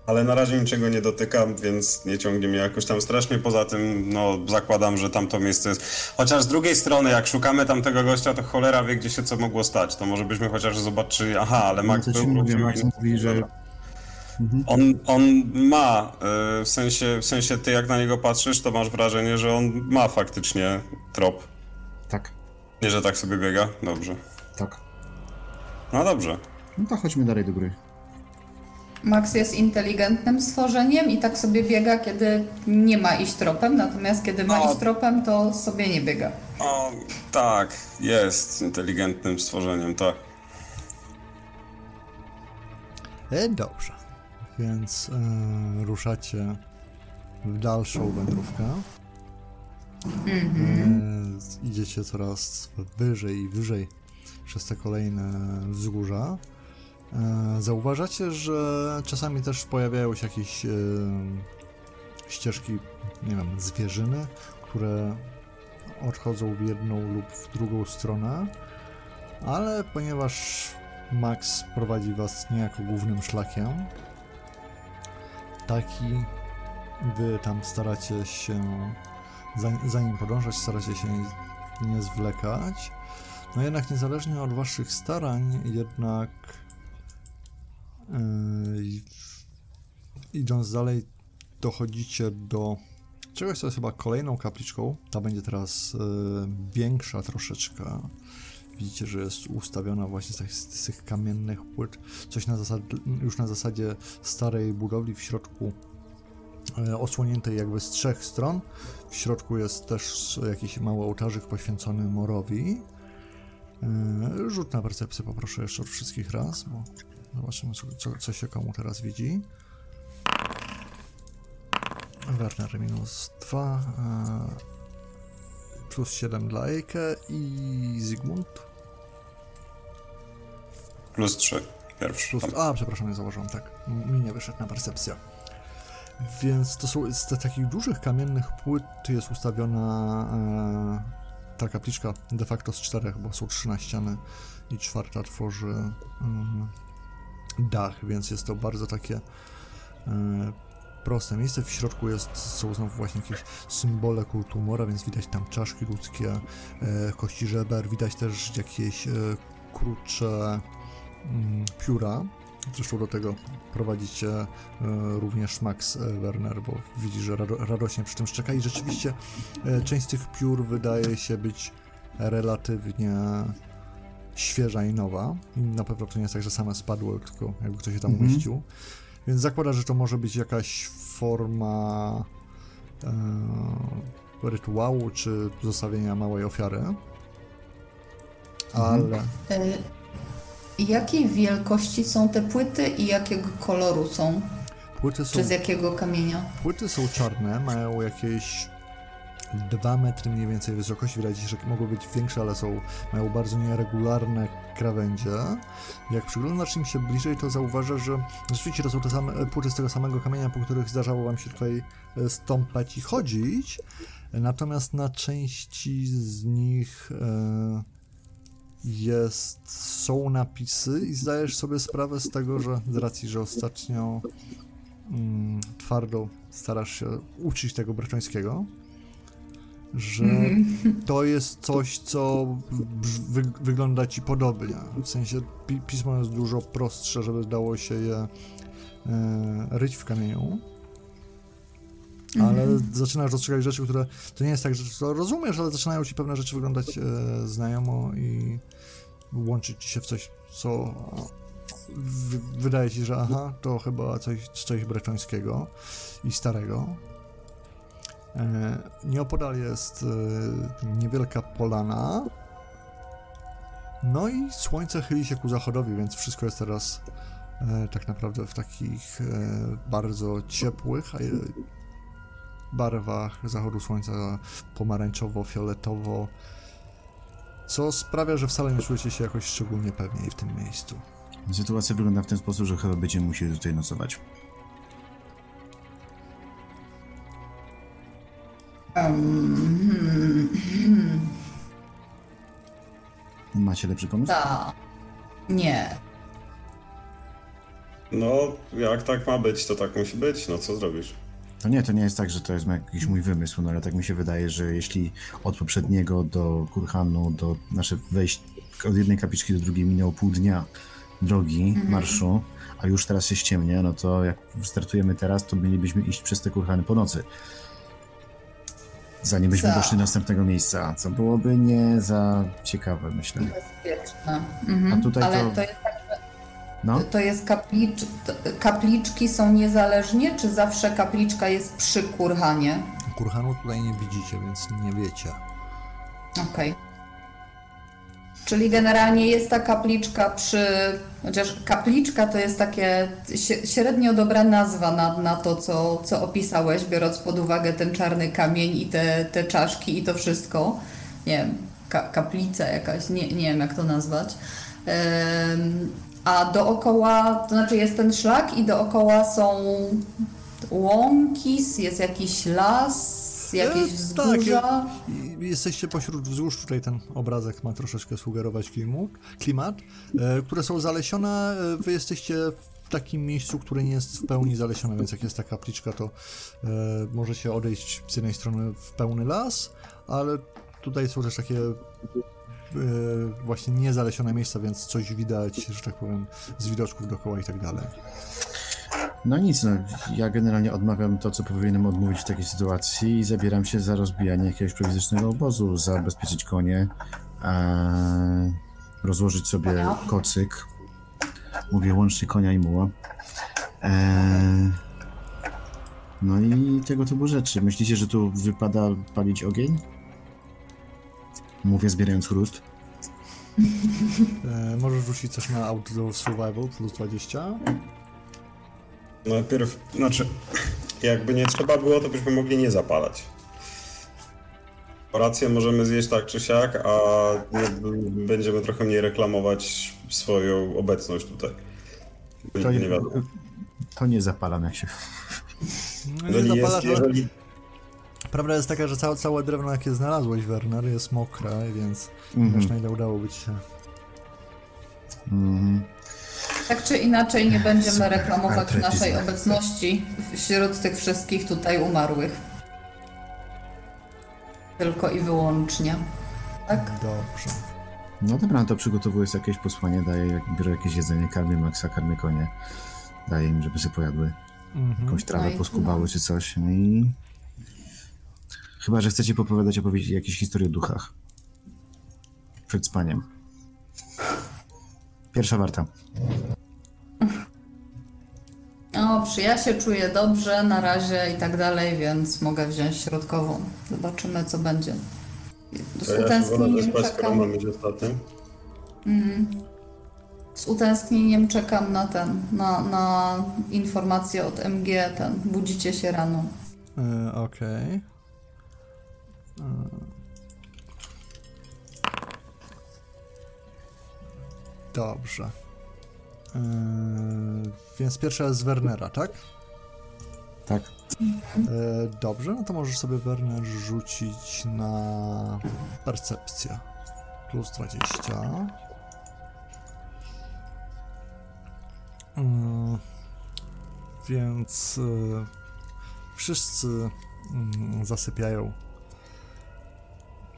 Ale na razie niczego nie dotykam, więc nie ciągnie mnie jakoś tam strasznie. Poza tym, no, zakładam, że tamto miejsce jest. Chociaż z drugiej strony, jak szukamy tamtego gościa, to cholera wie, gdzie się co mogło stać. To może byśmy chociaż zobaczyli, aha, ale no Max ci był, mówię, Max mówi, że Dobra. On, on ma, y, w sensie, w sensie ty jak na niego patrzysz, to masz wrażenie, że on ma faktycznie trop. tak, Nie, że tak sobie biega? Dobrze. No dobrze. No to chodźmy dalej do góry. Max jest inteligentnym stworzeniem i tak sobie biega, kiedy nie ma iść tropem, natomiast kiedy ma No. iść tropem, to sobie nie biega. O, tak, jest inteligentnym stworzeniem, tak. E, dobrze. Więc e, ruszacie w dalszą wędrówkę. E, idziecie coraz wyżej i wyżej przez te kolejne wzgórza. E, zauważacie, że czasami też pojawiają się jakieś e, ścieżki, nie wiem, zwierzyny, które odchodzą w jedną lub w drugą stronę, ale ponieważ Max prowadzi was niejako głównym szlakiem, taki wy tam staracie się za, za nim podążać, staracie się nie zwlekać. No jednak niezależnie od waszych starań, jednak yy, idąc dalej dochodzicie do czegoś, co jest chyba kolejną kapliczką. Ta będzie teraz yy, większa troszeczkę. Widzicie, że jest ustawiona właśnie z tych, z tych kamiennych płyt. Coś na zasad, już na zasadzie starej budowli w środku e, osłoniętej jakby z trzech stron. W środku jest też jakiś mały ołtarzyk poświęcony morowi. E, Rzut na percepcję poproszę jeszcze od wszystkich raz, bo zobaczymy co, co, się komu teraz widzi. Werner minus 2, plus 7 dla Ejke i Zygmunt. Plus 3. Pierwszy. Plus, a, przepraszam, nie założyłem, tak. Mi nie wyszedł na percepcja. Więc to są z takich dużych kamiennych płyt jest ustawiona e, ta kapliczka de facto z czterech, bo są trzy na ściany i czwarta tworzy mm, dach, więc jest to bardzo takie e, proste miejsce. W środku jest, są znowu właśnie jakieś symbole kultu mora, więc widać tam czaszki ludzkie, e, kości żeber, widać też jakieś e, krótsze mm, pióra. Zresztą do tego prowadzicie e, również Max e, Werner, bo widzi, że rado, radośnie przy tym szczeka i rzeczywiście e, część z tych piór wydaje się być relatywnie świeża i nowa. I na pewno to nie jest tak, że same spadły, tylko jakby ktoś je tam Mhm. umieścił. Więc zakłada, że to może być jakaś forma e, rytuału czy zostawienia małej ofiary. Ale Y, Jakiej wielkości są te płyty i jakiego koloru są? płyty są, Czy z jakiego kamienia? płyty są czarne, mają jakieś 2 metry mniej więcej wysokości. Wydaje się, że mogą być większe, ale są, mają bardzo nieregularne krawędzie. Jak przyglądasz im się bliżej, to zauważasz, że rzeczywiście to są te same płyty z tego samego kamienia, po których zdarzało wam się tutaj e, stąpać i chodzić. Natomiast na części z nich e, jest, są napisy i zdajesz sobie sprawę z tego, że z racji, że ostatnio mm, twardo starasz się uczyć tego breczońskiego, że to jest coś, co wy, wygląda ci podobnie. W sensie pi, pismo jest dużo prostsze, żeby dało się je e, ryć w kamieniu. Ale zaczynasz dostrzegać rzeczy, które to nie jest tak, że to rozumiesz, ale zaczynają ci pewne rzeczy wyglądać e, znajomo i łączyć się w coś, co w, wydaje ci, że aha, to chyba coś, coś breczońskiego i starego. E, Nieopodal jest e, niewielka polana. No i słońce chyli się ku zachodowi, więc wszystko jest teraz e, tak naprawdę w takich e, bardzo ciepłych barwach zachodu słońca pomarańczowo-fioletowo, co sprawia, że wcale nie czujecie się jakoś szczególnie pewniej w tym miejscu. Sytuacja wygląda w ten sposób, że chyba będziemy musieli tutaj nocować. Macie lepszy pomysł? Ta. Nie. No, jak tak ma być, to tak musi być. No co zrobisz? To nie, to nie jest tak, że to jest jakiś mój wymysł, no ale tak mi się wydaje, że jeśli od poprzedniego do Kurhanu, do nasze wejść od jednej kapliczki do drugiej minęło pół dnia drogi, marszu, a już teraz się ściemnia, no to jak startujemy teraz, to mielibyśmy iść przez te Kurhany po nocy. Zanim byśmy Co? doszli do następnego miejsca, co byłoby nie za ciekawe, myślę. Bezpieczne. Mhm. A tutaj Ale to- to, jest tak, No, to jest kaplicz, kapliczki są niezależnie, czy zawsze kapliczka jest przy kurhanie? Kurhanu tutaj nie widzicie, więc nie wiecie. Okej. Czyli generalnie jest ta kapliczka przy. Chociaż kapliczka to jest takie śre- średnio dobra nazwa na, na to, co, co opisałeś, biorąc pod uwagę ten czarny kamień i te, te czaszki i to wszystko. Nie wiem, ka, kaplica jakaś, nie, nie wiem jak to nazwać. A dookoła, to znaczy jest ten szlak i dookoła są łąki, jest jakiś las, jakieś E, wzgórza. Tak, jesteście pośród wzgórz, tutaj ten obrazek ma troszeczkę sugerować klimat, e, które są zalesione, e, wy jesteście w takim miejscu, które nie jest w pełni zalesione, więc jak jest taka kapliczka, to e, możecie odejść z jednej strony w pełny las, ale tutaj są też takie e, właśnie niezalesione miejsca, więc coś widać, że tak powiem, z widoczków dookoła i tak dalej. no nic, no, ja generalnie odmawiam to, co powinienem odmówić w takiej sytuacji i zabieram się za rozbijanie jakiegoś prowizorycznego obozu, zabezpieczyć konie, e, rozłożyć sobie kocyk, mówię łącznie konia i muła. E, no i tego typu rzeczy. Myślicie, że tu wypada palić ogień? Mówię zbierając chrust. E, możesz rzucić coś na Outdoor Survival plus 20. Najpierw, znaczy, jakby nie trzeba było, to byśmy mogli nie zapalać. Rację możemy zjeść tak czy siak, a nie, będziemy trochę mniej reklamować swoją obecność tutaj. To nie, nie, to nie zapalam, jak się... No nie jest, zapalasz, ale jeżeli, prawda jest taka, że całe, całe drewno, jakie znalazłeś, Werner, jest mokre, więc Mhm. wiesz, na ile udałoby ci się. Mhm. Tak czy inaczej nie będziemy Super, reklamować naszej obecności wśród tych wszystkich tutaj umarłych. Tylko i wyłącznie. Tak? Dobrze. No dobra, no to przygotowuję sobie jakieś posłanie, daję, biorę jakieś jedzenie, karmię Maxa, karmię konie, daję im, żeby sobie pojadły, Mhm. jakąś trawę No poskubały czy coś, no i... Chyba, że chcecie popowiadać opowiedzieć jakieś historie o duchach. Przed spaniem. Pierwsza warta. Dobrze, ja się czuję dobrze na razie i tak dalej, więc mogę wziąć środkową. Zobaczymy, co będzie. Z To ja utęsknieniem skoro czekam. ostatnim. Z utęsknieniem czekam na ten, na, na informację od MG, ten, budzicie się rano. E, Okej. E. Dobrze. E, Więc pierwsza jest z Wernera, tak? Tak. E, Dobrze, no to możesz sobie Werner rzucić na percepcję. Plus 20. Mm, Więc e, wszyscy mm, zasypiają.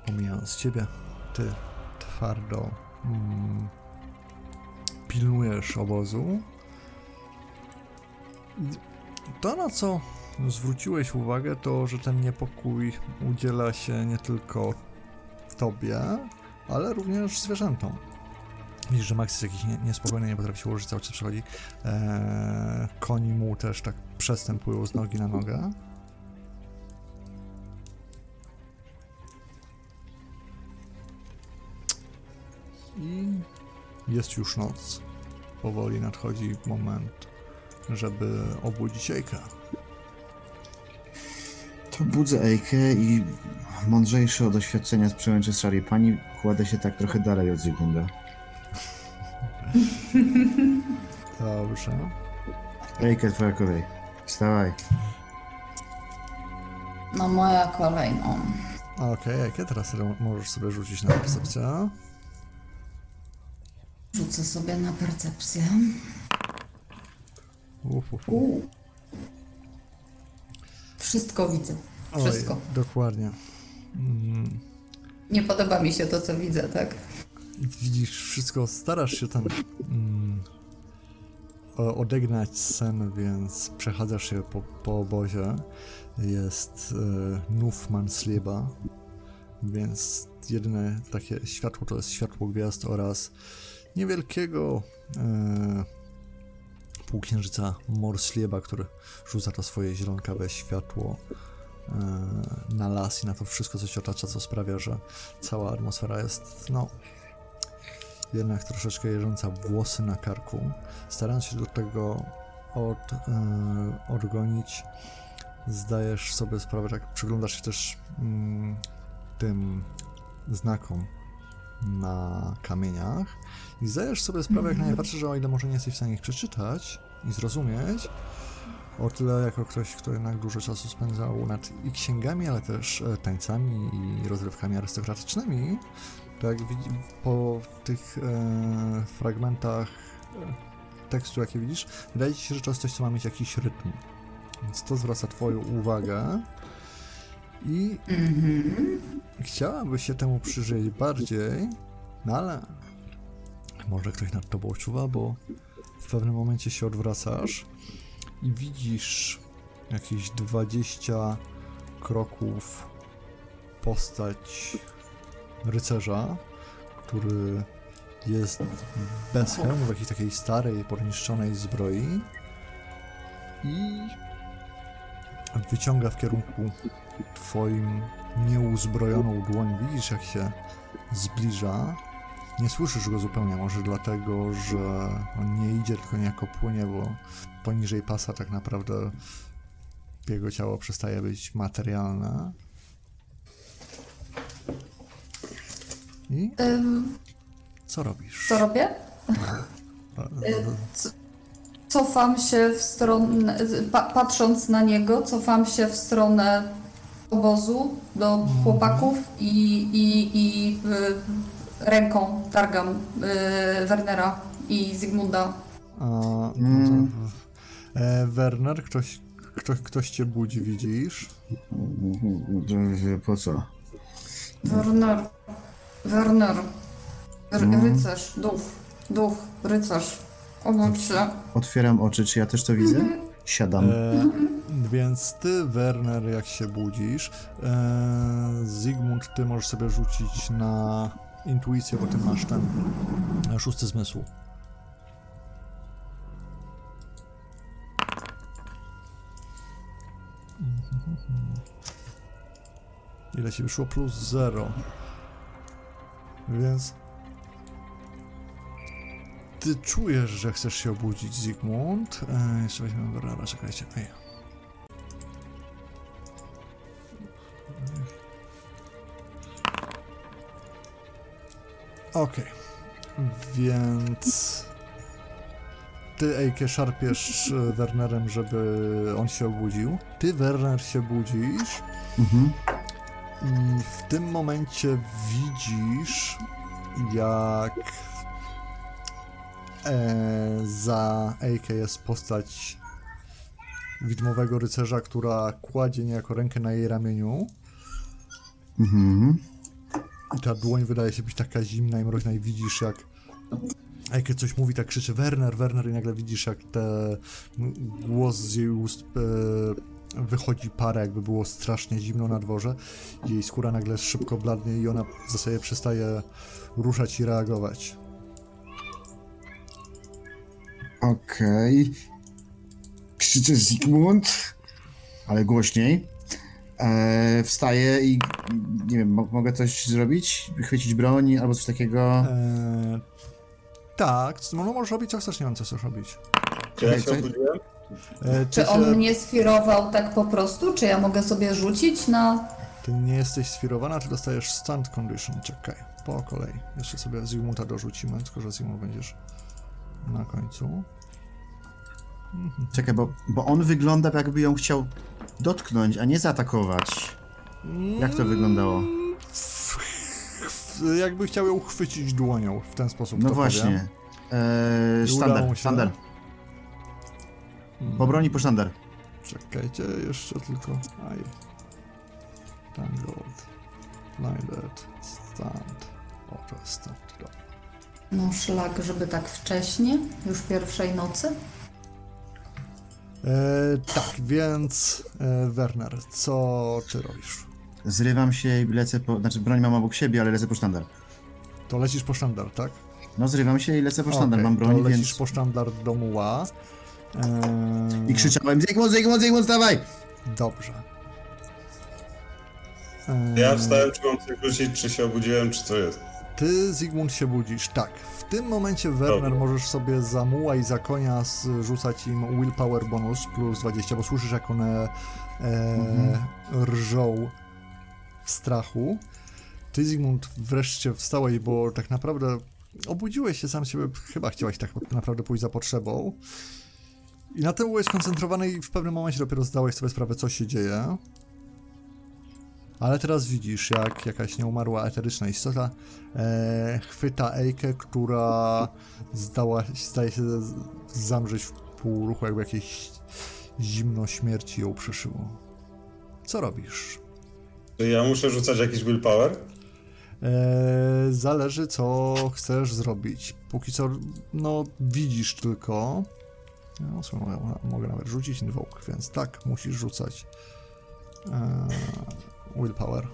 Pomijając ciebie, ty twardo mm, pilnujesz obozu. To, na co zwróciłeś uwagę, to, że ten niepokój udziela się nie tylko tobie, ale również zwierzętom. Widzisz, że Max jest jakiś nie, niespokojny, nie potrafi się ułożyć, cały czas przechodzi. Eee, koni mu też tak przestępują z nogi na nogę. Jest już noc. Powoli nadchodzi moment, żeby obudzić Ejka. To budzę Ejkę i mądrzejszy od doświadczenia z przełęczy szarej pani kładę się tak trochę dalej od Zygmunda. Dobrze. Ejkę, twoja kolej. Wstawaj. No moja kolej, no. Okej, Ejkę, teraz możesz sobie rzucić na percepcję. Rzucę sobie na percepcję. Uf, uf, uf. U. Wszystko widzę. Wszystko. Oj, dokładnie. Mm, Nie podoba mi się to, co widzę, tak? widzisz wszystko, starasz się ten mm, odegnać sen, więc przechadzasz się po, po obozie. Jest e, Nufman Slieba, więc jedyne takie światło to jest światło gwiazd oraz niewielkiego e, półksiężyca Morslieba, który rzuca to swoje zielonkawe światło e, na las i na to wszystko, co się otacza, co sprawia, że cała atmosfera jest, no, jednak troszeczkę jeżąca włosy na karku. Starając się do tego od, e, odgonić, zdajesz sobie sprawę, jak przyglądasz się też mm, tym znakom na kamieniach i zdajesz sobie sprawę, jak na nie patrzysz, że o ile może nie jesteś w stanie ich przeczytać i zrozumieć, o tyle jako ktoś, kto jednak dużo czasu spędzał nad i księgami, ale też e, tańcami i rozrywkami arystokratycznymi, to jak po tych e, fragmentach e, tekstu, jakie widzisz, wydaje ci się, że to jest coś, co ma mieć jakiś rytm. Więc to zwraca twoją uwagę i chciałabyś się temu przyjrzeć bardziej, no ale może ktoś nad tobą czuwa, bo w pewnym momencie się odwracasz i widzisz jakieś 20 kroków postać rycerza, który jest bez hełmu, w jakiejś takiej starej, podniszczonej zbroi i wyciąga w kierunku twoim nieuzbrojoną dłoń. Widzisz, jak się zbliża. Nie słyszysz go zupełnie, może dlatego, że on nie idzie, tylko niejako płynie, bo poniżej pasa tak naprawdę jego ciało przestaje być materialne. I Ym, co robisz? co robię? Cofam się w stronę, pa, patrząc na niego, cofam się w stronę obozu do chłopaków i, i, i y, ręką targam y, Wernera i Zygmunda. A, no Mm. to, e, Werner, ktoś, ktoś, ktoś cię budzi, widzisz? Po co? Werner, Werner, ry, rycerz, duch, duch, rycerz, obudź się. Otwieram oczy, czy ja też to widzę? Siadam. E, więc ty, Werner, jak się budzisz, e, Zygmunt, ty możesz sobie rzucić na intuicję, bo ty masz ten szósty zmysł. Ile ci wyszło? Plus 0. Więc ty czujesz, że chcesz się obudzić, Zygmunt. E, jeszcze weźmiemy Bernara, czekajcie. Ej. Okej. Więc... Ty, Ejke, szarpiesz e, Wernerem, żeby on się obudził. Ty, Werner, się budzisz. Mhm. I w tym momencie widzisz, jak e, za Ejke jest postać widmowego rycerza, która kładzie niejako rękę na jej ramieniu. Mhm. I ta dłoń wydaje się być taka zimna i mroźna i widzisz jak Ejke coś mówi, tak krzyczy Werner, Werner i nagle widzisz jak te głos z jej ust e, wychodzi para, jakby było strasznie zimno na dworze. Jej skóra nagle szybko bladnie i ona w zasadzie przestaje ruszać i reagować. Okej. Krzyczę Zygmunt, ale głośniej. E, wstaję i nie wiem, mo- mogę coś zrobić? Chwycić broń albo coś takiego? E, tak, no możesz robić co chcesz, nie wiem co chcesz robić. Czy ja się co- obudziłem? E, ty, Czy się, on mnie sfirował tak po prostu? Czy ja mogę sobie rzucić na... ty nie jesteś sfirowana, ty dostajesz stand condition. Czekaj, po kolei. Jeszcze sobie Zygmunta dorzucimy, tylko że Zygmunt będziesz na końcu. Czekaj, bo, bo on wygląda jakby ją chciał dotknąć, a nie zaatakować. Jak to wyglądało? Jakby chciał ją uchwycić dłonią w ten sposób. No właśnie. Eee, sztandar, sztandar. Po broni po sztandar. Czekajcie, jeszcze tylko. Aj. Tangled. Blinded. Stand. O, to jest stand. No szlak, żeby tak wcześnie, już pierwszej nocy? E, tak, więc e, Werner, co ty robisz? Zrywam się i lecę po... Znaczy broń mam obok siebie, ale lecę po sztandar. To lecisz po sztandar, tak? No zrywam się i lecę po sztandar. Okej, Mam broń, to lecisz więc... po sztandar do muła. E, I krzyczałem Zygmunt, Zygmunt, Zygmunt, stawaj! Dobrze. E, Ja wstałem, czy mam coś wrócić, czy się obudziłem, czy co jest? Ty, Zygmunt, się budzisz. Tak. W tym momencie, Werner, Dobra. możesz sobie za muła i za konia rzucać im willpower bonus plus 20, bo słyszysz, jak one e, rżą w strachu. Ty, Zygmunt, wreszcie wstałeś, bo tak naprawdę obudziłeś się sam siebie, chyba chciałeś tak naprawdę pójść za potrzebą. I na tym byłeś skoncentrowany i w pewnym momencie dopiero zdałeś sobie sprawę, co się dzieje. Ale teraz widzisz, jak jakaś nieumarła eteryczna istota e, chwyta Ejkę, która zdała, zdaje się zamrzeć w półruchu, jakby jakieś zimno śmierci ją przeszyło. Co robisz? Czy ja muszę rzucać jakiś willpower? E, zależy, co chcesz zrobić. Póki co, no, widzisz tylko. No, co mogę, mogę nawet rzucić invoke, więc tak, musisz rzucać. E, willpower.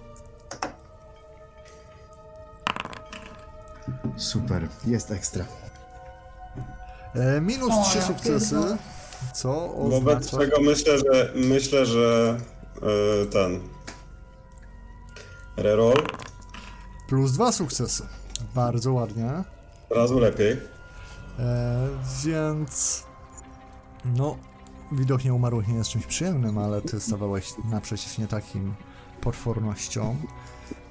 Super, jest ekstra. E, minus O, trzy ja sukcesy, pierdolę. co Wobec oznacza... czego myślę, że myślę, że e, ten reroll Plus dwa sukcesy. Bardzo ładnie. razu lepiej. E, więc. No, widok nieumarłych nie jest czymś przyjemnym, ale ty stawałeś naprzeciw nie takim potwornościom.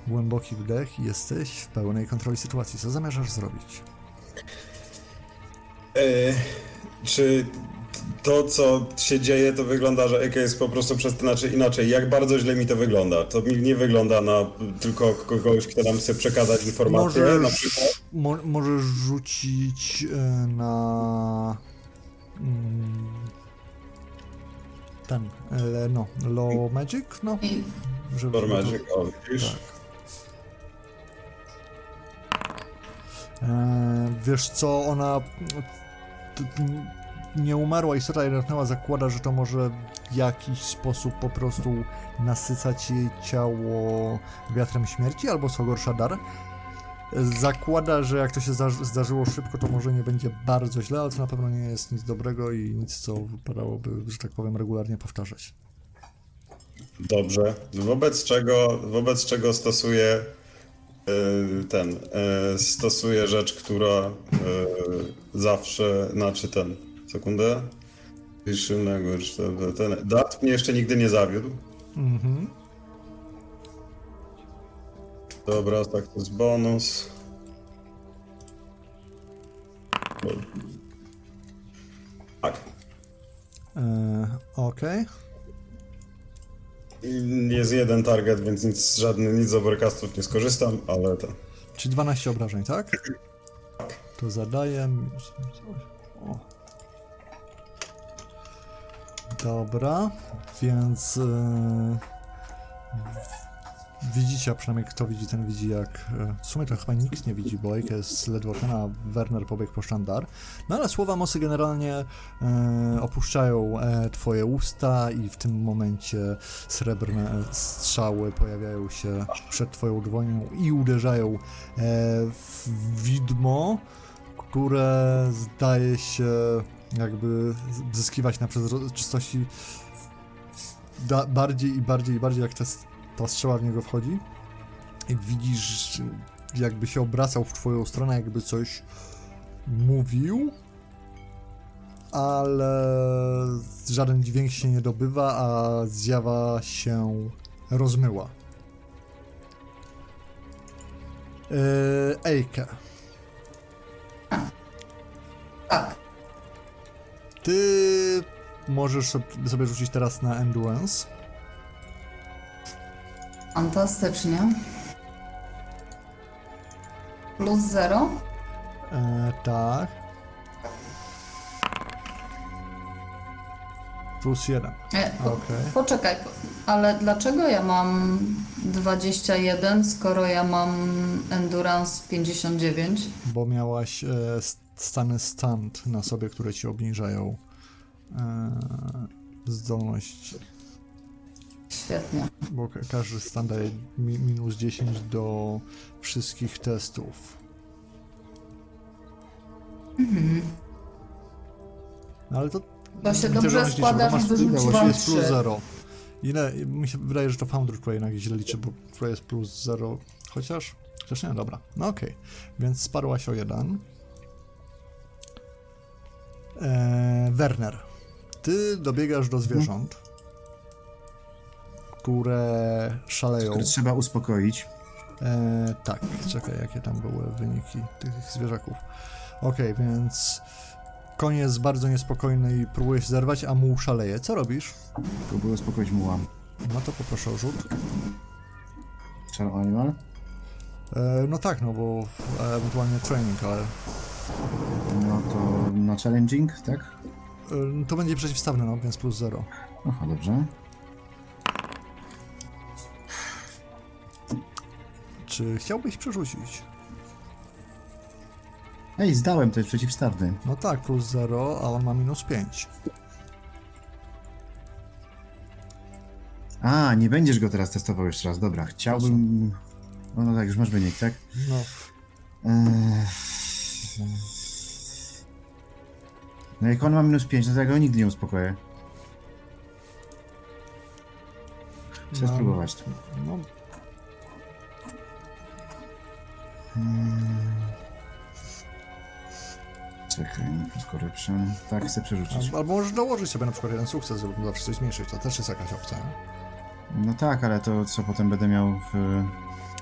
Głęboki wdech i jesteś w pełnej kontroli sytuacji. Co zamierzasz zrobić? E, czy to, co się dzieje, to wygląda, że Eke jest po prostu przez znaczy inaczej. Jak bardzo źle mi to wygląda? To mi nie wygląda na tylko kogoś, kto nam chce przekazać informacje, na przykład. mo, możesz rzucić e, na. Mm, ten. No, Low Magic? No. Żeby, Magic, o widzisz? Tak. E, wiesz co, ona nie umarła istota i dotknęła, zakłada, że to może w jakiś sposób po prostu nasycać jej ciało wiatrem śmierci, albo co gorsza dar. Zakłada, że jak to się zdarzy- zdarzyło szybko, to może nie będzie bardzo źle, ale to na pewno nie jest nic dobrego i nic, co wypadałoby, że tak powiem, regularnie powtarzać. Dobrze. Wobec czego, wobec czego stosuję y, ten, y, stosuję rzecz, która y, zawsze, znaczy ten, sekundę. Silnego, ten, dat mnie jeszcze nigdy nie zawiódł. Mhm. Dobra, tak to jest bonus. Bo- Tak. E, Okej. I Jest jeden target, więc nic, żadny, nic z overcastów nie skorzystam, ale to. Czyli 12 obrażeń, tak? To zadaję. O. Dobra, więc e, widzicie, a przynajmniej kto widzi, ten widzi jak. e, W sumie to chyba nikt nie widzi, bo Ejke jest ledwo ten, a Werner pobiegł po sztandar. No ale słowa mocy generalnie e, opuszczają e, twoje usta i w tym momencie srebrne strzały pojawiają się przed twoją dłonią i uderzają e, w widmo, które zdaje się jakby zyskiwać na przezroczystości bardziej i bardziej i bardziej jak ta, ta strzała w niego wchodzi i widzisz jakby się obracał w twoją stronę, jakby coś mówił, ale żaden dźwięk się nie dobywa, a zjawa się rozmyła. Yy, Ejke, ty możesz sob- sobie rzucić teraz na Endurance. Fantastycznie. Plus zero. E, tak. Plus jeden. E, po, Okej. Poczekaj, po- ale dlaczego ja mam 21, skoro ja mam Endurance 59? Bo miałaś e, st- stany stand na sobie, które ci obniżają e, zdolność. Świetnie. Bo ka- każdy stan daje mi- minus 10 do wszystkich testów. No ale to. To się widzę, dobrze bo składa, że wyrzuciłam jest plus 3. 0. Ile? Mi się wydaje, że to Foundry tutaj jednak źle liczy, bo tutaj jest plus 0. Chociaż. Chociaż nie, dobra. No okej. Więc sparłaś o jeden. Eee, Werner, ty dobiegasz do zwierząt, które szaleją. Które trzeba uspokoić. E, tak, czekaj, jakie tam były wyniki tych zwierzaków. Okej, więc koń jest bardzo niespokojny i próbuje się zerwać, a muł szaleje. Co robisz? Próbuję uspokoić mułam. No to poproszę o rzut. Char Animal. E, no tak, no bo e, ewentualnie training, ale No to na challenging, tak? e, to będzie przeciwstawne, no więc plus 0. Aha, dobrze. Czy chciałbyś przerzucić? Ej, zdałem, to jest przeciwstawny. No tak, plus 0, a on ma minus 5. A, nie będziesz go teraz testował jeszcze raz. Dobra, chciałbym... No, no tak, już masz wynik, tak? No, Eee... No jak on ma minus 5, no to ja go nigdy nie uspokoję. Chcę No. spróbować. no Czekaj, plus corruption. Tak, chcę przerzucić. albo, możesz dołożyć sobie na przykład jeden sukces, żeby zawsze coś zmniejszyć, to też jest jakaś opcja. No tak, ale to co potem będę miał w...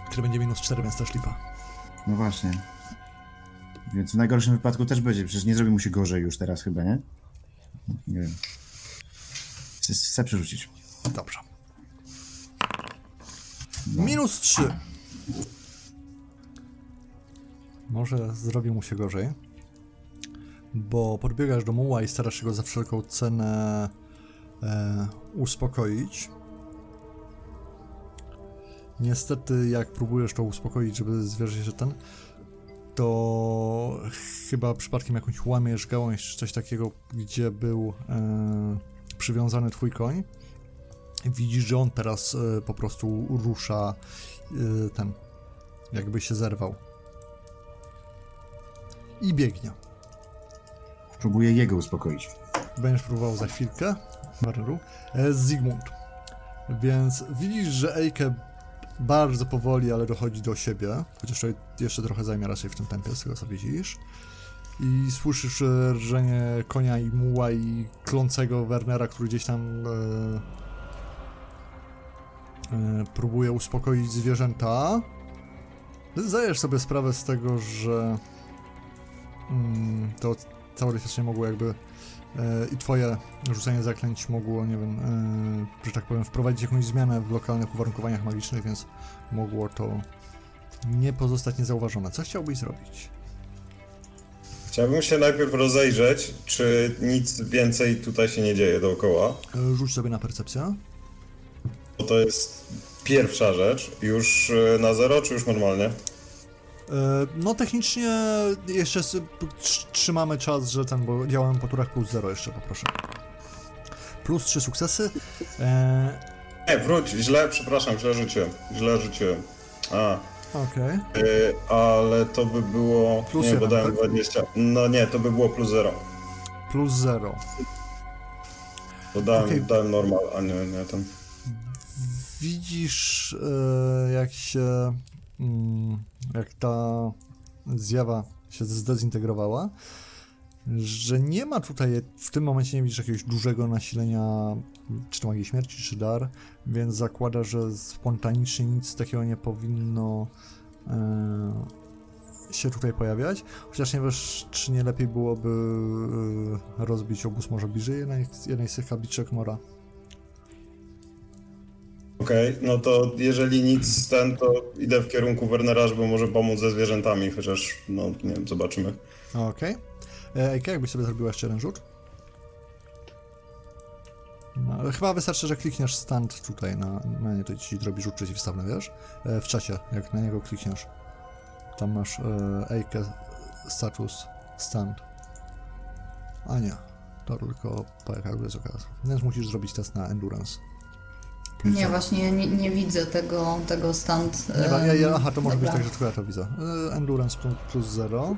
Który będzie minus 4, więc też lipa. No właśnie. Więc w najgorszym wypadku też będzie. Przecież nie zrobi mu się gorzej już teraz chyba, nie? Nie wiem. Chcę, chcę przerzucić. Dobrze. Minus 3. Może zrobi mu się gorzej. Bo podbiegasz do muła i starasz się go za wszelką cenę e, uspokoić. Niestety, jak próbujesz to uspokoić, żeby zwierzę się ten, to chyba przypadkiem jakąś łamiesz gałąź czy coś takiego, gdzie był e, przywiązany twój koń. Widzisz, że on teraz e, po prostu rusza e, ten, jakby się zerwał. I biegnie. Próbuję jego uspokoić. Będziesz próbował za chwilkę, Barneru. E, Zygmunt. Więc widzisz, że Eike bardzo powoli, ale dochodzi do siebie. Chociaż jeszcze trochę zajmie raczej w tym tempie, z tego co widzisz. I słyszysz e, rżenie konia i muła i klącego Wernera, który gdzieś tam e, e, próbuje uspokoić zwierzęta. Zdajesz sobie sprawę z tego, że to teoretycznie mogło jakby e, i twoje rzucenie zaklęć mogło, nie wiem, e, że tak powiem, wprowadzić jakąś zmianę w lokalnych uwarunkowaniach magicznych, więc mogło to nie pozostać niezauważone. Co chciałbyś zrobić? Chciałbym się najpierw rozejrzeć, czy nic więcej tutaj się nie dzieje dookoła. E, Rzuć sobie na percepcję. To jest pierwsza rzecz. Już na zero, czy już normalnie? E, No technicznie jeszcze trzymamy czas, że ten, bo działamy po turach plus 0 jeszcze poproszę. Plus 3 sukcesy. E, Nie, wróć, źle, przepraszam, źle rzuciłem. Źle rzuciłem. A, Okej. y, ale to by było. Plus nie, bo jeden, dałem tak? 20. No nie, to by było plus 0. Plus 0. Bo dałem, Okej. dałem normal, a nie, nie ten. Widzisz, e, jak się. Jak ta zjawa się zdezintegrowała, że nie ma tutaj, w tym momencie nie widzisz jakiegoś dużego nasilenia, czy to magii śmierci, czy dar, więc zakłada, że spontanicznie nic takiego nie powinno e, się tutaj pojawiać. Chociaż nie wiesz, czy nie lepiej byłoby e, rozbić obóz może bliżej jednej, jednej z tych kabliczek Mora. Okej, no to jeżeli nic ten, to idę w kierunku Wernera, żeby może pomóc ze zwierzętami, chociaż, no nie wiem, zobaczymy. Okej. Okay. Ejka, jakbyś sobie zrobiła jeszcze jeden rzut? No, chyba wystarczy, że klikniesz stand tutaj na, na nie, to ci zrobi rzut przeciwstawny, wiesz? E, w czacie, jak na niego klikniesz. Tam masz e, Ejkę status stand. A nie, to tylko pojechał bez okazji. Więc musisz zrobić test na endurance. Nie, właśnie nie, nie widzę tego, tego stand. Nie, ma- nie, nie, aha, to może dobra. być tak, że tylko ja to widzę. E, endurance plus- plus 0.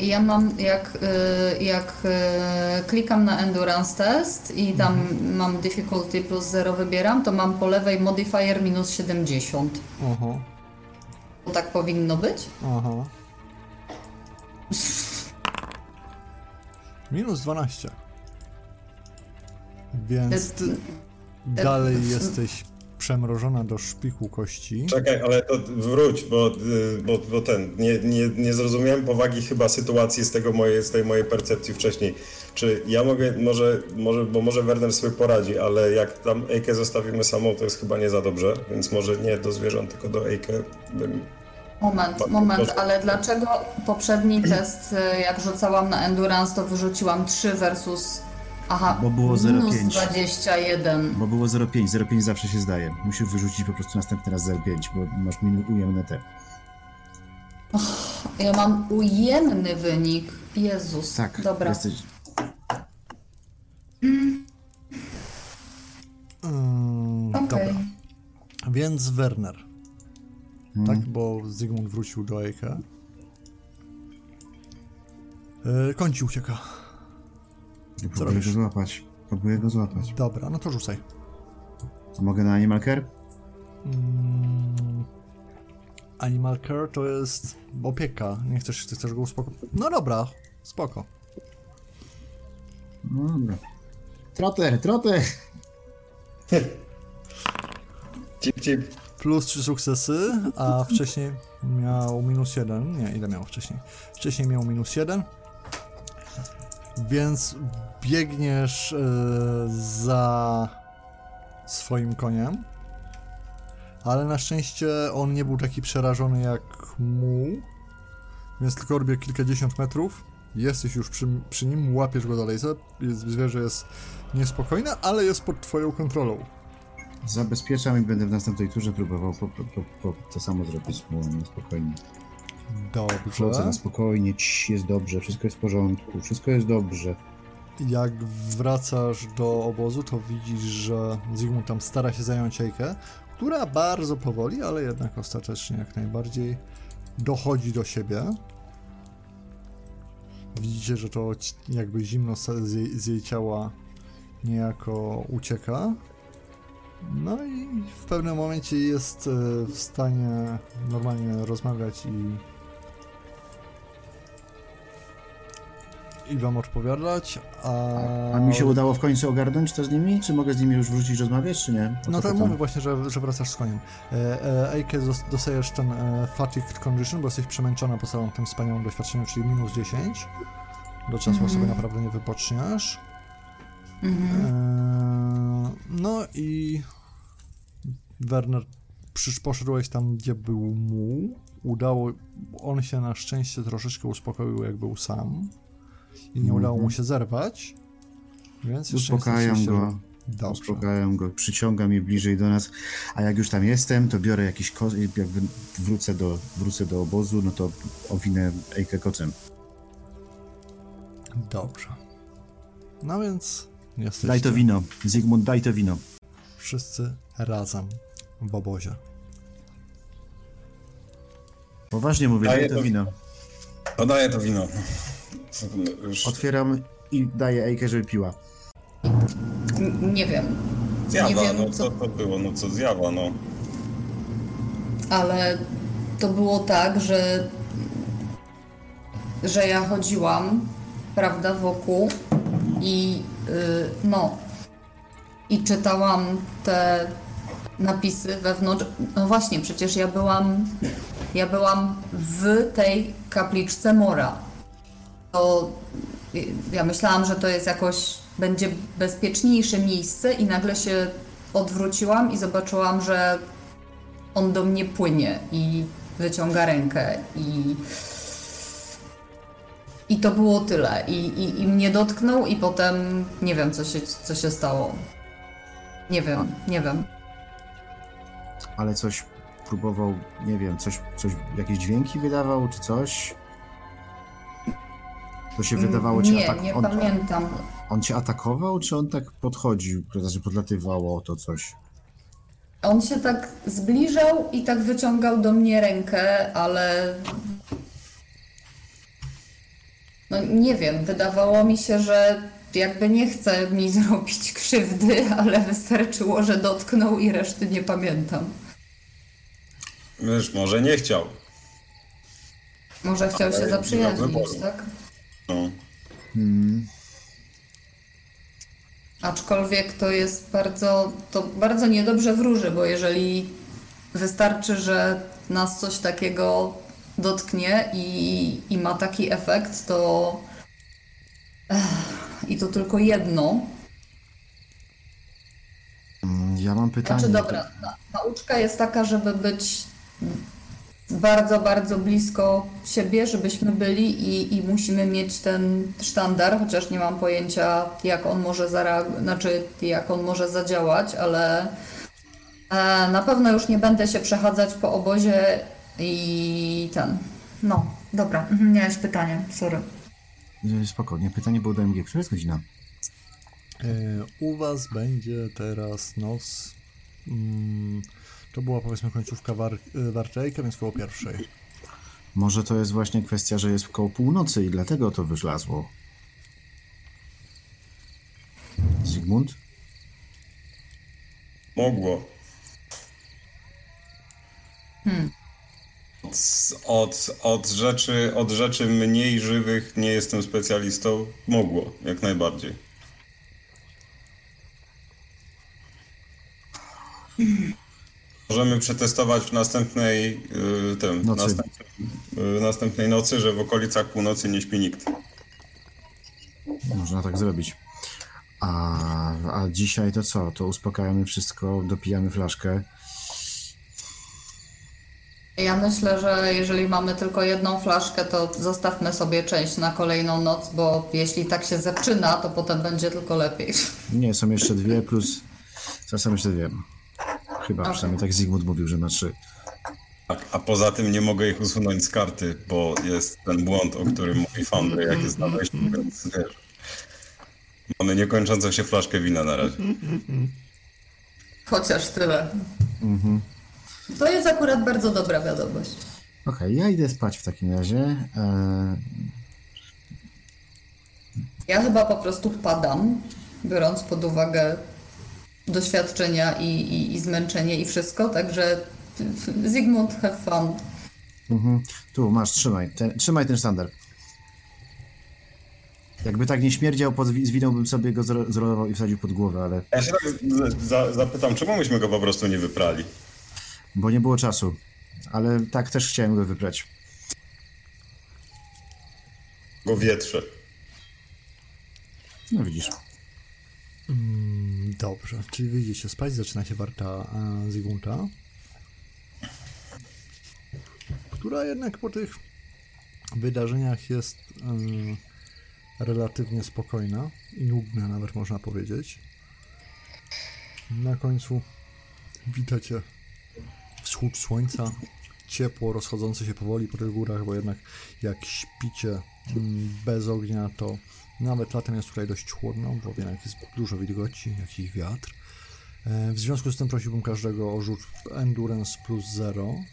I Ja mam, jak, y, jak klikam na Endurance Test i tam Mhm. mam Difficulty plus 0 wybieram, to mam po lewej modifier minus 70. Aha, To tak powinno być? aha. Minus 12. Więc ty dalej jesteś przemrożona do szpiku kości. Czekaj, ale to wróć, bo, y, bo, bo ten, nie, nie, nie zrozumiałem powagi chyba sytuacji z, tego mojej, z tej mojej percepcji wcześniej. Czy ja mogę, może, może, bo może Werner sobie poradzi, ale jak tam Ejkę zostawimy samą, to jest chyba nie za dobrze, więc może nie do zwierząt, tylko do Ejkę bym... Moment, Pa- moment, ale dlaczego poprzedni test, y, jak rzucałam na Endurance, to wyrzuciłam 3 versus... Aha, Bo było minus 0,5. 21. Bo było 0,5, 0,5 zawsze się zdaje. Musisz wyrzucić po prostu następny raz 0,5, bo masz minus ujemne te. Ja mam ujemny wynik. Jezus. Tak, Dobra. jesteś... Mm, Okej. Dobra. Więc Werner. Tak, bo Zygmunt wrócił do Ejka. Yy, koń ci ucieka. Ja próbuję robisz? go złapać. Próbuję go złapać. Dobra, no to rzucaj. A mogę na Animal Care? Mm, Animal Care to jest opieka. Nie chcesz, ty chcesz go uspokoić. No dobra, spoko. No dobra. Trotter, trotter! Cip, cip. Plus 3 sukcesy, a wcześniej miał minus 1. Nie, ile miał wcześniej? Wcześniej miał minus 1. Więc biegniesz e, za swoim koniem. Ale na szczęście on nie był taki przerażony jak mu. Więc tylko robię kilkadziesiąt metrów. Jesteś już przy, przy nim, łapiesz go dalej. Zwierzę jest niespokojne, ale jest pod twoją kontrolą. Zabezpieczam i będę w następnej turze próbował po, po, po, to samo zrobić z mułem, spokojnie. Chodzę Dobrze. na spokojnie, cii, jest dobrze, wszystko jest w porządku, wszystko jest dobrze. Jak wracasz do obozu, to widzisz, że Zygmunt tam stara się zająć Ejkę, która bardzo powoli, ale jednak ostatecznie jak najbardziej dochodzi do siebie. Widzicie, że to jakby zimno z z jej, z jej ciała niejako ucieka. No i w pewnym momencie jest e, w stanie normalnie rozmawiać i i wam odpowiadać, a... A mi się udało w końcu ogarnąć to z nimi? Czy mogę z nimi już wrócić rozmawiać, czy nie? O No tak mówię właśnie, że, że wracasz z koniem. E, e, Ejke, dos- dostajesz ten e, fatigue condition, bo jesteś przemęczona po całym tym wspaniałym doświadczeniu, czyli minus 10. Do czasu sobie naprawdę nie wypoczniesz. E, no i Werner, przysz, poszedłeś tam, gdzie był mu. Udało, on się na szczęście troszeczkę uspokoił, jak był sam. I nie udało mu się zerwać. Więc Uspokajam go. Dobrze. Uspokajam go, przyciągam je bliżej do nas, a jak już tam jestem, to biorę jakiś ko- jakby wrócę do, wrócę do obozu, no to owinę Ejkę kocem. Dobrze. No więc jesteście Daj to wino, Zygmunt, daj to wino. wszyscy razem w obozie. Poważnie mówię, Daję daj to to- wino. Podaję to wino. Już Otwieram i daję Ejkę, żeby piła. N- Nie wiem, zjawa, nie wiem, no co- co to było, no co zjawa, no. ale to było tak, że, że ja chodziłam, prawda, wokół i y, no i czytałam te napisy wewnątrz. No właśnie, przecież ja byłam ja byłam w tej kapliczce Mora. To ja myślałam, że to jest jakoś będzie bezpieczniejsze miejsce i nagle się odwróciłam i zobaczyłam, że on do mnie płynie i wyciąga rękę i i to było tyle. I, i, I mnie dotknął i potem nie wiem, co się, co się stało. Nie wiem, nie wiem. Ale coś próbował, nie wiem, coś, coś jakieś dźwięki wydawał, czy coś? To się wydawało ci Nie, atak... nie on, pamiętam. on cię atakował, czy on tak podchodził, to znaczy podlatywało o to coś? On się tak zbliżał i tak wyciągał do mnie rękę, ale. No nie wiem, wydawało mi się, że jakby nie chce mi zrobić krzywdy, ale wystarczyło, że dotknął i reszty nie pamiętam. Wiesz, może nie chciał. Może chciał się Ale zaprzyjaźnić, wyboru. tak? No. Aczkolwiek to jest bardzo, to bardzo niedobrze wróży, bo jeżeli wystarczy, że nas coś takiego dotknie i, i ma taki efekt, to Ech, i to tylko jedno. Mm, Ja mam pytanie. Znaczy dobra, na, nauczka jest taka, żeby być bardzo, bardzo blisko siebie, żebyśmy byli i, i musimy mieć ten sztandar, chociaż nie mam pojęcia jak on może zareagować, znaczy jak on może zadziałać, ale e, na pewno już nie będę się przechadzać po obozie i ten. No, dobra, mhm, miałeś pytanie, sorry. Y, Spokojnie, pytanie było do MG. Która jest godzina? E, U was będzie teraz noc. Mm, to była powiedzmy końcówka war, e, Warczejka, więc koło pierwszej. Może to jest właśnie kwestia, że jest koło północy i dlatego to wyszlazło. Zygmunt? Mogło. Od, od, od, rzeczy, od rzeczy mniej żywych nie jestem specjalistą. Mogło, jak najbardziej. Możemy przetestować w następnej, yy, tym, Nocy. następnej, yy, następnej nocy, że w okolicach północy nie śpi nikt. Można tak zrobić. A, a dzisiaj to co? To uspokajamy wszystko, dopijamy flaszkę. Ja myślę, że jeżeli mamy tylko jedną flaszkę, to zostawmy sobie część na kolejną noc, bo jeśli tak się zaczyna, to potem będzie tylko lepiej. Nie, są jeszcze dwie plus... Są jeszcze dwie. Chyba przynajmniej tak Zygmunt mówił, że na trzy. Tak, a poza tym nie mogę ich usunąć z karty, bo jest ten błąd, o którym mówi Foundry, jak jest na wejściu, więc wiesz. Mamy niekończącą się flaszkę wina na razie. Chociaż tyle. To jest akurat bardzo dobra wiadomość. Okej, ja idę spać w takim razie. E, Ja chyba po prostu padam, biorąc pod uwagę doświadczenia i, i, i zmęczenie i wszystko, także Zygmunt, have fun. Mhm. Tu, masz, trzymaj. Ten, trzymaj ten sztandar. Jakby tak nie śmierdział, pod, zwinąłbym sobie go, zro- zrolował i wsadził pod głowę, ale... Ja się tak za, zapytam, czemu myśmy go po prostu nie wyprali? Bo nie było czasu. Ale tak też chciałem go wybrać. Go wietrze. No widzisz. Mm, Dobrze, czyli widzicie, spać zaczyna się warta e, która jednak po tych wydarzeniach jest e, relatywnie spokojna i nudna, nawet można powiedzieć. Na końcu witacie wschód słońca, ciepło rozchodzące się powoli po tych górach, bo jednak jak śpicie mm, bez ognia, to nawet latem jest tutaj dość chłodno, bo jednak jest dużo wilgoci, jak i wiatr. E, W związku z tym prosiłbym każdego o rzut Endurance plus 0,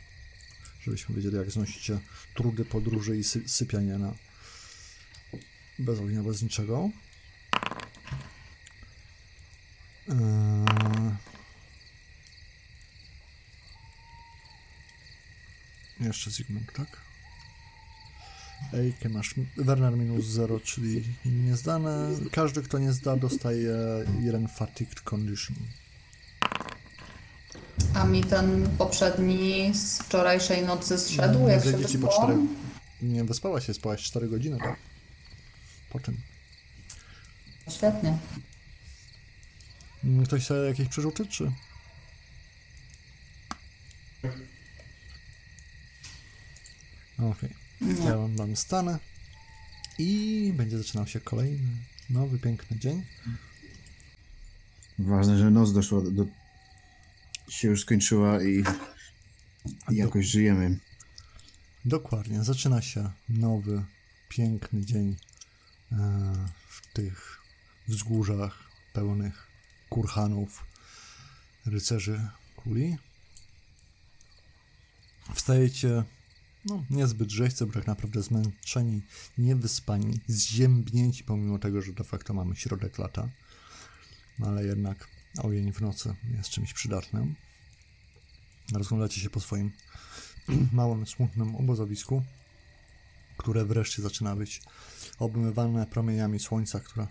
żebyśmy wiedzieli jak znosicie trudy podróży i sy- sypianie na bez ognia, bez niczego. Eee... Jeszcze Zygmunt, tak? Ejkę masz Werner minus 0, czyli niezdane. Każdy, kto nie zda, dostaje jeden Fatigued Condition. A mi ten poprzedni z wczorajszej nocy zszedł, jak się wyspałam? 4. Nie wyspałaś się, spałaś 4 godziny, tak? Po czym? Świetnie. Mm, Ktoś chce jakieś przerzuty, czy? Okej. Ja wam dam stanę. I będzie zaczynał się kolejny, nowy, piękny dzień. Ważne, że noc doszła do... do się już skończyła i, i jakoś żyjemy. Dokładnie, zaczyna się nowy, piękny dzień e, w tych wzgórzach pełnych kurhanów, rycerzy kuli. Wstajecie no, niezbyt bo tak naprawdę zmęczeni, niewyspani, zziębnięci, pomimo tego, że de facto mamy środek lata. No, ale jednak ogień w nocy jest czymś przydatnym. Rozglądacie się po swoim małym, smutnym obozowisku, które wreszcie zaczyna być obmywane promieniami słońca, które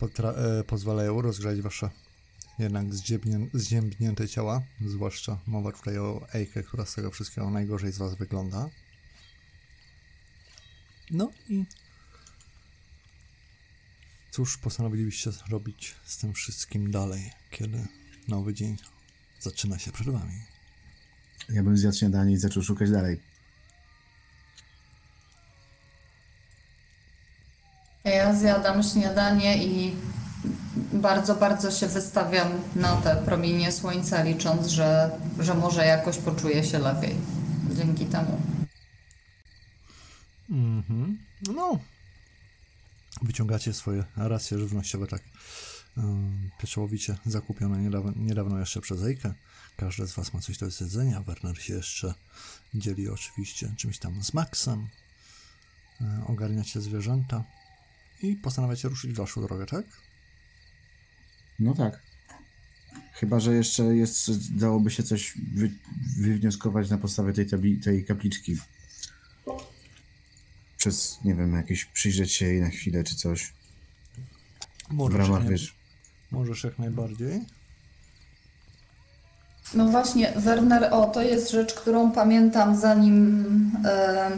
potra- e, pozwalają rozgrzać wasze jednak zdziebnię- zziębnięte ciała, zwłaszcza mowa tutaj o Ejkę, która z tego wszystkiego najgorzej z was wygląda. No i cóż postanowilibyście zrobić z tym wszystkim dalej, kiedy nowy dzień zaczyna się przed wami? Ja bym zjadł śniadanie i zaczął szukać dalej. Ja zjadam śniadanie i bardzo, bardzo się wystawiam na te promienie słońca, licząc, że, że może jakoś poczuję się lepiej dzięki temu. Mhm. No. Wyciągacie swoje racje żywnościowe tak um, pieczołowicie zakupione niedawno, niedawno jeszcze przez Ejkę. Każdy z was ma coś do jedzenia. Werner się jeszcze dzieli oczywiście czymś tam z Maxem. E, ogarniacie zwierzęta i postanawiacie ruszyć w dalszą drogę, tak? No tak. Chyba, że jeszcze jest, dałoby się coś wy, wywnioskować na podstawie tej, tabli, tej kapliczki. Przez, nie wiem, jakieś przyjrzeć się jej na chwilę czy coś. W Możesz, ramach, jak, wiesz, możesz jak najbardziej. No właśnie, Werner, o, to jest rzecz, którą pamiętam zanim, e,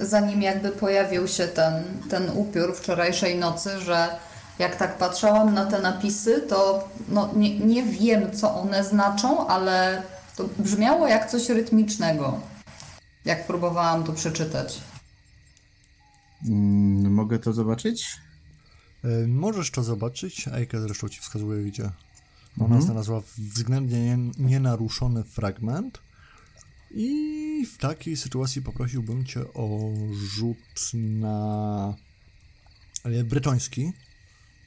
zanim jakby pojawił się ten, ten upiór wczorajszej nocy, że jak tak patrzałam na te napisy, to no, nie, nie wiem, co one znaczą, ale to brzmiało jak coś rytmicznego, jak próbowałam to przeczytać. mm, mogę to zobaczyć? E, Możesz to zobaczyć. Ejka zresztą ci wskazuje, gdzie ona Mhm. znalazła względnie nie, nienaruszony fragment. I w takiej sytuacji poprosiłbym cię o rzut na e, brytoński.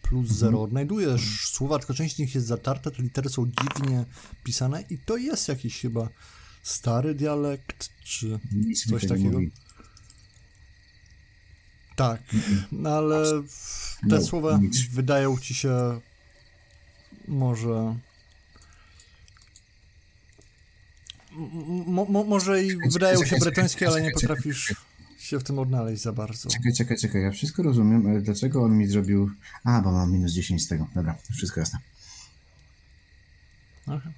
Plus zero. Odnajdujesz słowa, tylko część z nich jest zatarta, te litery są dziwnie pisane i to jest jakiś chyba stary dialekt, czy Nic coś takiego. mówi. Tak, no ale te No, słowa nic. wydają ci się może. M- mo, może i Czekaj, wydają się bretońskie, ale nie potrafisz się w tym odnaleźć za bardzo. Czekaj, czekaj, czekaj, ja wszystko rozumiem, ale dlaczego on mi zrobił... A, bo mam minus 10 z tego. Dobra, wszystko jasne. Aha.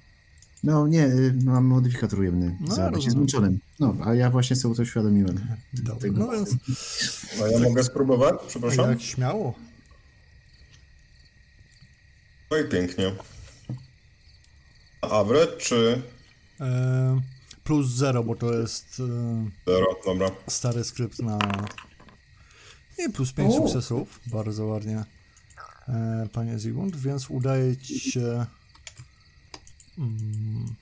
No nie, y, mam modyfikator ujemny No, za bycie zmęczonym. No, a ja właśnie sobie to uświadomiłem. Dobra, Tego- no więc A ja mogę spróbować? Przepraszam? jak śmiało. No i pięknie. Average czy E, plus zero, bo to jest e, zero? Dobra. stary skrypt na. I plus 5 U. sukcesów. Bardzo ładnie, e, panie Zygmunt, więc udaje ci się mm,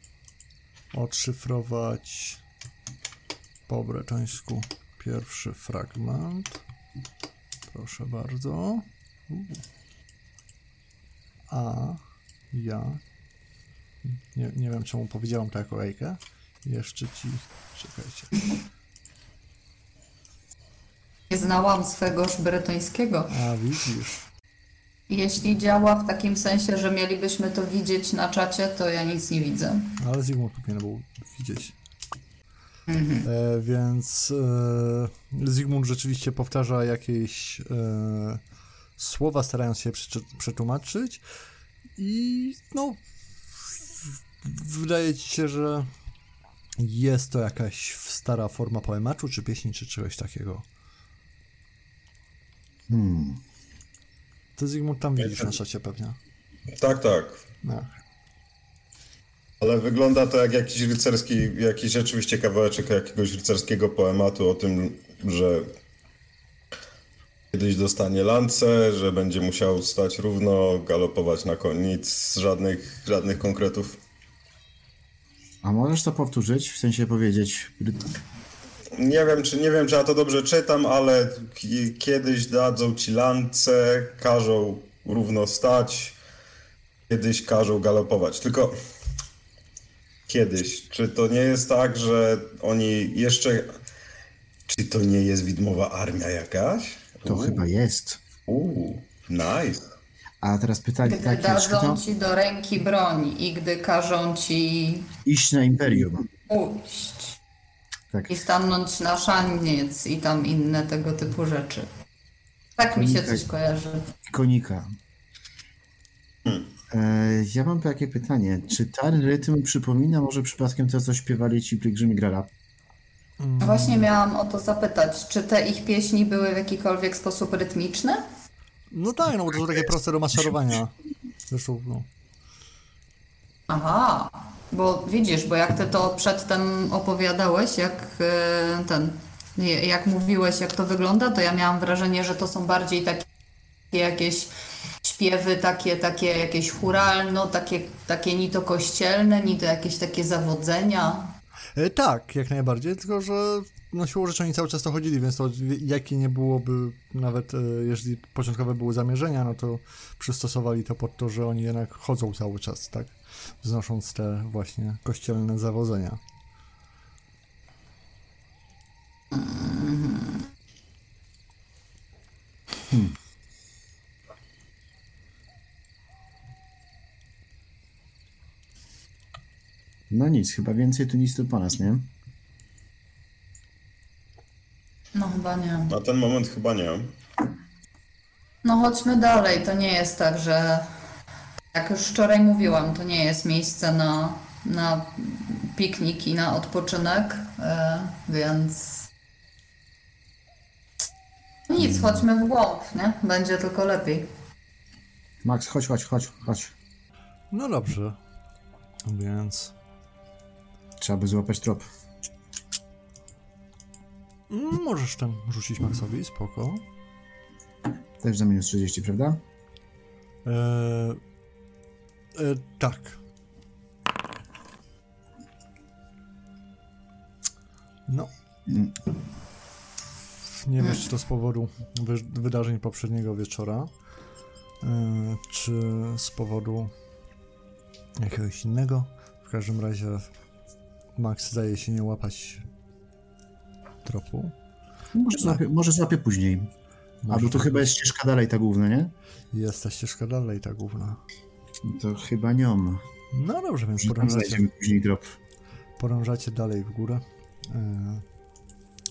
odszyfrować po bretońsku pierwszy fragment. Proszę bardzo. A ja. Nie, nie wiem, czemu powiedziałem to jako Ejkę. Jeszcze ci. Czekajcie. Nie znałam swego bretońskiego. A widzisz. Jeśli działa w takim sensie, że mielibyśmy to widzieć na czacie, to ja nic nie widzę. Ale Zygmunt powinien był widzieć. E, więc e, Zygmunt rzeczywiście powtarza jakieś e, słowa, starając się przetłumaczyć. I no. Wydaje ci się, że jest to jakaś stara forma poematu, czy pieśni, czy czegoś takiego. Hmm. Ty Zygmunt tam widzisz na szacie pewnie. Tak, tak. No. Ale wygląda to jak jakiś rycerski, jakiś rzeczywiście kawałeczek jakiegoś rycerskiego poematu o tym, że kiedyś dostanie lance, że będzie musiał stać równo, galopować na koniu. Nic, żadnych, żadnych konkretów. A możesz to powtórzyć? W sensie powiedzieć... Nie wiem, czy nie wiem, czy ja to dobrze czytam, ale ki- kiedyś dadzą ci lance, każą równo stać, kiedyś każą galopować. Tylko kiedyś. Czy to nie jest tak, że oni jeszcze. Czy to nie jest widmowa armia jakaś? To Uuu, chyba jest. Uuu, nice. A teraz pytanie Gdy takie, czy dadzą to ci do ręki broń i gdy każą ci iść na Imperium? pójść Tak. i stanąć na szaniec i tam inne tego typu rzeczy. Tak mi się coś kojarzy. Konika. E, ja mam takie pytanie. Czy ten rytm przypomina może przypadkiem to, co śpiewali ci pielgrzymi Grala? Właśnie miałam o to zapytać, czy te ich pieśni były w jakikolwiek sposób rytmiczne? No tak, no bo to są takie proste do maszerowania. Zresztą, no. Aha, bo widzisz, bo jak ty to przedtem opowiadałeś, jak e, ten, jak mówiłeś, jak to wygląda, to ja miałam wrażenie, że to są bardziej takie jakieś śpiewy, takie, takie jakieś churalno, takie, takie ni to kościelne, ni to jakieś takie zawodzenia. E, tak, jak najbardziej, tylko że no siłą rzeczy oni cały czas to chodzili, więc to jakie nie byłoby, nawet e, jeżeli początkowe były zamierzenia, no to przystosowali to pod to, że oni jednak chodzą cały czas, tak? Wznosząc te właśnie kościelne zawodzenia. No nic, chyba więcej tu nic tu po nas, nie? No chyba nie. Na ten moment chyba nie. No chodźmy dalej, to nie jest tak, że jak już wczoraj mówiłam, to nie jest miejsce na, na piknik i na odpoczynek, e, więc nic, chodźmy w głąb, nie? Będzie tylko lepiej. Max, chodź, chodź, chodź, chodź. No dobrze. Więc Trzeba by złapać trop. Możesz tam rzucić Maxowi, spoko. Też za minus 30, prawda? E, e, tak. No. Mm. Nie wiesz, czy to z powodu wy- wydarzeń poprzedniego wieczora, e, czy z powodu jakiegoś innego. W każdym razie Max zdaje się nie łapać tropu. Może złapię, może złapię później. Może Albo to tak chyba jest ścieżka dalej ta główna, nie? Jest ta ścieżka dalej, ta główna. To chyba niom. No dobrze, więc Może znajdziemy później drop. podążacie dalej w górę. E,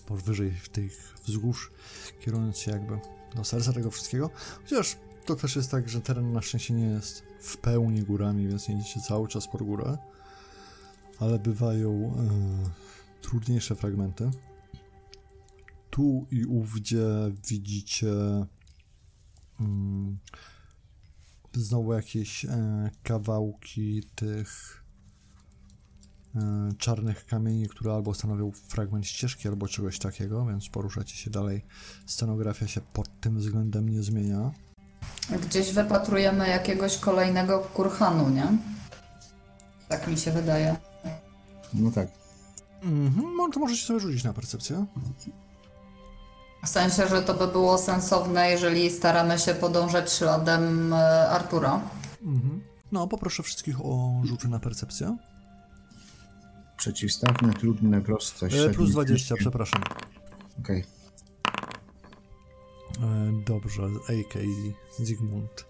powyżej tych wzgórz, kierując się jakby do serca tego wszystkiego. Chociaż to też jest tak, że teren na szczęście nie jest w pełni górami, więc nie idziecie cały czas pod górę. Ale bywają e, trudniejsze fragmenty. Tu i ówdzie widzicie mm, znowu jakieś e, kawałki tych e, czarnych kamieni, które albo stanowią fragment ścieżki, albo czegoś takiego, więc poruszacie się dalej. Scenografia się pod tym względem nie zmienia. Gdzieś wypatrujemy jakiegoś kolejnego kurhanu, nie? Tak mi się wydaje. No tak. Mhm, no to możecie sobie rzucić na percepcję. W sensie, że to by było sensowne, jeżeli staramy się podążać śladem e, Artura. Mhm. No, poproszę wszystkich o rzuty na percepcję. Przeciwstawne, trudne, proste, E, średnie, plus 20, ciężkie. przepraszam. Okej. E, Dobrze, Eike i Zygmunt.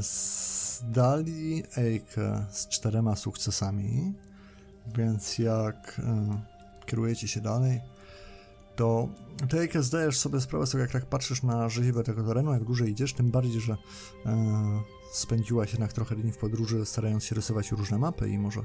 Zdali Eike z czterema sukcesami, więc jak kierujecie się dalej, to ty Eike zdajesz sobie sprawę z tego, jak tak patrzysz na rzeźbę tego terenu, jak dłużej idziesz, tym bardziej, że e, spędziłaś jednak trochę dni w podróży, starając się rysować różne mapy i może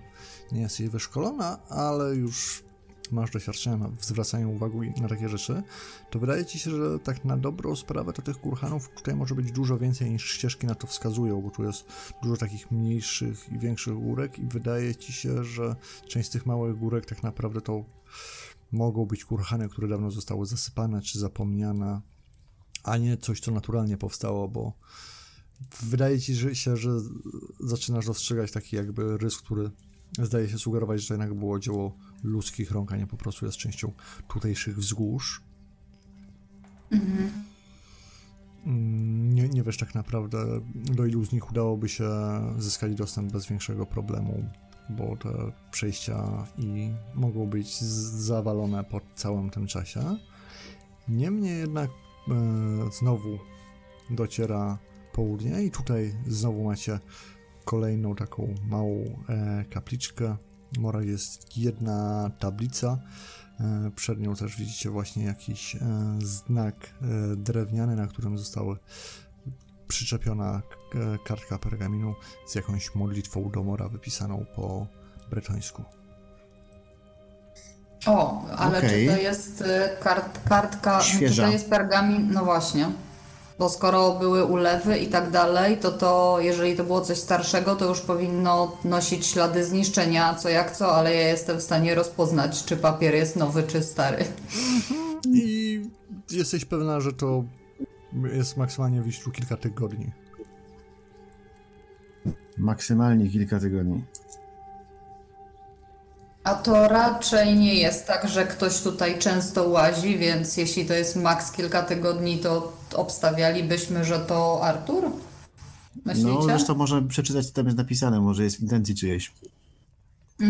nie jesteś wyszkolona, ale już masz doświadczenia w zwracaniu uwagi na takie rzeczy, to wydaje ci się, że tak na dobrą sprawę to tych kurhanów tutaj może być dużo więcej niż ścieżki na to wskazują, bo tu jest dużo takich mniejszych i większych górek i wydaje ci się, że część z tych małych górek tak naprawdę to mogą być kurhany, które dawno zostały zasypane czy zapomniane, a nie coś, co naturalnie powstało, bo wydaje ci się, że zaczynasz dostrzegać taki jakby rys, który zdaje się sugerować, że to jednak było dzieło ludzkich rąk, a nie po prostu jest częścią tutejszych wzgórz. Mm, Nie, nie wiesz tak naprawdę, do ilu z nich udałoby się zyskać dostęp bez większego problemu, bo te przejścia i mogą być zawalone po całym tym czasie. Niemniej jednak e, znowu dociera południe i tutaj znowu macie kolejną taką małą e, kapliczkę. Mora jest jedna tablica. E, przed nią też widzicie właśnie jakiś e, znak e, drewniany, na którym została przyczepiona kartka pergaminu z jakąś modlitwą do Mora wypisaną po bretońsku. O, ale Okej. czy to jest y, kart, kartka, czy Świeża. to jest pergamin? No właśnie. Bo skoro były ulewy i tak dalej, to to, jeżeli to było coś starszego, to już powinno nosić ślady zniszczenia, co jak co, ale ja jestem w stanie rozpoznać, czy papier jest nowy, czy stary. I jesteś pewna, że to jest maksymalnie w kilka tygodni. Maksymalnie kilka tygodni. A to raczej nie jest tak, że ktoś tutaj często łazi, więc jeśli to jest maks kilka tygodni, to obstawialibyśmy, że to Artur? Myślicie? No, zresztą można przeczytać, co tam jest napisane, może jest w intencji czyjejś. E,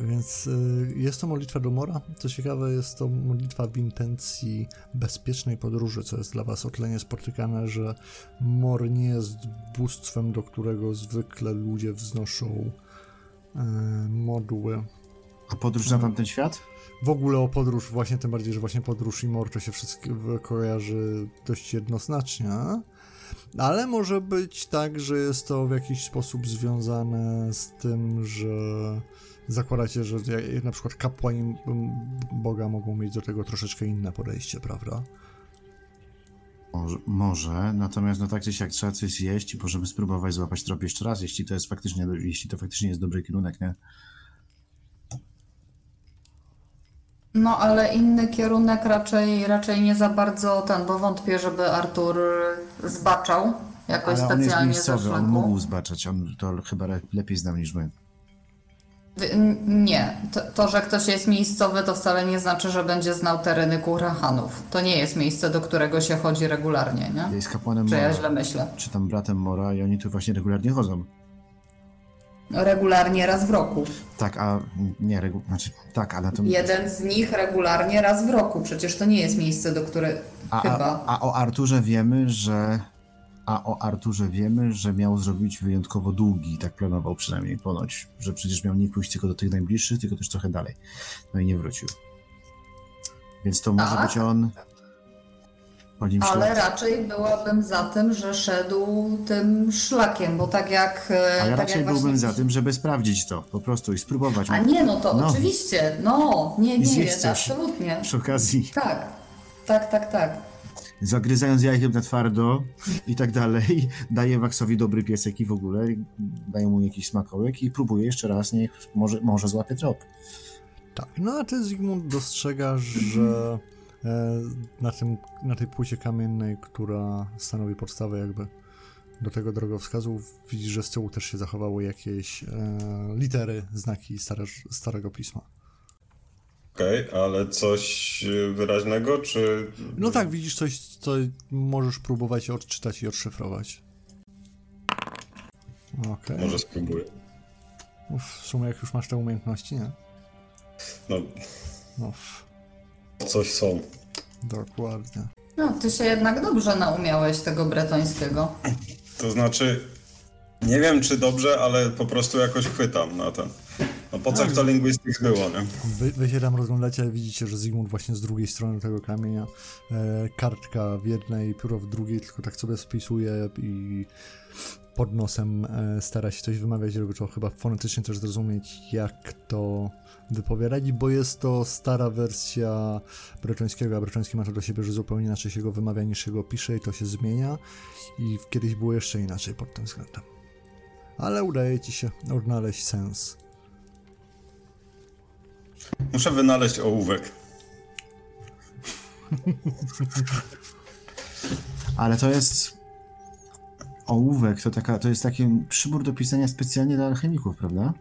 więc e, jest to modlitwa do Mora. Co ciekawe, jest to modlitwa w intencji bezpiecznej podróży, co jest dla Was o tyle niespotykane, że Mor nie jest bóstwem, do którego zwykle ludzie wznoszą e, modły. A podróż na tamten świat? W ogóle o podróż, właśnie tym bardziej, że właśnie podróż i Mor to się wszystko kojarzy dość jednoznacznie. Ale może być tak, że jest to w jakiś sposób związane z tym, że zakładacie, że na przykład kapłani Boga mogą mieć do tego troszeczkę inne podejście, prawda? Może, może, natomiast no tak czy siak trzeba coś zjeść i możemy spróbować złapać trop jeszcze raz, jeśli to jest faktycznie, jeśli to faktycznie jest dobry kierunek, nie? No, ale inny kierunek raczej, raczej nie za bardzo ten, bo wątpię, żeby Artur zbaczał jakoś Ale on jest specjalnie miejscowy, on mógł zbaczać, on to chyba le- lepiej znał niż my. Nie, to, to, że ktoś jest miejscowy, to wcale nie znaczy, że będzie znał tereny Kurachanów. To nie jest miejsce, do którego się chodzi regularnie, nie? Jest kapłanem Czy ja Mora, źle myślę? czy tam bratem Mora i oni tu właśnie regularnie chodzą. Regularnie raz w roku. Tak, a nie, regu... znaczy tak, ale to... Jeden z nich regularnie raz w roku. Przecież to nie jest miejsce, do którego A, chyba. a, a o Arturze wiemy, że A o Arturze wiemy, że miał zrobić wyjątkowo długi, tak planował przynajmniej ponoć, że przecież miał nie pójść tylko do tych najbliższych, tylko też trochę dalej. No i nie wrócił. Więc to może Tak. być on. Po nim Ale raczej byłabym za tym, że szedł tym szlakiem, bo tak jak. e, A ja tak raczej jak byłbym właśnie- za tym, żeby sprawdzić to po prostu i spróbować. A nie, no to No. oczywiście. No, nie, nie, zjeść jest, absolutnie. Przy okazji, Tak, tak, tak, tak. zagryzając jajkiem na twardo i tak dalej, daje Maxowi dobry piesek i w ogóle daje mu jakiś smakołek i próbuje jeszcze raz, niech może, może złapie trop. Tak, no a ty Zygmunt dostrzegasz, że na, tym, na tej płycie kamiennej, która stanowi podstawę jakby do tego drogowskazu, widzisz, że z tyłu też się zachowały jakieś e, litery, znaki stare, starego pisma. Okej, ale coś e, wyraźnego, czy... No tak, widzisz coś, co możesz próbować odczytać i odszyfrować. Okej. Może spróbuję. Uf, W sumie jak już masz te umiejętności, nie? No, No, f- coś są. dokładnie. No, ty się jednak dobrze naumiałeś tego bretońskiego. To znaczy, nie wiem czy dobrze, ale po prostu jakoś chwytam na ten. No po co to linguistics było, nie? Wy, wy się tam rozglądacie, widzicie, że Zygmunt właśnie z drugiej strony tego kamienia, e, kartka w jednej, pióro w drugiej, tylko tak sobie spisuje i pod nosem e, stara się coś wymawiać, żeby to chyba fonetycznie też zrozumieć, jak to wypowiadać, bo jest to stara wersja breczońskiego, a breczoński ma to do siebie, że zupełnie inaczej się go wymawia niż się go pisze i to się zmienia i kiedyś było jeszcze inaczej pod tym względem. Ale udaje ci się odnaleźć sens. Muszę wynaleźć ołówek. Ale to jest ołówek, to, taka, to jest taki przybór do pisania specjalnie dla alchemików, prawda?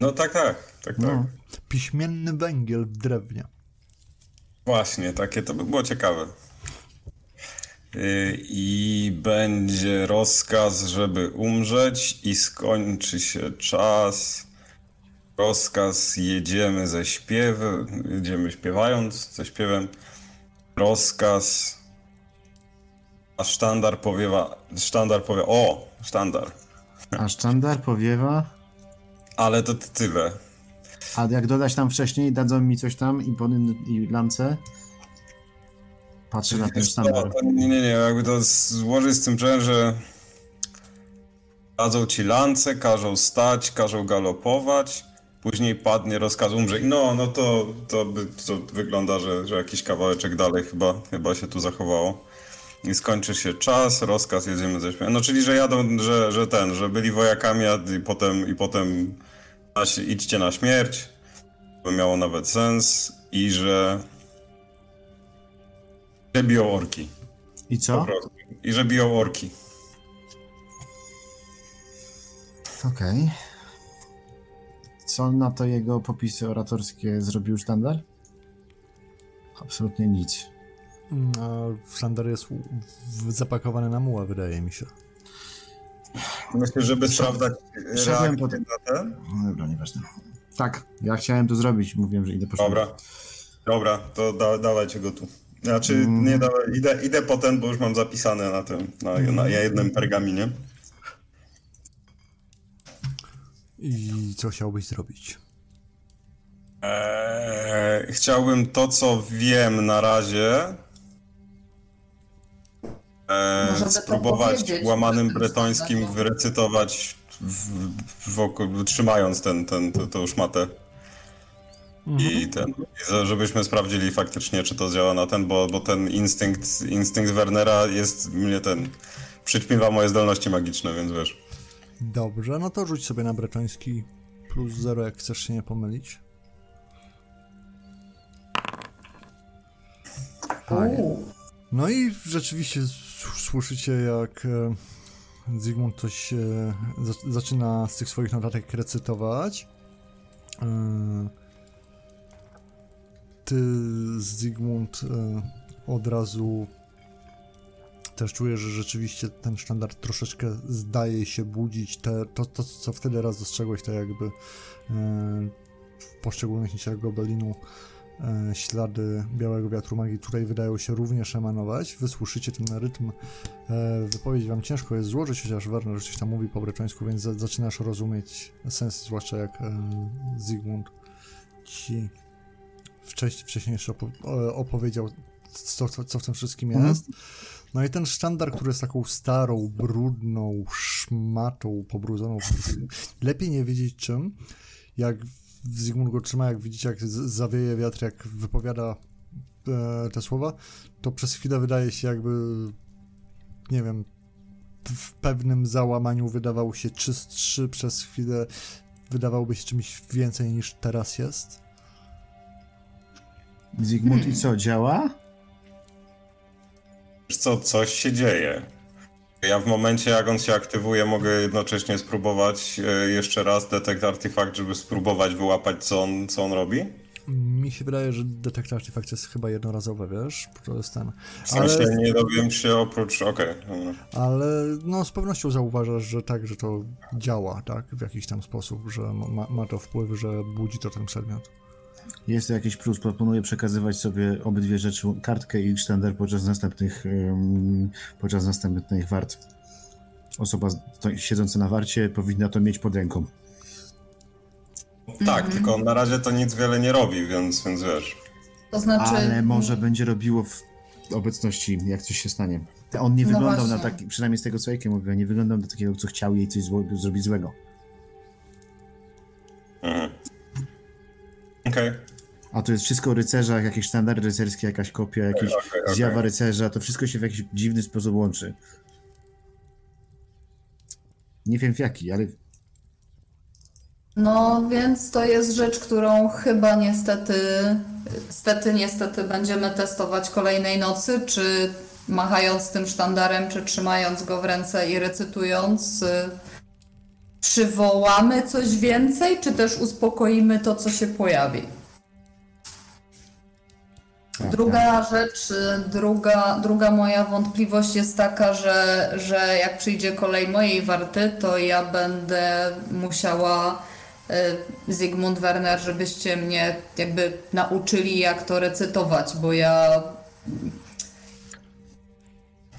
No tak, tak, tak, tak. No. Piśmienny węgiel w drewnie. Właśnie, takie to by było ciekawe. Yy, I będzie rozkaz, żeby umrzeć i skończy się czas. Rozkaz, jedziemy ze śpiewem, jedziemy śpiewając, ze śpiewem. Rozkaz, a sztandar powiewa, sztandar powie, o, sztandar. A sztandar powiewa, Ale to tyle. a jak dodać tam wcześniej, dadzą mi coś tam i pony i lance. Patrzę na ten sztandar. to Nie, nie, nie, jakby to złożyć z tym czym, że dadzą ci lance, każą stać, każą galopować, później padnie rozkaz umrze. No, no to, to, by, to wygląda, że, że jakiś kawałeczek dalej chyba, chyba się tu zachowało. I skończy się czas, rozkaz, jedziemy ze śmiercią. No czyli, że jadą, że, że ten, że byli wojakami, i potem, i potem idźcie na śmierć. To miało nawet sens. I że... Że biją orki. I co? I że biją orki. Okej. Co na to jego popisy oratorskie zrobił sztandar? Absolutnie nic. Mm, A sztandar jest zapakowany na muła, wydaje mi się. Myślę, żeby sprawdzać szedłem reakcję po- na ten. No dobra, nieważne. Tak, ja chciałem to zrobić. Mówiłem, że idę po. Dobra. Dobra, to da, dawajcie go tu. Znaczy, Mm. nie dawaj, idę, idę potem, bo już mam zapisane na tym, na, na jednym pergaminie. I co chciałbyś zrobić? Eee, chciałbym to, co wiem na razie, to spróbować łamanym ten bretońskim sztandar- wyrecytować, w, wokół, trzymając ten, ten, ten, tą szmatę. I ten, i za- żebyśmy sprawdzili faktycznie, czy to działa na ten, bo, bo ten instynkt, instynkt Wernera jest mnie ten, przyćmiewa moje zdolności magiczne, więc wiesz. Dobrze, no to rzuć sobie na bretoński plus 0, jak chcesz się nie pomylić. Uuu. No i rzeczywiście słyszycie, jak e, Zygmunt coś za- zaczyna z tych swoich notatek recytować. E, ty, Zygmunt, e, od razu też czujesz, że rzeczywiście ten sztandar troszeczkę zdaje się budzić. Te, to, to, co wtedy raz dostrzegłeś, to jakby w poszczególnych niciach gobelinu ślady białego wiatru magii tutaj wydają się również emanować. Wysłyszycie ten rytm. E, wypowiedź wam ciężko jest złożyć, chociaż Werner coś tam mówi po bretońsku, więc za, zaczynasz rozumieć sens, zwłaszcza jak e, Zygmunt ci wcześniej, e, opowiedział, co, co, co w tym wszystkim Mhm. jest. No i ten sztandar, który jest taką starą, brudną szmatą, pobrudzoną, lepiej nie wiedzieć czym, jak Zygmunt go trzyma, jak widzicie, jak zawieje wiatr, jak wypowiada e, te słowa, to przez chwilę wydaje się jakby, nie wiem, w pewnym załamaniu wydawał się czystszy, przez chwilę wydawałby się czymś więcej niż teraz jest. Zygmunt i co, działa? Wiesz co, coś się dzieje. Ja w momencie, jak on się aktywuje, mogę jednocześnie spróbować e, jeszcze raz detect artifact, żeby spróbować wyłapać, co on, co on robi. Mi się wydaje, że detect artifact jest chyba jednorazowe, wiesz, to jest ten. W sensie Ale, nie dowiem się oprócz... Okej. dobra. ale no z pewnością zauważasz, że tak, że to działa, tak, w jakiś tam sposób, że ma, ma to wpływ, że budzi to ten przedmiot. Jest to jakiś plus. Proponuję przekazywać sobie obydwie rzeczy, kartkę i sztandar podczas następnych, podczas następnych wart. Osoba siedząca na warcie powinna to mieć pod ręką. Tak, tylko na razie to nic wiele nie robi, więc, więc wiesz. To znaczy. Ale może będzie robiło w obecności, jak coś się stanie. On nie No wyglądał na taki, przynajmniej z tego co Ejkiem mówię, nie wyglądał na takiego, co chciał jej coś zło, zrobić złego. Mhm. Okej. A to jest wszystko o rycerzach, jakieś sztandary rycerskie, jakaś kopia, jakieś okej, okej. zjawa rycerza, to wszystko się w jakiś dziwny sposób łączy. Nie wiem w jaki, ale No, więc to jest rzecz, którą chyba niestety, niestety, niestety będziemy testować kolejnej nocy, czy machając tym sztandarem, czy trzymając go w ręce i recytując, y, przywołamy coś więcej, czy też uspokoimy to, co się pojawi. Druga rzecz, druga, druga moja wątpliwość jest taka, że, że jak przyjdzie kolej mojej warty, to ja będę musiała, y, Zygmunt Werner, żebyście mnie jakby nauczyli, jak to recytować, bo ja.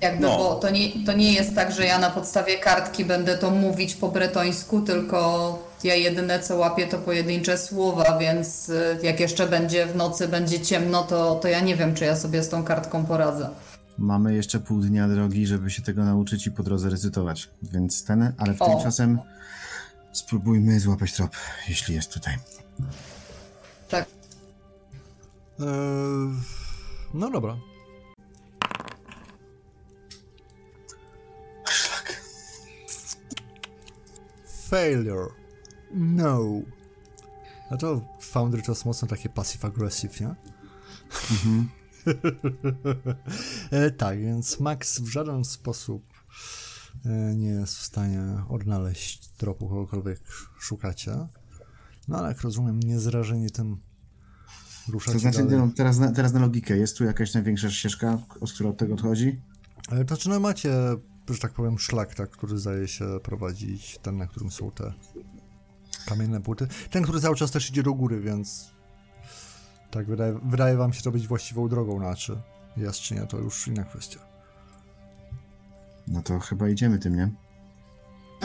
Jakby, No. bo to nie, to nie jest tak, że ja na podstawie kartki będę to mówić po bretońsku, tylko ja jedyne co łapię to pojedyncze słowa, więc y, jak jeszcze będzie w nocy, będzie ciemno, to, to ja nie wiem, czy ja sobie z tą kartką poradzę. mamy jeszcze pół dnia drogi, żeby się tego nauczyć i po drodze recytować. Więc ten, ale w O. tymczasem spróbujmy złapać trop, jeśli jest tutaj. Tak. Eee, no dobra. Failure. No. A to Foundry to jest mocno takie passive-aggressive, nie? e, tak, więc Max w żaden sposób e, nie jest w stanie odnaleźć tropu kogokolwiek szukacie. No ale jak rozumiem, niezrażeni tym ruszacie To znaczy, no, teraz, na, teraz na logikę. Jest tu jakaś największa ścieżka, od która od tego odchodzi? Ale to czy no macie, że tak powiem, szlak, tak, który zdaje się prowadzić, ten, na którym są te kamienne płyty. Ten, który cały czas też idzie do góry, więc tak, wydaje, wydaje wam się to być właściwą drogą, znaczy jaskinia to już inna kwestia. No to chyba idziemy tym, nie?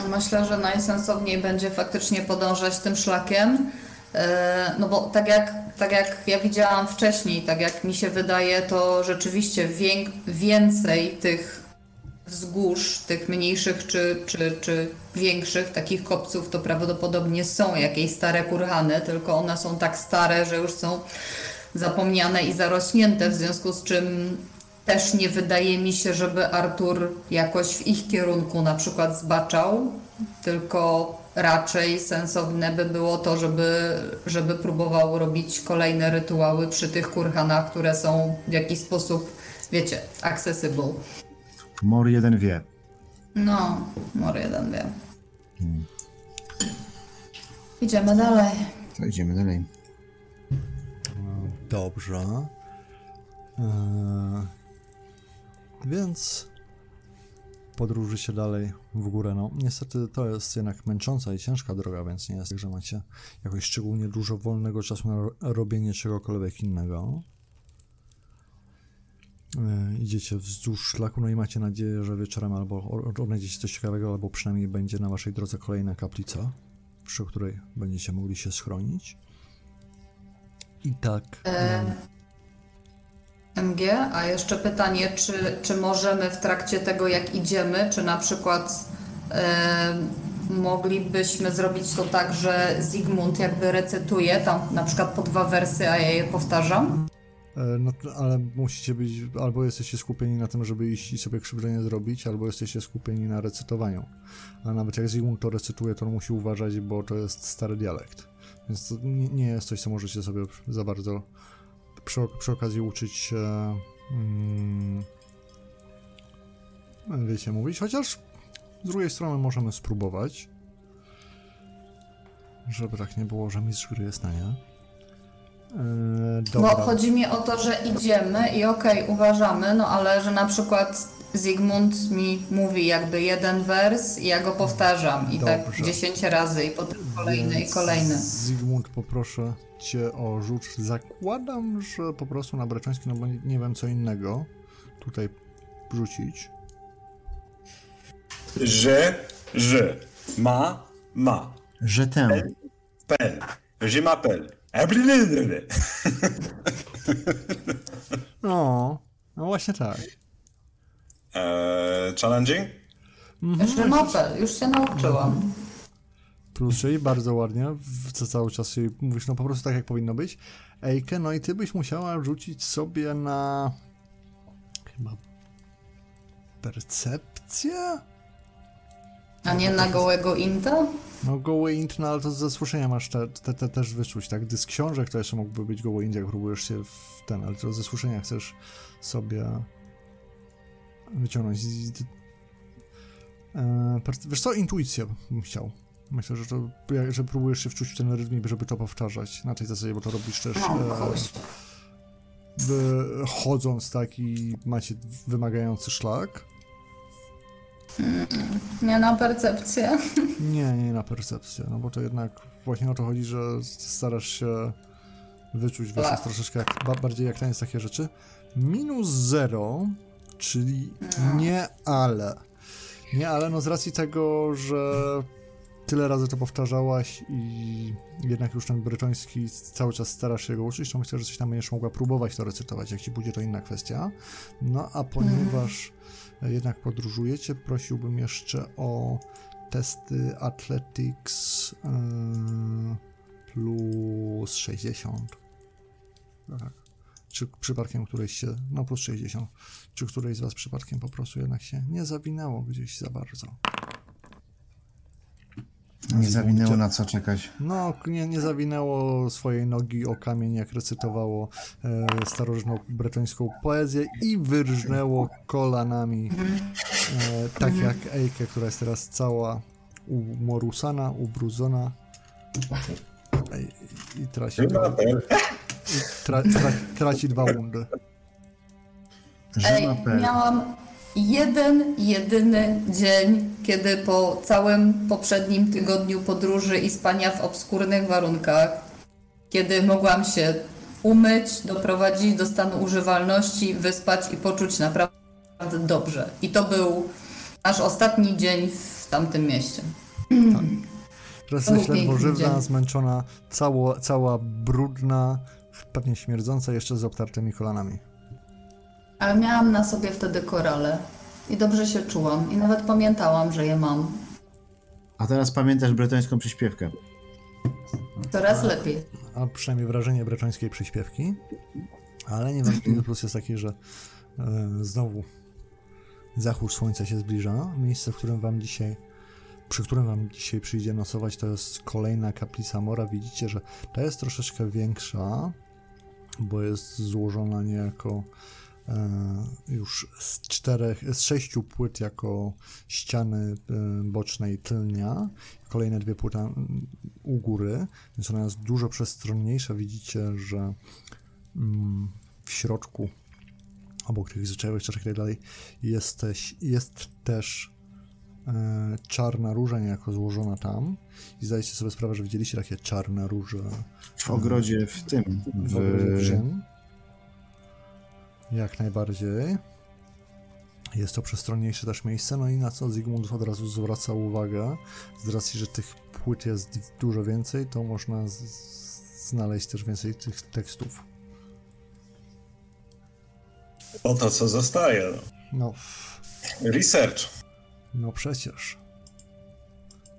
Myślę, że najsensowniej będzie faktycznie podążać tym szlakiem. E, No bo tak jak, tak jak ja widziałam wcześniej, tak jak mi się wydaje, to rzeczywiście wię- więcej tych wzgórz, tych mniejszych czy, czy, czy większych takich kopców, to prawdopodobnie są jakieś stare kurhany, tylko one są tak stare, że już są zapomniane i zarośnięte, w związku z czym też nie wydaje mi się, żeby Artur jakoś w ich kierunku na przykład zbaczał, tylko raczej sensowne by było to, żeby, żeby próbował robić kolejne rytuały przy tych kurhanach, które są w jakiś sposób, wiecie, accessible. Mor jeden wie. No, może jeden wie. Idziemy dalej. To idziemy dalej. Dobrze. Eee, więc podróżycie dalej w górę. No, niestety to jest jednak męcząca i ciężka droga, więc nie jest tak, że macie jakoś szczególnie dużo wolnego czasu na ro- robienie czegokolwiek innego. E, Idziecie wzdłuż szlaku, no i macie nadzieję, że wieczorem albo odnajdziecie coś ciekawego, albo przynajmniej będzie na waszej drodze kolejna kaplica, przy której będziecie mogli się schronić. I tak. E, MG, a jeszcze pytanie, czy, czy możemy w trakcie tego, jak idziemy, czy na przykład e, moglibyśmy zrobić to tak, że Zygmunt jakby recytuje tam na przykład po dwa wersy, a ja je powtarzam? E, No, ale musicie być, albo jesteście skupieni na tym, żeby iść i sobie krzywdzenie zrobić, albo jesteście skupieni na recytowaniu. A nawet jak Zygmunt to recytuje, to on musi uważać, bo to jest stary dialekt. Więc to nie, jest coś, co możecie sobie za bardzo przy, przy okazji uczyć się, mm, wiecie, mówić. Chociaż z drugiej strony możemy spróbować, żeby tak nie było, że mistrz gry jest na nie. Eee, Bo dobra. chodzi mi o to, że idziemy i okej, uważamy, no ale że na przykład Zygmunt mi mówi jakby jeden wers i ja go powtarzam i tak Dobrze. 10 razy i potem kolejny i Więc kolejny. Zygmunt, poproszę cię o rzut. Zakładam, że po prostu na Breczoński, no bo nie, nie wiem co innego tutaj rzucić. Je, je. Ma, ma. Że tę. Pel. Je m'appelle. Ablililili. No, no właśnie tak. Eee, challenging? Że mapel, już się nauczyłam. Plus, czyli bardzo ładnie, co cały czas się mówisz, no po prostu tak jak powinno być. Ejke, no i ty byś musiała rzucić sobie na... chyba... percepcję? A nie na gołego inta? No goły int, no ale to ze słyszenia masz te, te, te też wyczuć, tak? Z książek to jeszcze mógłby być goły int, jak próbujesz się w ten, ale to ze słyszenia chcesz sobie wyciągnąć. z- z- E, per- wiesz co, intuicję bym chciał. Myślę, że to, że próbujesz się wczuć w ten rytm, żeby to powtarzać na tej zasadzie, bo to robisz też No, e, by- chodząc tak i macie wymagający szlak. Nie na percepcję. Nie, nie na percepcję, no bo to jednak właśnie o to chodzi, że starasz się wyczuć wiesz, jest troszeczkę jak, ba, bardziej jak jest takie rzeczy. Minus zero, czyli nie ale. Nie ale, no z racji tego, że tyle razy to powtarzałaś i jednak już ten brytoński cały czas starasz się go uczyć, to myślę, że coś tam będziesz mogła próbować to recytować. Jak ci pójdzie, to inna kwestia. No a ponieważ jednak podróżujecie, prosiłbym jeszcze o testy Athletics yy, plus 60. Tak. Czy przypadkiem któreś się, no plus 60, czy któreś z was przypadkiem po prostu jednak się nie zawinęło gdzieś za bardzo? Nie zawinęło na co czekać. No, nie, nie zawinęło swojej nogi o kamień, jak recytowało e, starożytną bretońską poezję i wyrżnęło kolanami, e, tak jak Ejke, która jest teraz cała umorusana, ubrudzona Ej, i traci, i tra, tra, traci dwa wundy. Ej, miałam jeden, jedyny dzień, kiedy po całym poprzednim tygodniu podróży i spania w obskurnych warunkach, kiedy mogłam się umyć, doprowadzić do stanu używalności, wyspać i poczuć naprawdę dobrze. I to był nasz ostatni dzień w tamtym mieście. Teraz To był jesteś ledwo piękny żywna, dzień. zmęczona, cało, cała brudna, pewnie śmierdząca, jeszcze z obtartymi kolanami. Ale miałam na sobie wtedy korale i dobrze się czułam i nawet pamiętałam, że je mam. A teraz pamiętasz bretońską przyśpiewkę. Coraz lepiej. a przynajmniej wrażenie breczońskiej przyśpiewki. Ale niewątpliwy plus jest taki, że e, znowu zachód słońca się zbliża. Miejsce, w którym wam dzisiaj, przy którym wam dzisiaj przyjdzie nocować, to jest kolejna kaplica Mora. Widzicie, że ta jest troszeczkę większa, bo jest złożona niejako już z czterech, z sześciu płyt jako ściany e, boczne i tylnia. Kolejne dwie płyty mm, u góry, więc ona jest dużo przestronniejsza. Widzicie, że mm, w środku obok tych zwyczajowych czaszek i tak dalej, jest też, jest też e, czarna róża niejako złożona tam. I zdajecie sobie sprawę, że widzieliście takie czarne róże W ogrodzie w tym. w W, ogrodzie Brzym. Jak najbardziej. Jest to przestronniejsze też miejsce, no i na co Zygmunt od razu zwraca uwagę, z racji, że tych płyt jest dużo więcej, to można znaleźć też więcej tych tekstów. Oto co zostaje. No. Research. no przecież.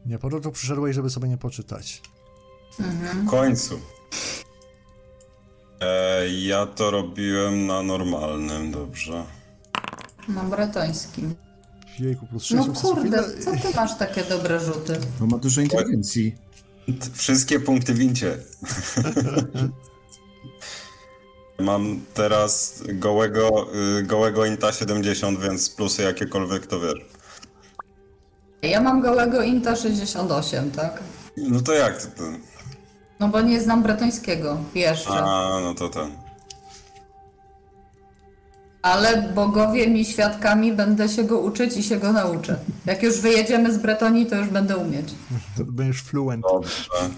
Nie po to przyszedłeś, żeby sobie nie poczytać. W końcu. Ja to robiłem na normalnym, dobrze. Na bretońskim. Jejku, plus 6 No kurde, Ile- co ty masz takie dobre rzuty? bo ma dużo inteligencji. Wszystkie punkty wincie. Mam teraz gołego, y, gołego Inta 70, więc plusy jakiekolwiek to wiesz. Ja mam gołego Inta 68, tak? No to jak to ten? No bo nie znam bretońskiego jeszcze. A, no to ten. Ale bogowie mi świadkami będę się go uczyć i się go nauczę. Jak już wyjedziemy z Bretonii, to już będę umieć. To Będziesz fluent. Dobrze.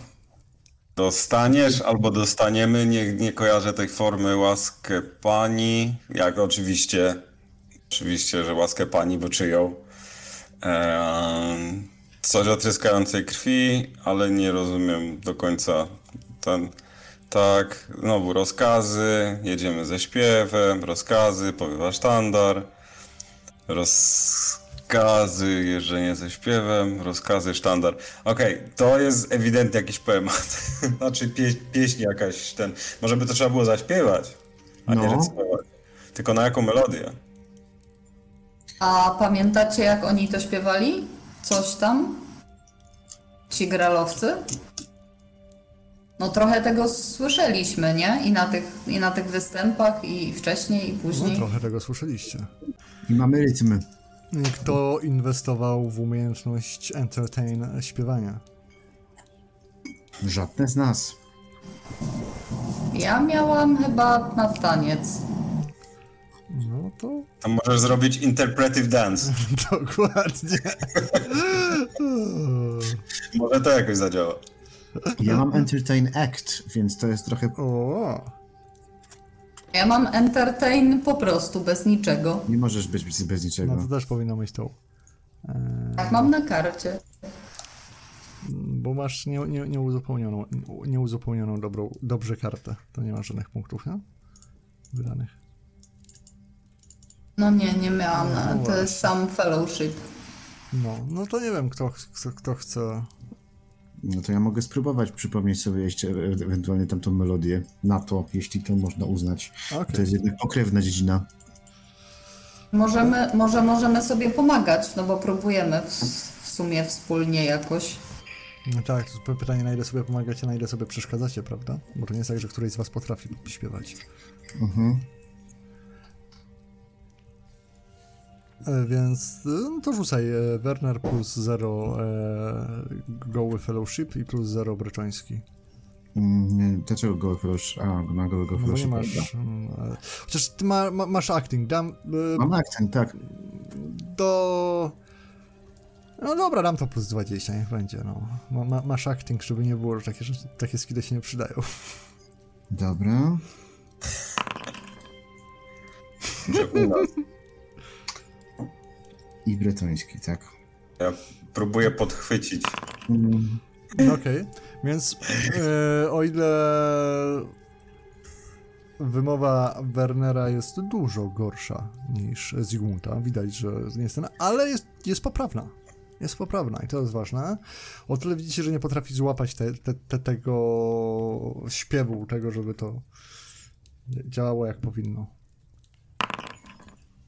Dostaniesz albo dostaniemy, nie, nie kojarzę tej formy, łaskę pani, jak oczywiście, oczywiście, że łaskę pani, bo czyją. Eee, coś o tryskającej krwi, ale nie rozumiem do końca ten, tak, znowu rozkazy, jedziemy ze śpiewem, rozkazy, powiewa sztandar, rozkazy, jeżdżenie ze śpiewem, rozkazy, sztandar. Okej, to jest ewidentnie jakiś poemat, znaczy pie, pieśń jakaś, ten, może by to trzeba było zaśpiewać, a nie No. recytować. Tylko na jaką melodię? A pamiętacie, jak oni to śpiewali? Coś tam? Ci gralowcy? No trochę tego słyszeliśmy, nie? I na tych, i na tych występach, i wcześniej, i No później. trochę tego słyszeliście. I mamy rytm. Kto inwestował w umiejętność entertain śpiewania? Żadne z nas. Ja miałam chyba na taniec. To To możesz zrobić interpretive dance. dokładnie. Może to jakoś zadziała. Ja mam Entertain Act, więc to jest trochę... O, Ja mam entertain po prostu, bez niczego. Nie możesz być bez, bez niczego. no to też powinno mieć tą. Tak mam na karcie. Bo masz nie, nie, nieuzupełnioną, nieuzupełnioną dobrą, dobrze kartę. To nie masz żadnych punktów, nie? Wydanych. No nie, nie miałam. No to jest sam fellowship. No, no to nie wiem, kto, kto, kto chce. No to ja mogę spróbować przypomnieć sobie jeszcze e- ewentualnie tamtą melodię na to, jeśli to można uznać. Okej. To jest jednak pokrewna dziedzina. Możemy, może możemy sobie pomagać, no bo próbujemy w, w sumie wspólnie jakoś. No tak, to jest pytanie, na ile sobie pomagacie, na ile sobie przeszkadzacie, prawda? Bo to nie jest tak, że któryś z was potrafi śpiewać. Mhm. E, Więc e, no to rzucaj e, Werner plus 0 e, goły fellowship i plus 0 breczoński. Mm, Dlaczego goły fellowship? A, ma gołego No bo nie masz. mm, e, Chociaż ty ma, ma, masz acting. Dam e, Mam akcent, tak. do. No dobra, dam to plus 20, niech będzie. No. Ma, ma, masz acting, żeby nie było, że takie, rzeczy, takie skille się nie przydają. Dobra. I bretoński, tak. Ja próbuję podchwycić. Mm, Okej, więc e, o ile wymowa Wernera jest dużo gorsza niż Zygmunta, widać, że nie jest ten, ale jest, jest poprawna. Jest poprawna i to jest ważne. O tyle widzicie, że nie potrafi złapać te, te, te, tego śpiewu, tego, żeby to działało jak powinno.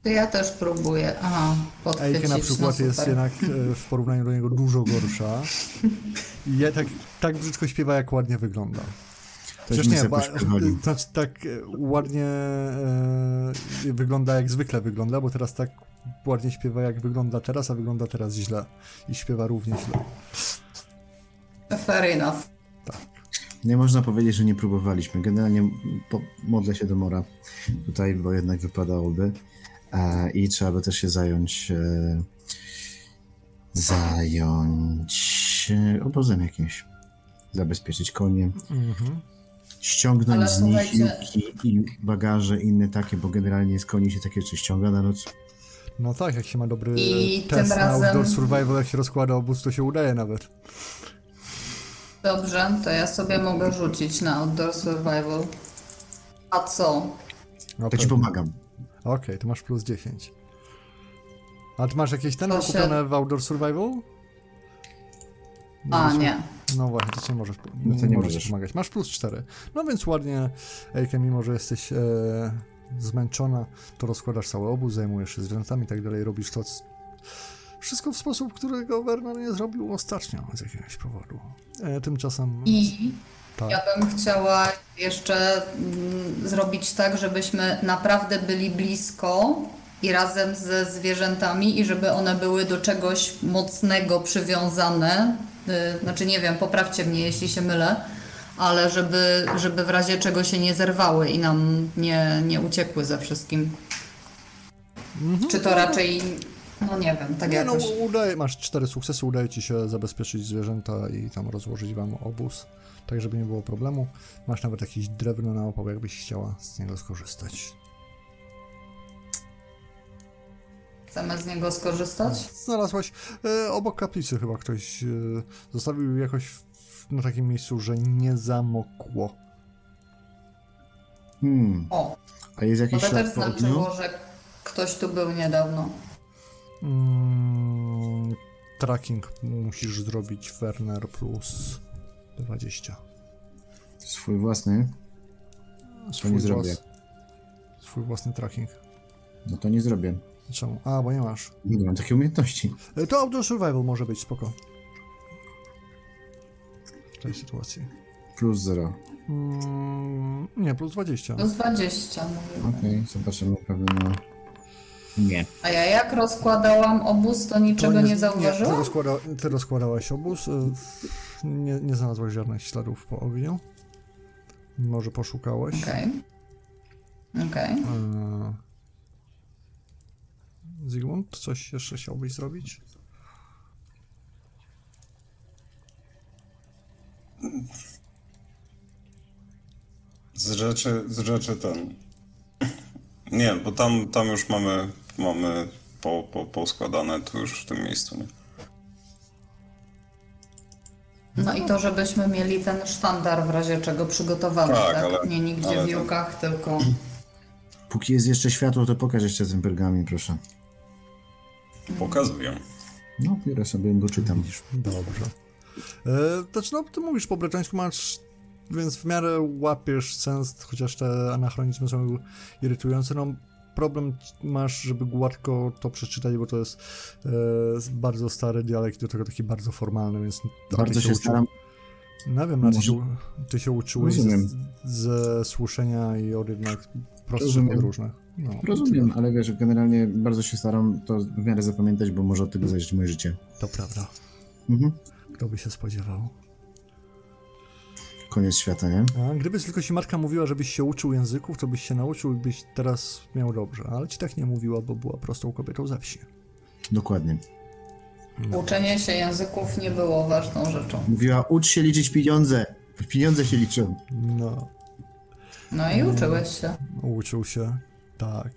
To ja też próbuję. Aha. Eike na przykład no jest jednak e, w porównaniu do niego dużo gorsza. I ja tak, tak brzydko śpiewa, jak ładnie wygląda. to Przecież jest nie, ba, znaczy tak e, ładnie e, wygląda jak zwykle wygląda, bo teraz tak ładnie śpiewa jak wygląda teraz, a wygląda teraz źle. I śpiewa równie źle. Fair enough. Nie można powiedzieć, że nie próbowaliśmy. Generalnie po, modlę się do Mora tutaj, bo jednak wypadałoby. E, I trzeba by też się zająć e, zająć e, obozem jakimś. Zabezpieczyć konie, Mhm. ściągnąć Ale z nich juki i bagaże inne takie, bo generalnie z koni się takie rzeczy ściąga na noc. No tak, jak się ma dobry I test tym na razem- Outdoor Survival, jak się rozkłada obóz, to się udaje nawet. Dobrze, to ja sobie mogę rzucić na Outdoor Survival. A co? No To ci pomagam. Okej, to masz plus 10. A ty masz jakieś ten To się- kupione w Outdoor Survival? A, wiesz, nie. No właśnie, to nie możesz, No to nie możesz możesz. pomagać. Masz plus 4. No więc ładnie, Ejke, mimo że jesteś e, zmęczona, to rozkładasz cały obóz, zajmujesz się zwierzętami i tak dalej, robisz to c- wszystko w sposób, którego Werner nie zrobił ostatnio z jakiegoś powodu. E, tymczasem... I tak. ja bym chciała jeszcze mm, zrobić tak, żebyśmy naprawdę byli blisko i razem ze zwierzętami i żeby one były do czegoś mocnego przywiązane. Y, Znaczy nie wiem, poprawcie mnie, jeśli się mylę, ale żeby, żeby w razie czego się nie zerwały i nam nie, nie uciekły ze wszystkim. Czy to raczej, no nie wiem, tak Nie no, jakoś. udaje, masz cztery sukcesy, udaje ci się zabezpieczyć zwierzęta i tam rozłożyć wam obóz, tak żeby nie było problemu. Masz nawet jakieś drewno na opał, jakbyś chciała z niego skorzystać. Chcemy z niego skorzystać? Znalazłaś e, obok kaplicy chyba ktoś e, zostawił jakoś w, na takim miejscu, że nie zamokło. Hmm. O, A jest to jakiś ślad też po ogniu? znaczyło, że ktoś tu był niedawno. Mm, tracking musisz zrobić Werner plus 20. Swój własny? Swój nie zrobię. Swój własny tracking. No to nie zrobię. Czemu? A, bo nie masz. Nie mam takiej umiejętności. E, To Outdoor Survival może być, spoko. W tej sytuacji. Plus zero. Mm, nie, plus 20. Plus 20 mówimy. Okej, zobaczymy pewnie na... Nie. A ja jak rozkładałam obóz, to niczego To nie, ty, zauważyłam? rozkłada, ty rozkładałaś obóz. e, Nie, nie znalazłaś żadnych śladów po ogniu. Może poszukałaś. Okej. Okej. E, Zygmunt, coś jeszcze chciałbyś zrobić? Z rzeczy, z rzeczy ten. Nie, bo tam, tam już mamy, mamy po, po, poskładane tu już w tym miejscu, nie? No i to, żebyśmy mieli ten sztandar w razie czego przygotowany, Tak, tak? ale- Nie nigdzie ale w to- jukach, tylko... Póki jest jeszcze światło, to pokaż jeszcze ten pergamin, proszę. Pokazuję. No, biorę sobie, bo czytam. Dobrze. E, znaczy, no, ty mówisz po bretońsku, masz, więc w miarę łapiesz sens, chociaż te anachronizmy są irytujące. No, problem masz, żeby gładko to przeczytać, bo to jest e, bardzo stary dialekt, do tego taki bardzo formalny, więc... Bardzo się uczy- staram. No wiem, no, ty, się, ty się uczyłeś Rozumiem. z, ze słyszenia i od jednak prostszych podróżnych. No, Rozumiem, ale wiesz, generalnie bardzo się staram to w miarę zapamiętać, bo może od tego zależeć moje życie. To prawda. Mhm. Kto by się spodziewał? Koniec świata, nie? A gdyby tylko ci Marka mówiła, żebyś się uczył języków, to byś się nauczył i byś teraz miał dobrze. Ale ci tak nie mówiła, bo była prostą kobietą ze wsi. Dokładnie. Uczenie się języków nie było ważną rzeczą. Mówiła, ucz się liczyć pieniądze. Pieniądze się liczą. No, No i uczyłeś się. uczył się. Tak.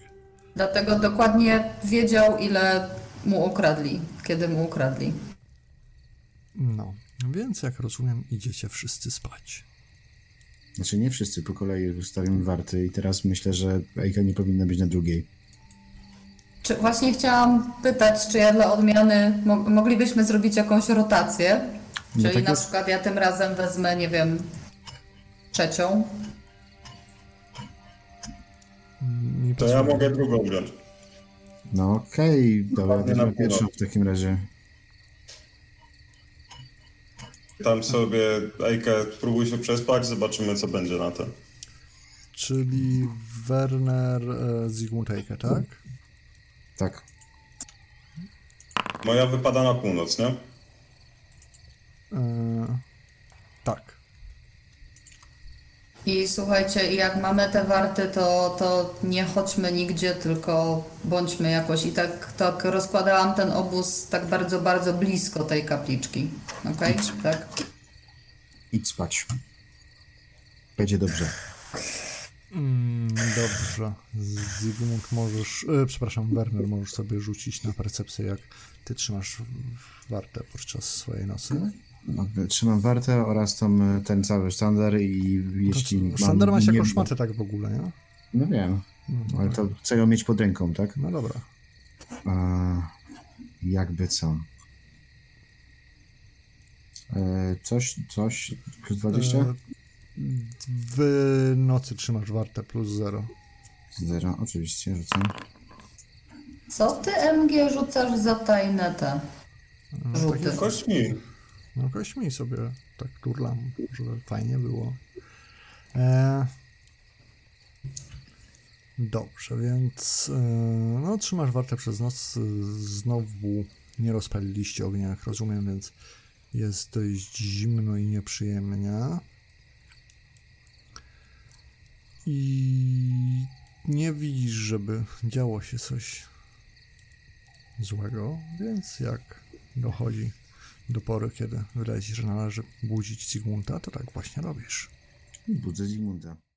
Dlatego dokładnie wiedział, ile mu ukradli, kiedy mu ukradli. No, więc jak rozumiem, idziecie wszyscy spać. Znaczy nie wszyscy po kolei ustawimy warty i teraz myślę, że Ejka nie powinna być na drugiej. Czy właśnie chciałam pytać, czy ja dla odmiany mo- moglibyśmy zrobić jakąś rotację? No Czyli tak na jest. przykład ja tym razem wezmę, nie wiem, trzecią. To ja mogę drugą wziąć. No okej, dobra, to na pierwszą w takim razie. Tam sobie, Ejkę, spróbuj się przespać, zobaczymy co będzie na to. Czyli Werner e, Zygmunt Eike, tak? Tak. Moja wypada na północ, nie? E, tak. I słuchajcie, jak mamy te warty, to, to nie chodźmy nigdzie, tylko bądźmy jakoś. I tak, tak rozkładałam ten obóz tak bardzo, bardzo blisko tej kapliczki. Okej? Tak? Idź spać. Będzie dobrze. Mm, dobrze. Zygmunt możesz, e, przepraszam, Werner możesz sobie rzucić na percepcję, jak ty trzymasz wartę podczas swojej nocy. No, Trzymam wartę oraz tą, ten cały sztandar i jeśli. Sztandar masz jako niebo- szmatę tak w ogóle, nie? No wiem, No, ale to chcę ją mieć pod ręką, tak? no dobra. A, jakby co? E, coś, coś, plus 20? E, W nocy trzymasz wartę plus 0. Zero, oczywiście, rzucam. Co ty, MG, rzucasz za tajne te rzuty? Kośćmi. No kośćmi sobie tak turlam, żeby fajnie było. E... Dobrze, więc e, no trzymasz wartę przez noc. Znowu nie rozpaliliście ognia, jak rozumiem, więc jest dość zimno i nieprzyjemnie. I nie widzisz, żeby działo się coś złego, więc jak dochodzi do pory, kiedy wydaje ci, że należy budzić Zygmunta, to tak właśnie robisz. Budzę Zygmunta.